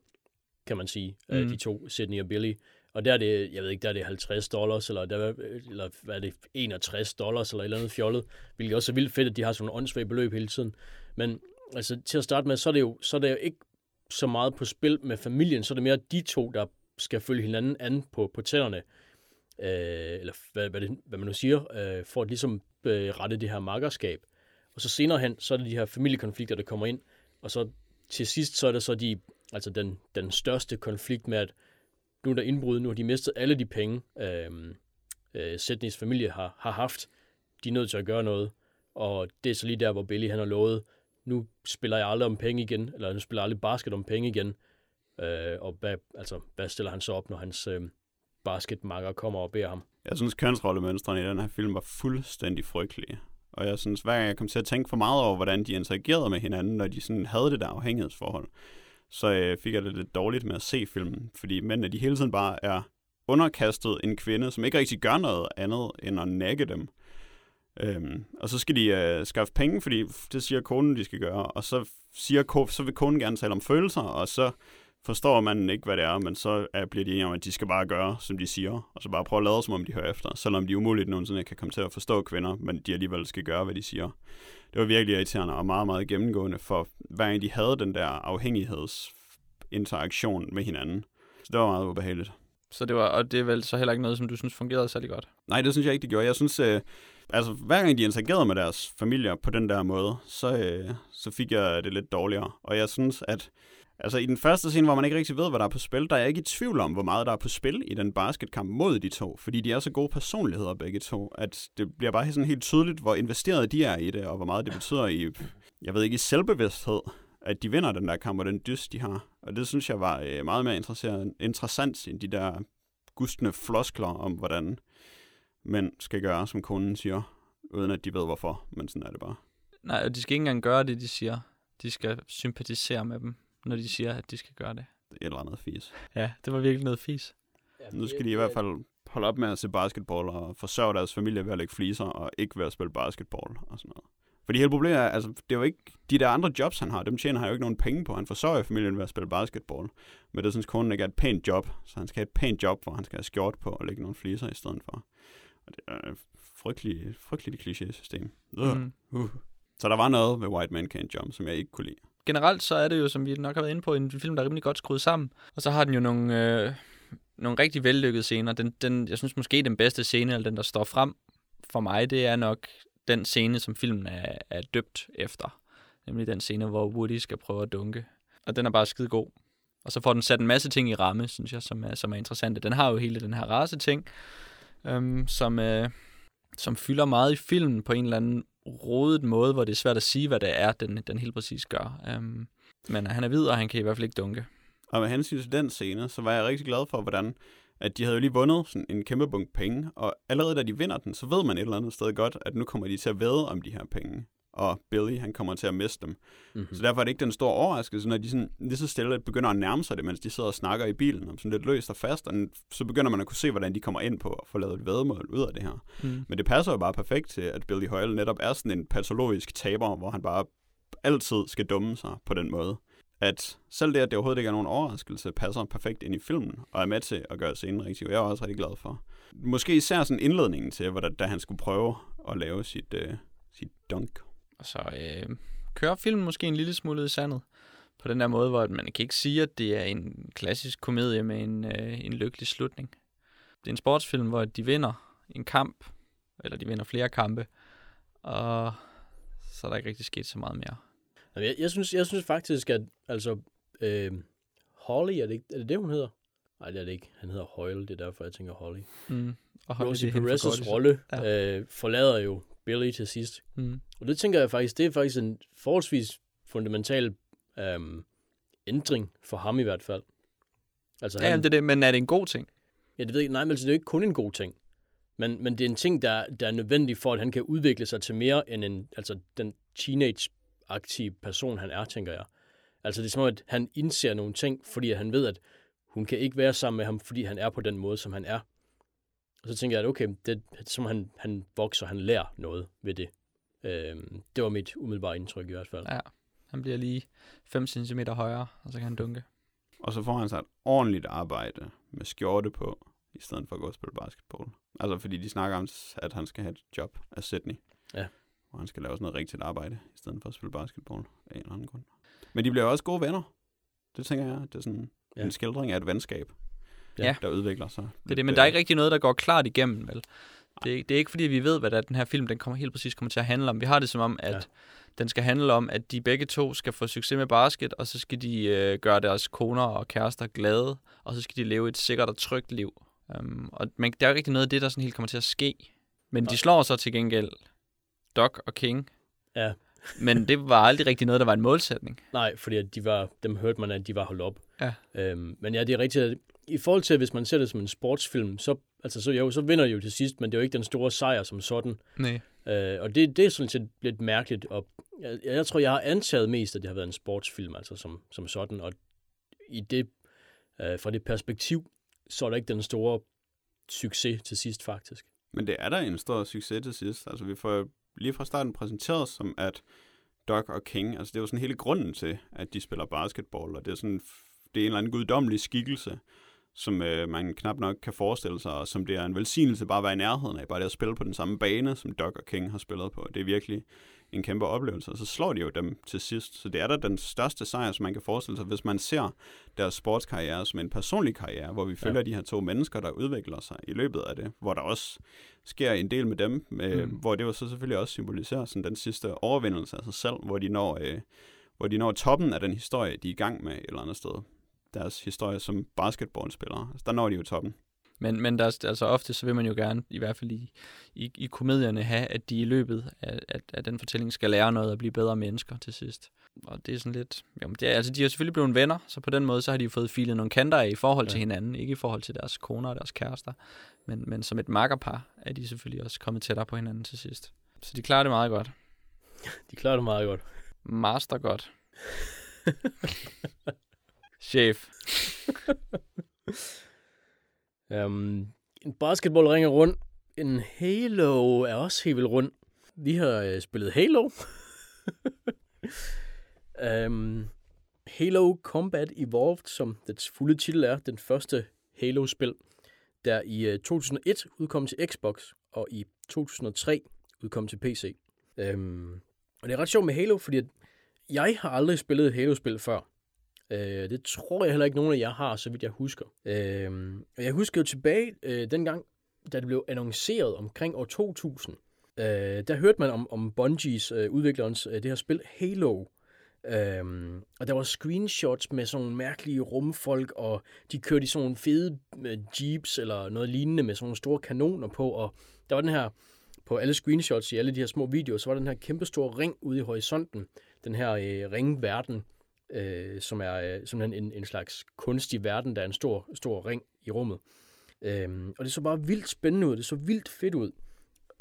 kan man sige. Mm. de to, Sydney og Billy. Og der er det, jeg ved ikke, der er det 50 dollars, eller, der, eller hvad er det, 61 dollars, eller et eller andet fjollet, hvilket også er vildt fedt, at de har sådan nogle åndssvage beløb hele tiden. Men altså, til at starte med, så er det jo, så er det jo ikke så meget på spil med familien, så er det mere de to, der skal følge hinanden an på, på tænderne, øh, eller hvad, hvad, det, hvad man nu siger, øh, for at ligesom øh, rette det her makkerskab. Og så senere hen, så er det de her familiekonflikter, der kommer ind, og så til sidst, så er det så de, altså den, den største konflikt med, at nu er der indbrud, nu har de mistet alle de penge, øh, øh, Sydneys familie har, har haft. De er nødt til at gøre noget, og det er så lige der, hvor Billy han har lovet, nu spiller jeg aldrig om penge igen, eller nu spiller jeg aldrig basket om penge igen. Øh, og hvad, altså, hvad stiller han så op, når hans øh, basketmakker kommer og beder ham? Jeg synes, kønsrollemønstrene i den her film var fuldstændig frygtelige. Og jeg synes, hver gang jeg kom til at tænke for meget over, hvordan de interagerede med hinanden, når de sådan havde det der afhængighedsforhold, så øh, fik jeg det lidt dårligt med at se filmen. Fordi mændene, de hele tiden bare er underkastet en kvinde, som ikke rigtig gør noget andet end at nakke dem. Øhm, og så skal de øh, skaffe penge, fordi det siger konen, de skal gøre. Og så, siger, så vil konen gerne tale om følelser, og så forstår man ikke, hvad det er, men så er, bliver de enige om, at de skal bare gøre, som de siger, og så bare prøve at lade, som om de hører efter, selvom de umuligt nogensinde kan komme til at forstå kvinder, men de alligevel skal gøre, hvad de siger. Det var virkelig irriterende og meget, meget gennemgående, for hver gang de havde den der afhængighedsinteraktion med hinanden. Så det var meget ubehageligt. Så det var, og det er vel så heller ikke noget, som du synes fungerede særlig godt. Nej, det synes jeg ikke, det gjorde. Jeg synes, øh, altså hver gang de interagerede med deres familier på den der måde, så, øh, så fik jeg det lidt dårligere. Og jeg synes, at altså, i den første scene, hvor man ikke rigtig ved, hvad der er på spil, der er jeg ikke i tvivl om, hvor meget der er på spil i den basketkamp mod de to. Fordi de er så gode personligheder begge to, at det bliver bare sådan helt tydeligt, hvor investeret de er i det, og hvor meget det betyder i, jeg ved ikke, i selvbevidsthed, at de vinder den der kamp, og den dyst, de har. Og det synes jeg var øh, meget mere interessant, interessant end de der gustne floskler om, hvordan mænd skal gøre, som konen siger, uden at de ved hvorfor, men sådan er det bare. Nej, og de skal ikke engang gøre det, de siger. De skal sympatisere med dem, når de siger, at de skal gøre det. Det er et eller andet fis. Ja, det var virkelig noget fis. Nu skal de i hvert fald holde op med at se basketball og forsørge deres familie ved at lægge fliser og ikke ved at spille basketball og sådan noget. Fordi hele problemet er, altså, det er jo ikke, de der andre jobs, han har, dem tjener han jo ikke nogen penge på. Han forsørger familien ved at spille basketball. Men det synes konen ikke er et pænt job, så han skal have et pænt job, hvor han skal have skjort på og lægge nogle fliser i stedet for. Og det er et frygteligt, frygteligt kliché-system. Uh. Mm. Uh. Så der var noget ved White Man Can't Jump, som jeg ikke kunne lide. Generelt så er det jo, som vi nok har været inde på, en film, der er rimelig godt skruet sammen. Og så har den jo nogle, øh, nogle rigtig vellykkede scener. Den, den, jeg synes måske den bedste scene, eller den der står frem for mig, det er nok den scene, som filmen er, er døbt efter. Nemlig den scene, hvor Woody skal prøve at dunke. Og den er bare skide god. Og så får den sat en masse ting i ramme, synes jeg, som er, som er interessante. Den har jo hele den her race-ting, øhm, som, øh, som fylder meget i filmen på en eller anden rodet måde, hvor det er svært at sige, hvad det er, den, den helt præcis gør. Um, men han er hvid, og han kan i hvert fald ikke dunke. Og med hensyn til den scene, så var jeg rigtig glad for, hvordan at de havde jo lige vundet sådan en kæmpe bunke penge, og allerede da de vinder den, så ved man et eller andet sted godt, at nu kommer de til at væde om de her penge. Og Billy, han kommer til at miste dem. Mm-hmm. Så derfor er det ikke den store overraskelse, når de sådan, lige så stille begynder at nærme sig det, mens de sidder og snakker i bilen, og sådan lidt løst og fast, og så begynder man at kunne se, hvordan de kommer ind på at få lavet et vedmål ud af det her. Mm. Men det passer jo bare perfekt til, at Billy Hoyle netop er sådan en patologisk taber, hvor han bare altid skal dumme sig på den måde. At selv det, at det overhovedet ikke er nogen overraskelse, passer perfekt ind i filmen, og er med til at gøre scenen rigtig. Og jeg er også rigtig glad for. Måske især sådan indledningen til, hvordan, da han skulle prøve at lave sit, øh, sit dunk. Og så øh, kører filmen måske en lille smule i sandet. På den der måde, hvor man kan ikke sige, at det er en klassisk komedie med en, øh, en lykkelig slutning. Det er en sportsfilm, hvor de vinder en kamp, eller de vinder flere kampe, og så er der ikke rigtig sket så meget mere. Jeg, jeg, synes, jeg synes faktisk, at altså, øh, Holly, er det, ikke- er det det, hun hedder? Nej, det er det ikke. Han hedder Hoyle, det er derfor, jeg tænker Holly. Mm. Og Holly, Rosie er Perez's rolle Ja. øh, forlader jo Billy til sidst. Mm. Og det tænker jeg faktisk, det er faktisk en forholdsvis fundamental øhm, ændring for ham i hvert fald. Altså, Ja, han, det er det, men er det en god ting? Ja, det ved jeg ikke. Nej, men altså, det er jo ikke kun en god ting. Men, men det er en ting, der, der er nødvendig for, at han kan udvikle sig til mere end en, altså, den teenage-aktive person, han er, tænker jeg. Altså, det er som om, at han indser nogle ting, fordi han ved, at hun kan ikke være sammen med ham, fordi han er på den måde, som han er. Og så tænker jeg, at okay, det er som han, han vokser, han lærer noget ved det. Øhm, det var mit umiddelbare indtryk i hvert fald. Ja. Han bliver lige 5 cm højere, og så kan han dunke. Og så får han sig et ordentligt arbejde med skjorte på, i stedet for at gå og spille basketball. Altså fordi de snakker om, at han skal have et job af Sydney. Ja. Og han skal lave sådan noget rigtigt arbejde, i stedet for at spille basketball af en eller anden grund. Men de bliver også gode venner. Det tænker jeg, det er sådan ja. en skildring af et venskab, Ja. der udvikler sig. Det er det, men der er ikke rigtig noget, der går klart igennem, vel? Det er, det er ikke, fordi vi ved, hvad det er, den her film den kommer helt præcis kommer til at handle om. Vi har det som om, at Ja. den skal handle om, at de begge to skal få succes med basket, og så skal de øh, gøre deres koner og kærester glade, og så skal de leve et sikkert og trygt liv. Um, og men der er jo ikke rigtig noget af det, der sådan helt kommer til at ske. Men de slår så til gengæld Doc og King. Ja. Men det var aldrig rigtig noget, der var en målsætning. Nej, fordi at de var, dem hørte man, at de var holdt op. Ja. Øhm, men ja, det er rigtigt. I forhold til, hvis man ser det som en sportsfilm, så, altså, så, jo, så vinder de jo til sidst, men det er jo ikke den store sejr som sådan. Nej. Øh, og det, det er sådan set lidt mærkeligt. Og jeg, jeg tror, jeg har antaget mest, at det har været en sportsfilm, altså som, som sådan. Og i det, øh, fra det perspektiv, så er der ikke den store succes til sidst, faktisk. Men det er da en stor succes til sidst. Altså, vi får lige fra starten præsenteret som, at Doc og King, altså det er jo sådan hele grunden til, at de spiller basketball, og det er sådan, det er en eller anden guddommelig skikkelse, som øh, man knap nok kan forestille sig, og som det er en velsignelse bare at være i nærheden af, bare det at spille på den samme bane, som Doc og King har spillet på. Det er virkelig en kæmpe oplevelse, og så slår de jo dem til sidst. Så det er da den største sejr, som man kan forestille sig, hvis man ser deres sportskarriere som en personlig karriere, hvor vi følger ja. de her to mennesker, der udvikler sig i løbet af det, hvor der også sker en del med dem, øh, Mm. hvor det jo så selvfølgelig også symboliserer sådan den sidste overvindelse af sig selv, hvor de når, øh, hvor de når toppen af den historie, de er i gang med et eller andet sted. Deres historie som basketballspillere. Altså, der når de jo toppen. Men, men der, er- altså ofte så vil man jo gerne, i hvert fald i, i, i komedierne, have, at de i løbet af, af, af den fortælling skal lære noget og blive bedre mennesker til sidst. Og det er sådan lidt... Jamen, det er, altså, de har selvfølgelig blevet venner, så på den måde, så har de jo fået filet nogle kanter af i forhold til Ja. hinanden. Ikke i forhold til deres koner og deres kærester. Men, men som et makkerpar er de selvfølgelig også kommet tættere på hinanden til sidst. Så de klarer det meget godt. De klarer det meget godt. Master godt. Chef. Um, en basketball ringer rundt. En Halo er også helt vildt rundt. Vi har øh, spillet Halo. um, Halo Combat Evolved, som dets fulde titel er, den første Halo-spil, der i øh, 2001 udkom til Xbox, og i 2003 udkom til PC. Um, øhm, og det er ret sjovt med Halo, fordi jeg har aldrig spillet et Halo-spil før. Øh, det tror jeg heller ikke, nogen af jer har, så vidt jeg husker. Øh, og jeg husker jo tilbage øh, dengang, da det blev annonceret omkring år 2000. Øh, der hørte man om, om Bungies, øh, udviklerens, øh, det her spil Halo. Øhm, og der var screenshots med sådan nogle mærkelige rumfolk, og de kørte i sådan nogle fede øh, jeeps eller noget lignende med sådan nogle store kanoner på, og der var den her, på alle screenshots i alle de her små videoer, så var den her kæmpe store ring ude i horisonten, den her øh, ringverden, øh, som er øh, simpelthen en, en slags kunstig verden, der er en stor, stor ring i rummet. Øh, og det så bare vildt spændende ud, det så vildt fedt ud.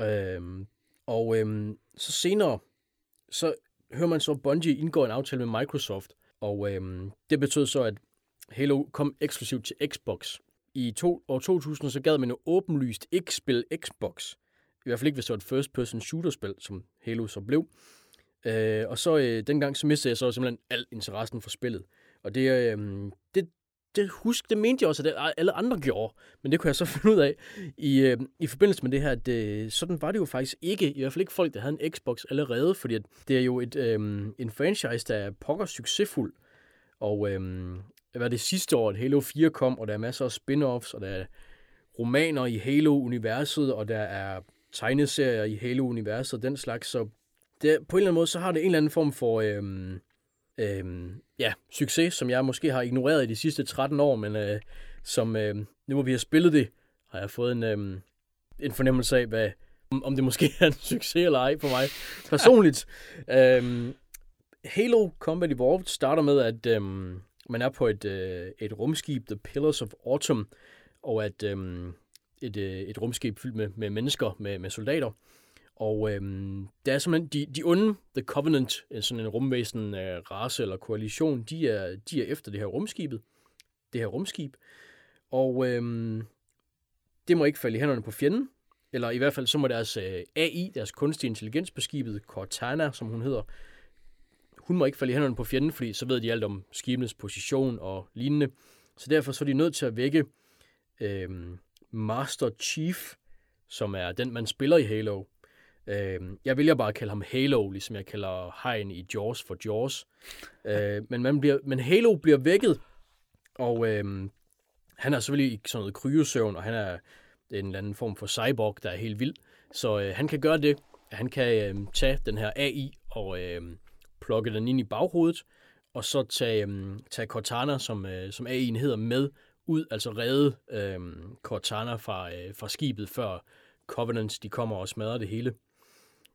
Øh, og øh, så senere, så hører man så, at Bungie indgår en aftale med Microsoft, og øh, det betød så, at Halo kom eksklusivt til Xbox. I to, år 2000 så gad man jo åbenlyst ikke spille Xbox. I hvert fald ikke, hvis det var et first-person shooter-spil, som Halo så blev. Øh, og så øh, dengang, så mistede jeg så simpelthen al interessen for spillet. Og det, øh, det, det, husk, det mente jeg også, at det, alle andre gjorde. Men det kunne jeg så finde ud af i, øh, i forbindelse med det her. At, øh, sådan var det jo faktisk ikke. I hvert fald ikke folk, der havde en Xbox allerede. Fordi at det er jo et, øh, en franchise, der er pokker succesfuld. Og øh, hvad det sidste år, at Halo 4 kom, og der er masser af spin-offs, og der er romaner i Halo-universet, og der er tegneserier i Halo-universet og den slags. Så det, på en eller anden måde, så har det en eller anden form for øhm, Øhm, ja, succes, som jeg måske har ignoreret i de sidste 13 år, men øh, som øh, nu hvor vi har spillet det, har jeg fået en, øh, en fornemmelse af, hvad, om, om det måske er en succes eller ej for mig personligt. øhm, Halo Combat Evolved starter med, at øhm, man er på et, øh, et rumskib, The Pillars of Autumn, og at øhm, et, øh, et rumskib fyldt med, med mennesker, med, med soldater. Og øhm, det er simpelthen de, de onde, The Covenant, øh, sådan en rumvæsen, øh, race eller koalition, de er, de er efter det her rumskibet, det her rumskib. Og øhm, det må ikke falde i hænderne på fjenden, eller i hvert fald så må deres øh, AI, deres kunstige intelligens på skibet, Cortana, som hun hedder, hun må ikke falde i hænderne på fjenden, fordi så ved de alt om skibenes position og lignende. Så derfor så er de nødt til at vække øh, Master Chief, som er den, man spiller i Halo. Øh, jeg vælger bare at kalde ham Halo, ligesom jeg kalder Hein i Jaws for Jaws. øh, men, man bliver, men Halo bliver vækket, og øh, han er selvfølgelig i sådan noget kryosøvn, og han er en eller anden form for cyborg, der er helt vild. Så øh, han kan gøre det. Han kan øh, tage den her AI og øh, plukke den ind i baghovedet, og så tage, øh, tage Cortana, som, øh, som AI'en hedder, med ud, altså redde øh, Cortana fra, øh, fra skibet, før Covenants de kommer og smadrer det hele.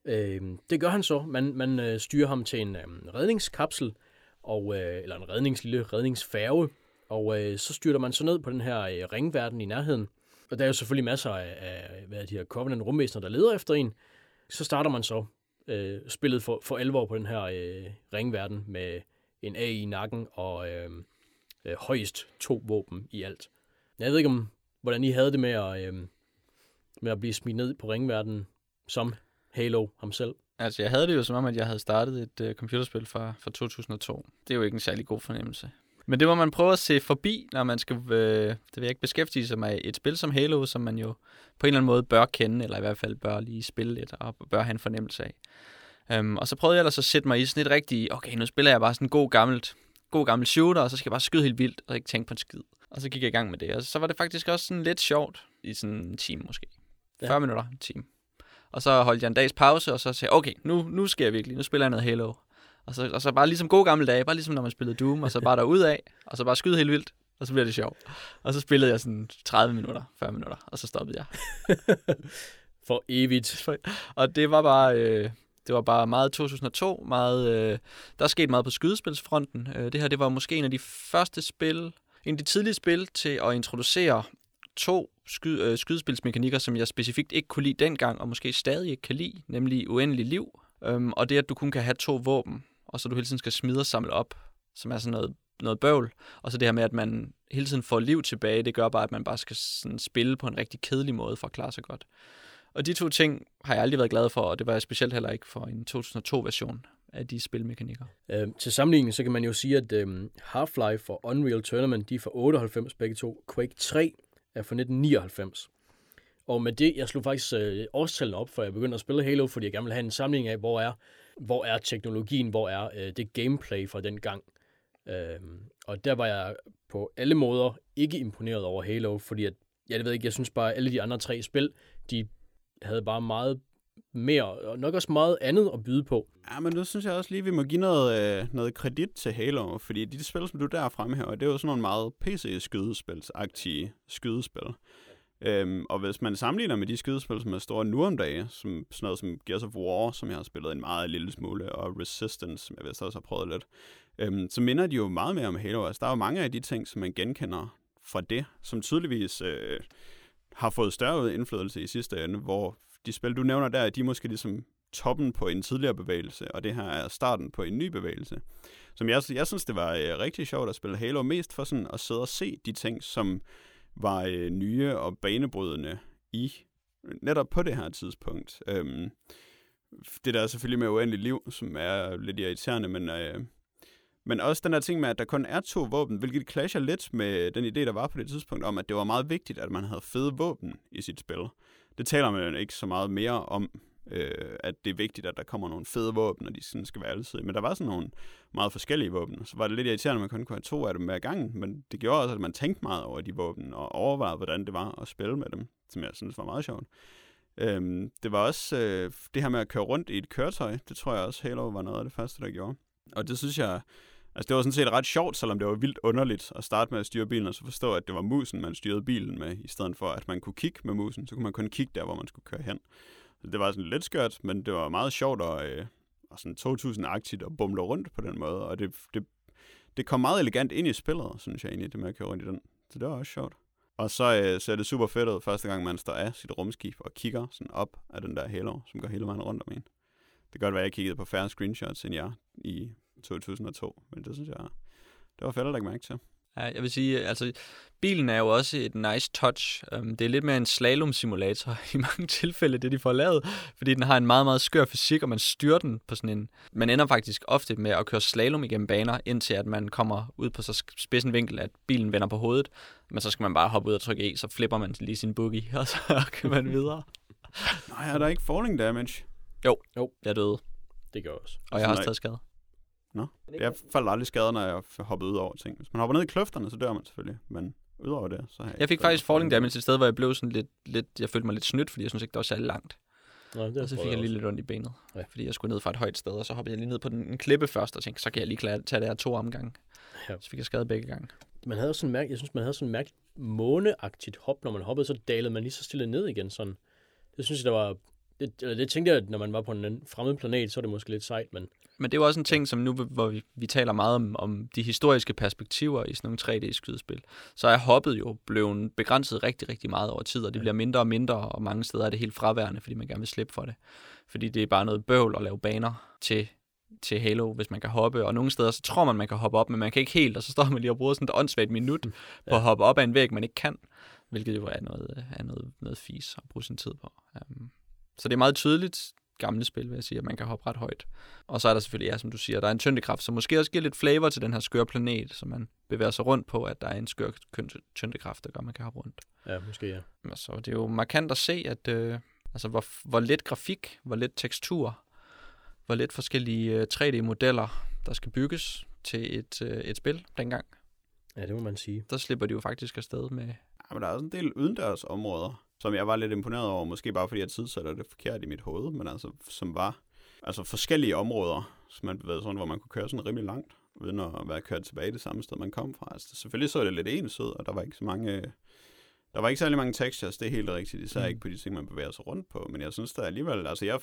Øh, det gør han så. Man, man øh, styrer ham til en øh, redningskapsel, og, øh, eller en redningslille redningsfærge, og øh, så styrter man så ned på den her øh, ringverden i nærheden, og der er jo selvfølgelig masser af, af hvad er de her Covenant rumvæsener, der leder efter en. Så starter man så øh, spillet for, for alvor på den her øh, ringverden med en A i nakken og øh, øh, højst to våben i alt. Jeg ved ikke, om hvordan I havde det med at, øh, med at blive smidt ned på ringverdenen som Halo ham selv. Altså, jeg havde det jo som om, at jeg havde startet et uh, computerspil fra, fra 2002. Det er jo ikke en særlig god fornemmelse. Men det må man prøve at se forbi, når man skal øh, det vil jeg ikke beskæftige sig med et spil som Halo, som man jo på en eller anden måde bør kende, eller i hvert fald bør lige spille lidt, og bør have en fornemmelse af. Um, og så prøvede jeg ellers at sætte mig i sådan et rigtigt, okay, nu spiller jeg bare sådan en god gammelt, god gammel shooter, og så skal jeg bare skyde helt vildt, og ikke tænke på en skid. Og så gik jeg i gang med det, og så var det faktisk også sådan lidt sjovt, i sådan en time måske. 40 ja. minutter, en time. Og så holdt jeg en dags pause, og så sagde jeg, okay, nu, nu skal jeg virkelig, nu spiller jeg noget Halo. Og så, og så bare ligesom gode gamle dage, bare ligesom når man spillede Doom, og så bare derud af, og så bare skyde helt vildt, og så bliver det sjovt. Og så spillede jeg sådan 30 minutter, 40 minutter, og så stoppede jeg. For evigt. Og det var bare, øh, det var bare meget 2002, meget, øh, der er sket meget på skydespilsfronten. Øh, det her, det var måske en af de første spil, en af de tidlige spil til at introducere to sky, øh, skydespilsmekanikker, som jeg specifikt ikke kunne lide dengang, og måske stadig ikke kan lide, nemlig uendelig liv, øhm, og det at du kun kan have to våben, og så du hele tiden skal smide og samle op, som er sådan noget, noget bøvl. Og så det her med, at man hele tiden får liv tilbage, det gør bare, at man bare skal sådan spille på en rigtig kedelig måde for at klare sig godt. Og de to ting har jeg aldrig været glad for, og det var jeg specielt heller ikke for en 2002-version af de spilmekanikker. Øh, til sammenligning, så kan man jo sige, at øh, Half-Life og Unreal Tournament, de er fra 98 begge to. Quake 3 fra 1999. Og med det, jeg slog faktisk øh, årstallene op, for jeg begyndte at spille Halo, fordi jeg gerne ville have en samling af, hvor er, hvor er teknologien, hvor er øh, det gameplay fra den gang. Øh, og der var jeg på alle måder ikke imponeret over Halo, fordi at, jeg ved ikke, jeg synes bare, at alle de andre tre spil, de havde bare meget mere, og nok også meget andet at byde på. Ja, men nu synes jeg også lige, at vi må give noget, øh, noget kredit til Halo, fordi de spil, som du der fremhæver, det er jo sådan nogle meget PC-skydespilsagtige skydespil. Øhm, og hvis man sammenligner med de skydespil, som er store nu om dagen, som sådan noget som Gears of War, som jeg har spillet en meget lille smule, og Resistance, som jeg vist også har prøvet lidt, øhm, så minder de jo meget mere om Halo. Altså, der er jo mange af de ting, som man genkender fra det, som tydeligvis øh, har fået større indflydelse i sidste ende, hvor de spil, du nævner der, de er måske ligesom toppen på en tidligere bevægelse, og det her er starten på en ny bevægelse. Som jeg, jeg synes, det var øh, rigtig sjovt at spille Halo, mest for sådan at sidde og se de ting, som var øh, nye og banebrydende i netop på det her tidspunkt. Øhm, det der er selvfølgelig med uendeligt liv, som er lidt irriterende, men, øh, men også den der ting med, at der kun er to våben, hvilket clasher lidt med den idé, der var på det tidspunkt, om at det var meget vigtigt, at man havde fede våben i sit spil. Det taler man ikke så meget mere om øh, at det er vigtigt, at der kommer nogle fede våben, og de sådan skal være altid. Men der var sådan nogle meget forskellige våben. Så var det lidt irriterende, at man kun kunne have to af dem hver gang, men det gjorde også, at man tænkte meget over de våben, og overvejede, hvordan det var at spille med dem, som jeg synes var meget sjovt. Øhm, det var også øh, det her med at køre rundt i et køretøj, det tror jeg også Halo var noget af det første, der gjorde. Og det synes jeg Altså, det var sådan set ret sjovt, selvom det var vildt underligt at starte med at styre bilen, og så forstå, at det var musen, man styrede bilen med, i stedet for, at man kunne kigge med musen. Så kunne man kun kigge der, hvor man skulle køre hen. Så det var sådan lidt skørt, men det var meget sjovt og, øh, og sådan 2000-agtigt at bumle rundt på den måde. Og det, det, det kom meget elegant ind i spillet, synes jeg egentlig, det med at køre rundt i den. Så det var også sjovt. Og så øh, ser det super fedt ud, første gang man står af sit rumskib og kigger sådan op af den der halo, som går hele vejen rundt om en. Det kan godt være, at jeg kiggede på færre screenshots end jeg i 2002, men det synes jeg, det var fedt at lægge mærke til. Ja, jeg vil sige, altså, bilen er jo også et nice touch. Um, det er lidt mere en slalom-simulator i mange tilfælde, det de får lavet, fordi den har en meget, meget skør fysik, og man styrer den på sådan en... Man ender faktisk ofte med at køre slalom igennem baner, indtil at man kommer ud på så spidsen vinkel, at bilen vender på hovedet, men så skal man bare hoppe ud og trykke E, så flipper man lige sin boogie, og så kan man videre. Nej, er der ikke falling damage? Jo, jo. jeg døde, Det gør også. og jeg har også taget skade. Nå, jeg faldt aldrig skader, når jeg hoppede ud over ting. Hvis man hopper ned i kløfterne, så dør man selvfølgelig, men udover det, så har jeg Jeg fik faktisk falling damage et sted, hvor jeg blev sådan lidt, lidt jeg følte mig lidt snydt, fordi jeg synes ikke, det var særlig langt. Nå, det Og så fik jeg lige lidt ondt i benet, Ja. fordi jeg skulle ned fra et højt sted, og så hoppede jeg lige ned på den, en klippe først, og tænkte, så kan jeg lige klare, tage det her to omgange. Ja. Så fik jeg skade begge gange. Man havde sådan mærke, jeg synes, man havde sådan mærkeligt måneagtigt hop, når man hoppede, så dalede man lige så stille ned igen. Sådan. Det synes jeg, der var... Det, eller det tænkte jeg, at når man var på en anden fremmed planet, så er det måske lidt sejt, men Men det er jo også en ting, som nu, hvor vi, vi taler meget om, om de historiske perspektiver i sådan nogle 3D-skydespil, så er hoppet jo blevet begrænset rigtig, rigtig meget over tid, og det bliver mindre og mindre, og mange steder er det helt fraværende, fordi man gerne vil slippe for det. Fordi det er bare noget bøvl at lave baner til, til Halo, hvis man kan hoppe, og nogle steder så tror man, man kan hoppe op, men man kan ikke helt, og så står man lige og bruger sådan et åndssvagt minut på Ja. at hoppe op ad en væg, man ikke kan, hvilket jo er noget, er noget, noget fis at bruge sin tid på. Um, så det er meget tydeligt, gamle spil, vil jeg sige, at man kan hoppe ret højt. Og så er der selvfølgelig, ja, som du siger, der er en tyndekraft, som måske også giver lidt flavor til den her skøre planet, som man bevæger sig rundt på, at der er en skør tyndekraft, der gør, at man kan hoppe rundt. ja, måske ja. Så det er jo markant at se, at øh, altså, hvor, hvor lidt grafik, hvor lidt tekstur, hvor lidt forskellige øh, 3D-modeller, der skal bygges til et, øh, et spil dengang. Ja, det må man sige. Der slipper de jo faktisk afsted med... Ja, men der er også en del udendørs områder, som jeg var lidt imponeret over, måske bare fordi jeg tidssætter det forkert i mit hoved, men altså, som var altså forskellige områder, som man bevægede rundt, hvor man kunne køre sådan rimelig langt, uden at være kørt tilbage det samme sted, man kom fra. Altså, selvfølgelig så det lidt ens ud, og der var ikke så mange... Der var ikke særlig mange textures, det er helt rigtigt, især Mm. ikke på de ting, man bevæger sig rundt på, men jeg synes der alligevel, altså jeg,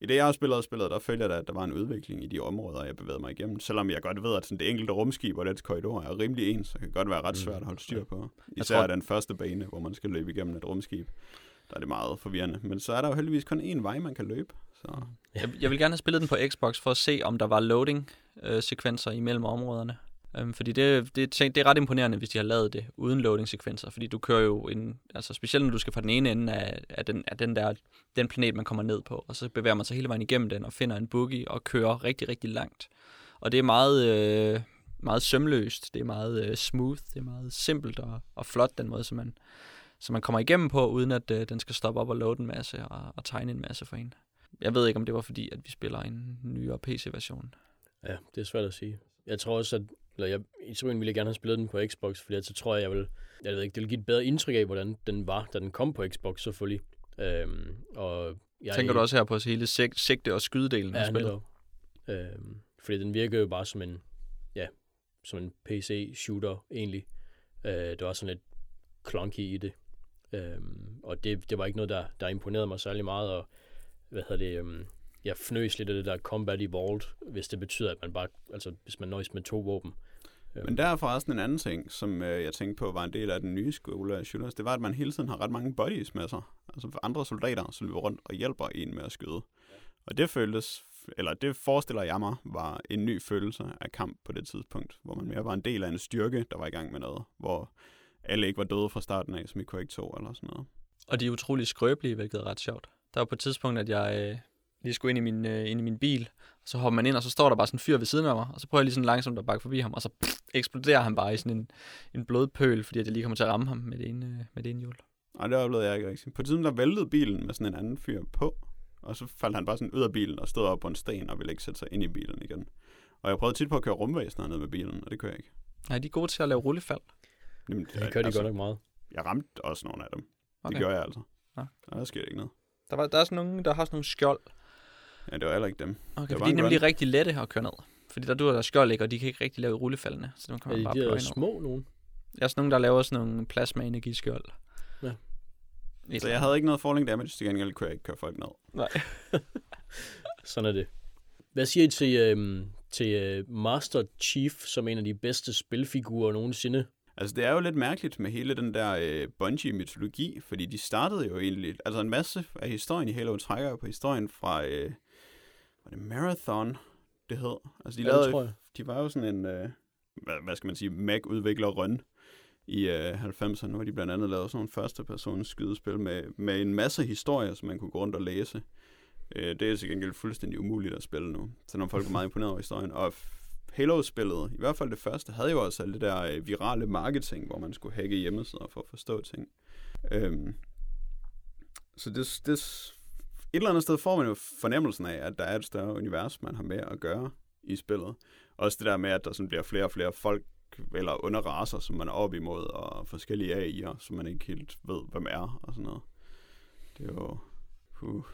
i det jeg har spillet og spillet, der følger jeg da, at der var en udvikling i de områder, jeg bevægede mig igennem. Selvom jeg godt ved, at sådan det enkelte rumskib og dets korridor er rimelig ens, så kan det godt være ret Mm. svært at holde styr på. Især tror- tror... den første bane, hvor man skal løbe igennem et rumskib. Der er det meget forvirrende. Men så er der jo heldigvis kun én vej, man kan løbe. Så Jeg, jeg vil gerne have spillet den på Xbox for at se, om der var loading-sekvenser imellem områderne. Øhm, fordi det, det, tænk- det er ret imponerende, hvis de har lavet det uden loading-sekvenser. Fordi du kører jo en, altså specielt når du skal fra den ene ende af, af, den, af den der den planet, man kommer ned på, og så bevæger man sig hele vejen igennem den og finder en boogie og kører rigtig, rigtig langt. Og det er meget, øh, meget sømløst, det er meget øh, smooth, det er meget simpelt og, og flot, den måde, som man, som man kommer igennem på, uden at øh, den skal stoppe op og loade en masse og, og tegne en masse for en. Jeg ved ikke, om det var fordi, at vi spiller en nyere PC-version. Ja, det er svært at sige. Jeg tror også, at eller jeg, i teorien ville jeg gerne have spillet den på Xbox, fordi så tror jeg, jeg vil, jeg ved ikke, det vil give et bedre indtryk af, hvordan den var, da den kom på Xbox selvfølgelig. Øhm, og jeg Tænker du også her på hele sig- sigte- og skydedelen af Ja, spillet? Øhm, fordi den virker jo bare som en, ja, som en PC-shooter egentlig. Øh, det var sådan lidt clunky i det. Øhm, og det, det var ikke noget, der, der imponerede mig særlig meget, og hvad hedder det, øhm, jeg fnøs lidt af det der combat evolved, hvis det betyder, at man bare, altså hvis man nøjes med to våben. Men der er forresten en anden ting, som øh, jeg tænkte på var en del af den nye skole af shooters. Det var, at man hele tiden har ret mange buddies med sig. Altså for andre soldater, som løber rundt og hjælper en med at skyde. Og det føltes, eller det forestiller jeg mig, var en ny følelse af kamp på det tidspunkt, hvor man mere var en del af en styrke, der var i gang med noget, hvor alle ikke var døde fra starten af, som i Quake 2 eller sådan noget. Og de er utrolig skrøbelige, hvilket er ret sjovt. Der var på et tidspunkt, at jeg øh, lige skulle ind i, min, øh, ind i min bil, og så hopper man ind, og så står der bare sådan en fyr ved siden af mig, og så prøver jeg lige sådan langsomt at bakke forbi ham, og så pff, eksploderer han bare i sådan en, en blodpøl, fordi at jeg lige kommer til at ramme ham med det ene, øh, med det ene hjul. Og det oplevede jeg ikke rigtigt. På tiden der væltede bilen med sådan en anden fyr på, og så faldt han bare sådan ud af bilen og stod op på en sten og ville ikke sætte sig ind i bilen igen. Og jeg prøvede tit på at køre rumvæsener ned med bilen, og det kunne jeg ikke. Nej, de er gode til at lave rullefald. Jamen, Det gør de godt nok meget. Jeg ramte også nogle af dem. Okay. Det gjorde jeg altså. Ja. Ja. Der skete ikke noget. Der, var, der er sådan nogle, der har sådan nogle skjold. Ja, det var heller ikke dem. Okay, Det var de er nemlig run. rigtig lette at køre ned. Fordi der dur der skjold ikke, og de kan ikke rigtig lave rullefaldene. Så dem kan Er man det bare de over. små nogen? Der er også nogen, der laver sådan nogle plasma-energiskjold. Ja. Et Så jeg havde ikke noget falling damage, til gengæld kunne jeg ikke køre folk ned. Nej. Sådan er det. Hvad siger I til, øhm, til øh, Master Chief som en af de bedste spilfigurer nogensinde? Altså, det er jo lidt mærkeligt med hele den der øh, Bungie-mytologi, fordi de startede jo egentlig... Altså, en masse af historien i Halo trækker jo på historien fra... Øh, var det Marathon, det hed? Altså, de, Ja, lavede, tror jeg. de var jo sådan en... Øh, hvad, hvad skal man sige? Mac-udvikler røn i øh, 90'erne, hvor de blandt andet lavede sådan nogle første-persons skydespil med, med en masse historier, som man kunne gå rundt og læse. Øh, det er til gengæld fuldstændig umuligt at spille nu. Så når folk er meget imponeret over historien. Og Halo-spillet, i hvert fald det første, havde jo også alt det der øh, virale marketing, hvor man skulle hacke hjemmesider for at forstå ting. Øhm, så det, det, et eller andet sted får man jo fornemmelsen af, at der er et større univers, man har med at gøre i spillet. Også det der med, at der sådan bliver flere og flere folk, eller underraser, som man er op imod, og forskellige AI'er, som man ikke helt ved, hvem er, og sådan noget. Det er jo... Uh,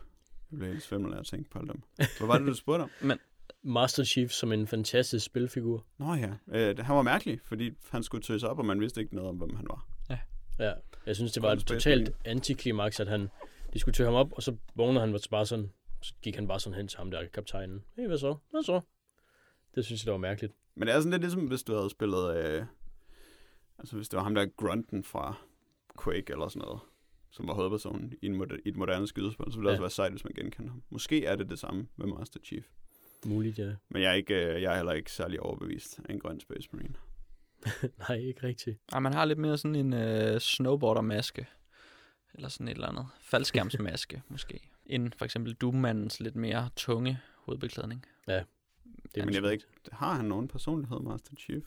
jeg blev helt svimmel af at tænke på alle dem. Hvad var det, du spurgte om? Master Chief som en fantastisk spilfigur. Nå ja, øh, han var mærkelig, fordi han skulle tøse op, og man vidste ikke noget om, hvem han var. Ja, jeg synes, det var et totalt antiklimaks, at han, de skulle tøge ham op, og så vågnede han bare sådan, så gik han bare sådan hen til ham der, kaptajnen. Hey, hvad så? Hvad så? Det synes jeg, det var mærkeligt. Men det er sådan lidt ligesom, hvis du havde spillet... Øh, altså hvis det var ham der Grunten fra Quake eller sådan noget, som var hovedpersonen i, en moder- i et moderne skydespil, så ville det Ja. også være sejt, hvis man genkendte ham. Måske er det det samme med Master Chief. Muligt, ja. Men jeg er, ikke, øh, jeg er heller ikke særlig overbevist af en grøn Space Marine. Nej, ikke rigtigt. Ej, man har lidt mere sådan en øh, snowboarder-maske. Eller sådan et eller andet. Faldskærmsmaske, måske. End for eksempel Doom-mandens lidt mere tunge hovedbeklædning. Det er Men jeg ved ikke, har han nogen personlighed, Master Chief?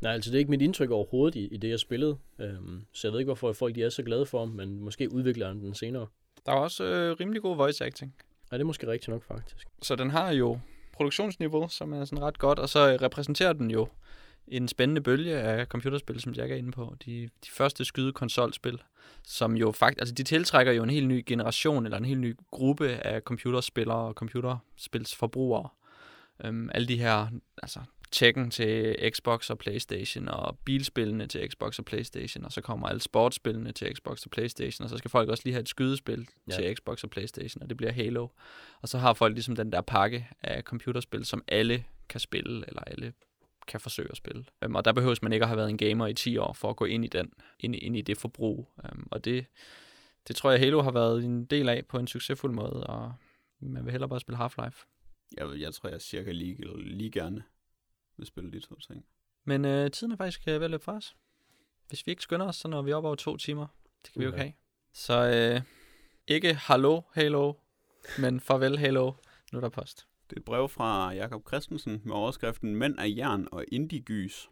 Nej, altså det er ikke mit indtryk overhovedet i, i det, jeg spillede. Øhm, så jeg ved ikke, hvorfor folk de er så glade for ham, men måske udvikler han den senere. Der er også øh, rimelig god voice acting. Ja, det er måske rigtigt nok, faktisk. Så den har jo produktionsniveau, som er sådan ret godt, og så øh, repræsenterer den jo en spændende bølge af computerspil, som Jack er inde på. De, de første skyde konsolspil, som jo faktisk, altså de tiltrækker jo en helt ny generation, eller en helt ny gruppe af computerspillere og computerspilsforbrugere. Øhm, alle de her, altså Tekken til Xbox og Playstation, og bilspillene til Xbox og Playstation, og så kommer alle sportsspillene til Xbox og Playstation, og så skal folk også lige have et skydespil Ja. til Xbox og Playstation, og det bliver Halo. Og så har folk ligesom den der pakke af computerspil, som alle kan spille, eller alle kan forsøge at spille. Um, og der behøves man ikke at have været en gamer i 10 år for at gå ind i den, ind, ind i det forbrug. Um, og det, det tror jeg, Halo har været en del af på en succesfuld måde, og man vil hellere bare spille Half-Life. Jeg, jeg tror, jeg cirka lige, lige gerne vil spille de to ting. Men øh, tiden er faktisk øh, ved at løbe fra os. Hvis vi ikke skynder os, så når vi op over to timer. Det kan vi jo ikke have. Så øh, ikke hallo, Halo, men farvel, Halo. Nu er der post. Det er et brev fra Jakob Christensen med overskriften Mænd af jern og indigys.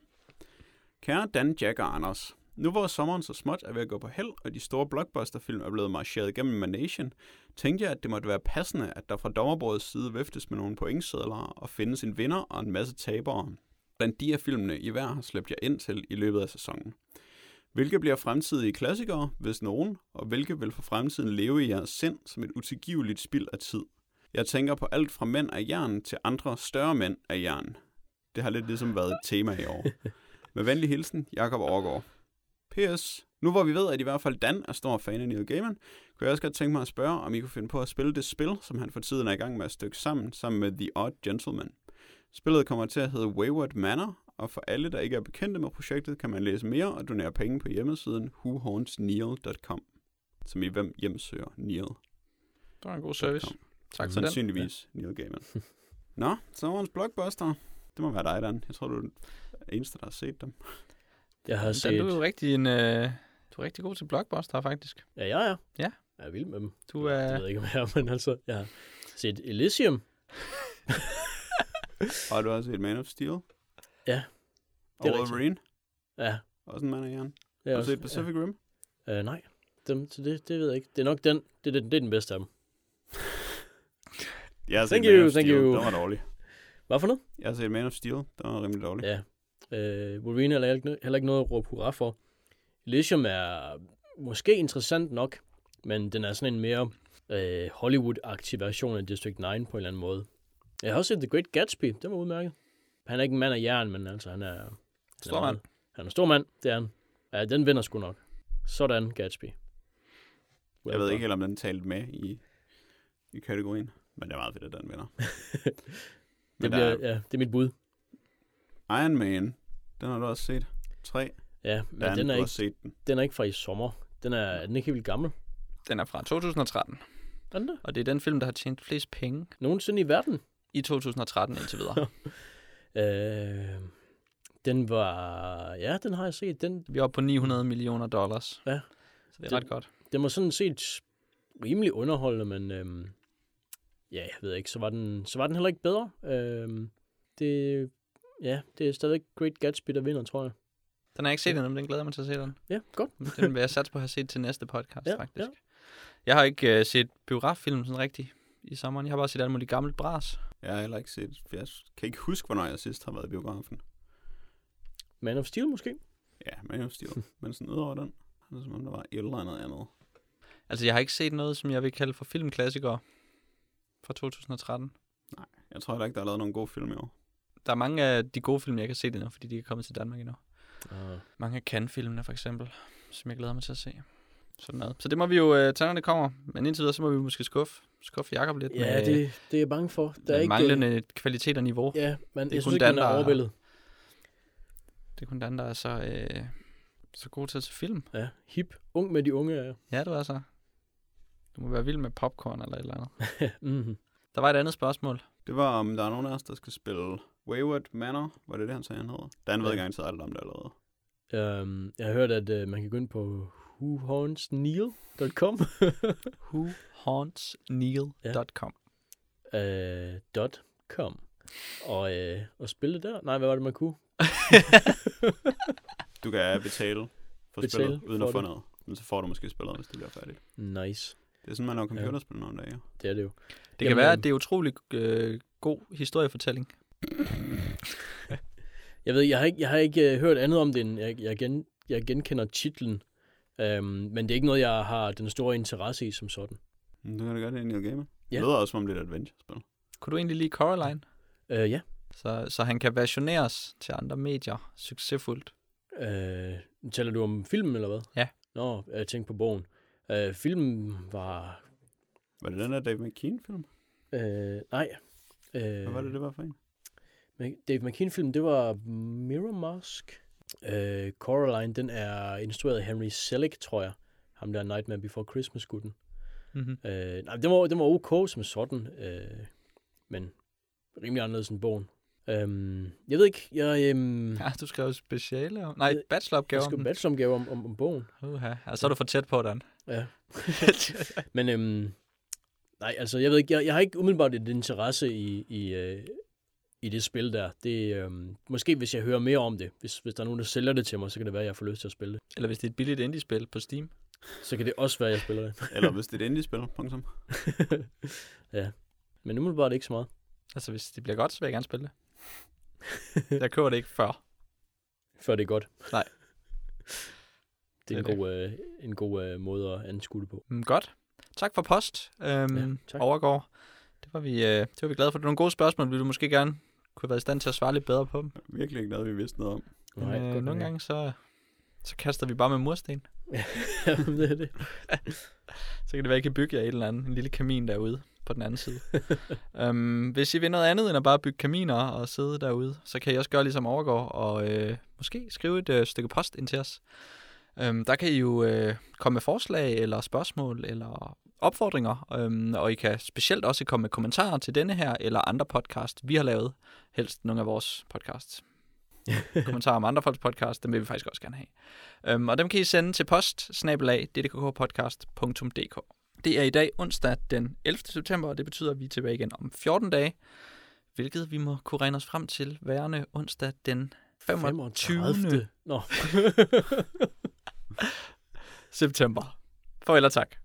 Kære Dan, Jack og Anders. Nu hvor sommeren så småt er ved at gå på held, og de store blockbusterfilm er blevet marcheret gennem Manation, tænkte jeg, at det måtte være passende, at der fra dommerborets side viftes med nogle pointsedler og findes en vinder og en masse tabere. Blandt de af filmene, I hver har slæbt jeg ind til i løbet af sæsonen. Hvilke bliver fremtidige klassikere, hvis nogen, og hvilke vil for fremtiden leve i jeres sind som et utilgiveligt spild af tid? Jeg tænker på alt fra mænd af jern til andre større mænd af jern. Det har lidt ligesom været et tema i år. Med venlig hilsen, Jakob Overgaard. P.S. Nu hvor vi ved, at i hvert fald Dan er stor fan af Neil Gaiman, kunne jeg også godt tænke mig at spørge, om I kunne finde på at spille det spil, som han for tiden er i gang med at stykke sammen, sammen med The Odd Gentleman. Spillet kommer til at hedde Wayward Manor, og for alle, der ikke er bekendte med projektet, kan man læse mere og donere penge på hjemmesiden whohauntsneil.com, som i hvem hjemsøger Neil. Det var en god service. .com. Tak for den. Sandsynligvis Neil Gaiman. Nå, så var hans blockbuster. Det må være dig, Dan. Jeg tror, du er den eneste, der har set dem. Jeg har Dan, set... du er jo rigtig, en, øh, du er rigtig god til blockbuster, faktisk. Ja, jeg er. Ja. Jeg er vild med dem. Du Det er... ved jeg ikke, om jeg er, men altså, jeg har set Elysium. Og har du også set Man of Steel? Ja, Og det er rigtigt. Wolverine? Ja, Også en mand af jern. Har du set Pacific Rim? Ja. Uh, nej, dem, så det, det ved jeg ikke. Det er nok den, det, det, det er den bedste af dem. Jeg har Thank set Man you, of thank Steel. you. Den var dårlig. Hvad for noget? Jeg har set Man of Steel. Den var rimelig dårlig. Ja. Uh, Wolverine er heller ikke, heller ikke noget at råbe hurra for. Elysium er måske interessant nok, men den er sådan en mere uh, Hollywood-aktiv version af District 9 på en eller anden måde. Jeg har også set The Great Gatsby. Den var udmærket. han er ikke en mand af jern, men altså, han er... han er Stor meget- mand. Han er en stor mand, det er han. Ja, den vinder sgu nok. Sådan, Gatsby. Jeg ved ikke helt, om den talte med i, i kategorien. Men det er meget fedt, at den vinder. Det, Men bliver, der er ja, det er mit bud. Iron Man. Den har du også set. 3. Ja, men Dan, den er, har ikke, også set den. den er ikke fra i sommer. Den er, er den ikke helt gammel? Den er fra 2013, Er den der? og det er den film, der har tjent flest penge Nogensinde i verden? i 2013 indtil videre. Øh, den var... Ja, den har jeg set. Den, Vi er oppe på 900 millioner dollars. Ja. Så det er Det- ret godt. den var sådan set rimelig underholdende, men... Øhm, ja, jeg ved ikke, så var den, så var den heller ikke bedre. Øhm, det, ja, det er stadig Great Gatsby, der vinder, tror jeg. Den har jeg ikke set endnu, men den glæder mig til at se den. Ja, godt. Den vil jeg satse på at have set til næste podcast, Ja, faktisk. ja. Jeg har ikke uh, set biograffilm sådan rigtigt i sommeren. Jeg har bare set alle mulige gamle bras. Jeg har heller ikke set... Jeg kan ikke huske, hvornår jeg sidst har været i biografen. Man of Steel måske? Ja, Man of Steel. Men sådan udover den, det er som om der var et eller andet andet. Altså, jeg har ikke set noget, som jeg vil kalde for filmklassikere fra 2013. Jeg tror heller ikke, der er lavet nogen gode film i år. Der er mange af de gode film, jeg ikke har set endnu, fordi de er kommet til Danmark endnu. Uh, Mange af Cannes-filmene, for eksempel, som jeg glæder mig til at se. Sådan noget. Så det må vi jo uh, tage, når det kommer. Men indtil videre, så må vi måske skuffe, skuffe Jacob lidt ja, med, det, det er jeg bange for. Der er ikke, manglende kvalitet og niveau. Ja, men er jeg kun synes ikke, Dan, man er overvældet. Det er kun Dan, der er så, øh, så god til at se film. Ja, hip. Ung med de unge er Ja, du er så. Du må være vild med popcorn eller et eller andet. mm-hmm. Der var et andet spørgsmål. Det var, om der er nogen af os, der skal spille Wayward Manor. Var det det, han sagde, han hedder? Dan ved Ja. ikke engang alt om det allerede. um, Jeg har hørt, at uh, man kan gå ind på whohauntsneil.com whohauntsneil.com uh, dot com. Og, uh, og spille det der? Nej, hvad var det, man kunne? Du kan betale for Betale spillet, uden for at få det. noget. Men så får du måske spillet, hvis det bliver færdigt. Nice. Det er sådan, man laver computerspil nogle dage. Det er det jo. Det kan Jamen, være, øhm, at det er utrolig øh, god historiefortælling. Jeg ved, jeg har ikke, jeg har ikke uh, hørt andet om det, end jeg, jeg, gen, jeg genkender titlen. Um, men det er ikke noget, jeg har den store interesse i som sådan. Men Du kan da gøre det i Neil Gaiman. Ja. Det lyder også, som om det er et adventure-spil. Kunne du egentlig lide Coraline? Uh, ja. Så, så han kan versioneres til andre medier succesfuldt. Uh, taler du om filmen, eller hvad? Ja. Nå, jeg tænkte på bogen. Uh, filmen var... Var det den der Dave McKean-film? Uh, nej. Uh, Hvad var det, det var for en? Dave McKean-film, det var Mirror Mask. Uh, Coraline, den er instrueret af Henry Selick, tror jeg. Ham der Nightmare Before Christmas-gutten. Mm-hmm. Uh, nej, den var, den var ok som sådan, uh, men rimelig anderledes end bogen. Um, jeg ved ikke, jeg, um, Ja, du skrev speciale om... Nej, bacheloropgave jeg om skal den. bacheloromgave om, om, om bogen. Uha. Ja, så er du for tæt på den. Ja. Men øhm, nej, altså jeg ved ikke, jeg, jeg har ikke umiddelbart et interesse i, i, øh, i det spil der. Det, øhm, måske hvis jeg hører mere om det, hvis, hvis der er nogen, der sælger det til mig, så kan det være, at jeg får lyst til at spille det. Eller hvis det er et billigt indie-spil på Steam. Så kan det også være, at jeg spiller det. Eller hvis det er et indie-spil, punktum. Men umiddelbart ikke så meget. Altså, hvis det bliver godt, så vil jeg gerne spille det. jeg køber det ikke før. Før det er godt. Nej. Det er en er god, øh, en god øh, måde at anskue det på. Mm, godt. Tak for post, øhm, Ja, tak. Overgår. Det var, vi, øh, det var vi glade for. Det var nogle gode spørgsmål, vi du måske gerne kunne have været i stand til at svare lidt bedre på dem. Virkelig ikke noget, vi vidste noget om. Nej, øh, nogle gange, så, så kaster vi bare med mursten. Jamen, det er det. Så kan det være, at I kan bygge jer et eller andet, en lille kamin derude på den anden side. um, hvis I vil noget andet end at bare bygge kaminer og sidde derude, så kan I også gøre ligesom overgår og øh, måske skrive et øh, stykke post ind til os. Um, der kan I jo øh, komme med forslag eller spørgsmål eller opfordringer, um, og I kan specielt også komme med kommentarer til denne her eller andre podcast, vi har lavet. Helst nogle af vores podcasts. kommentarer om andre folks podcast, dem vil vi faktisk også gerne have. Um, og dem kan I sende til post ddkkpodcast.dk. Det er i dag onsdag den 11. september, og det betyder, at vi er tilbage igen om 14 dage, hvilket vi må kunne regne os frem til værende onsdag den 25. 35. Nå. september. Farvel og tak.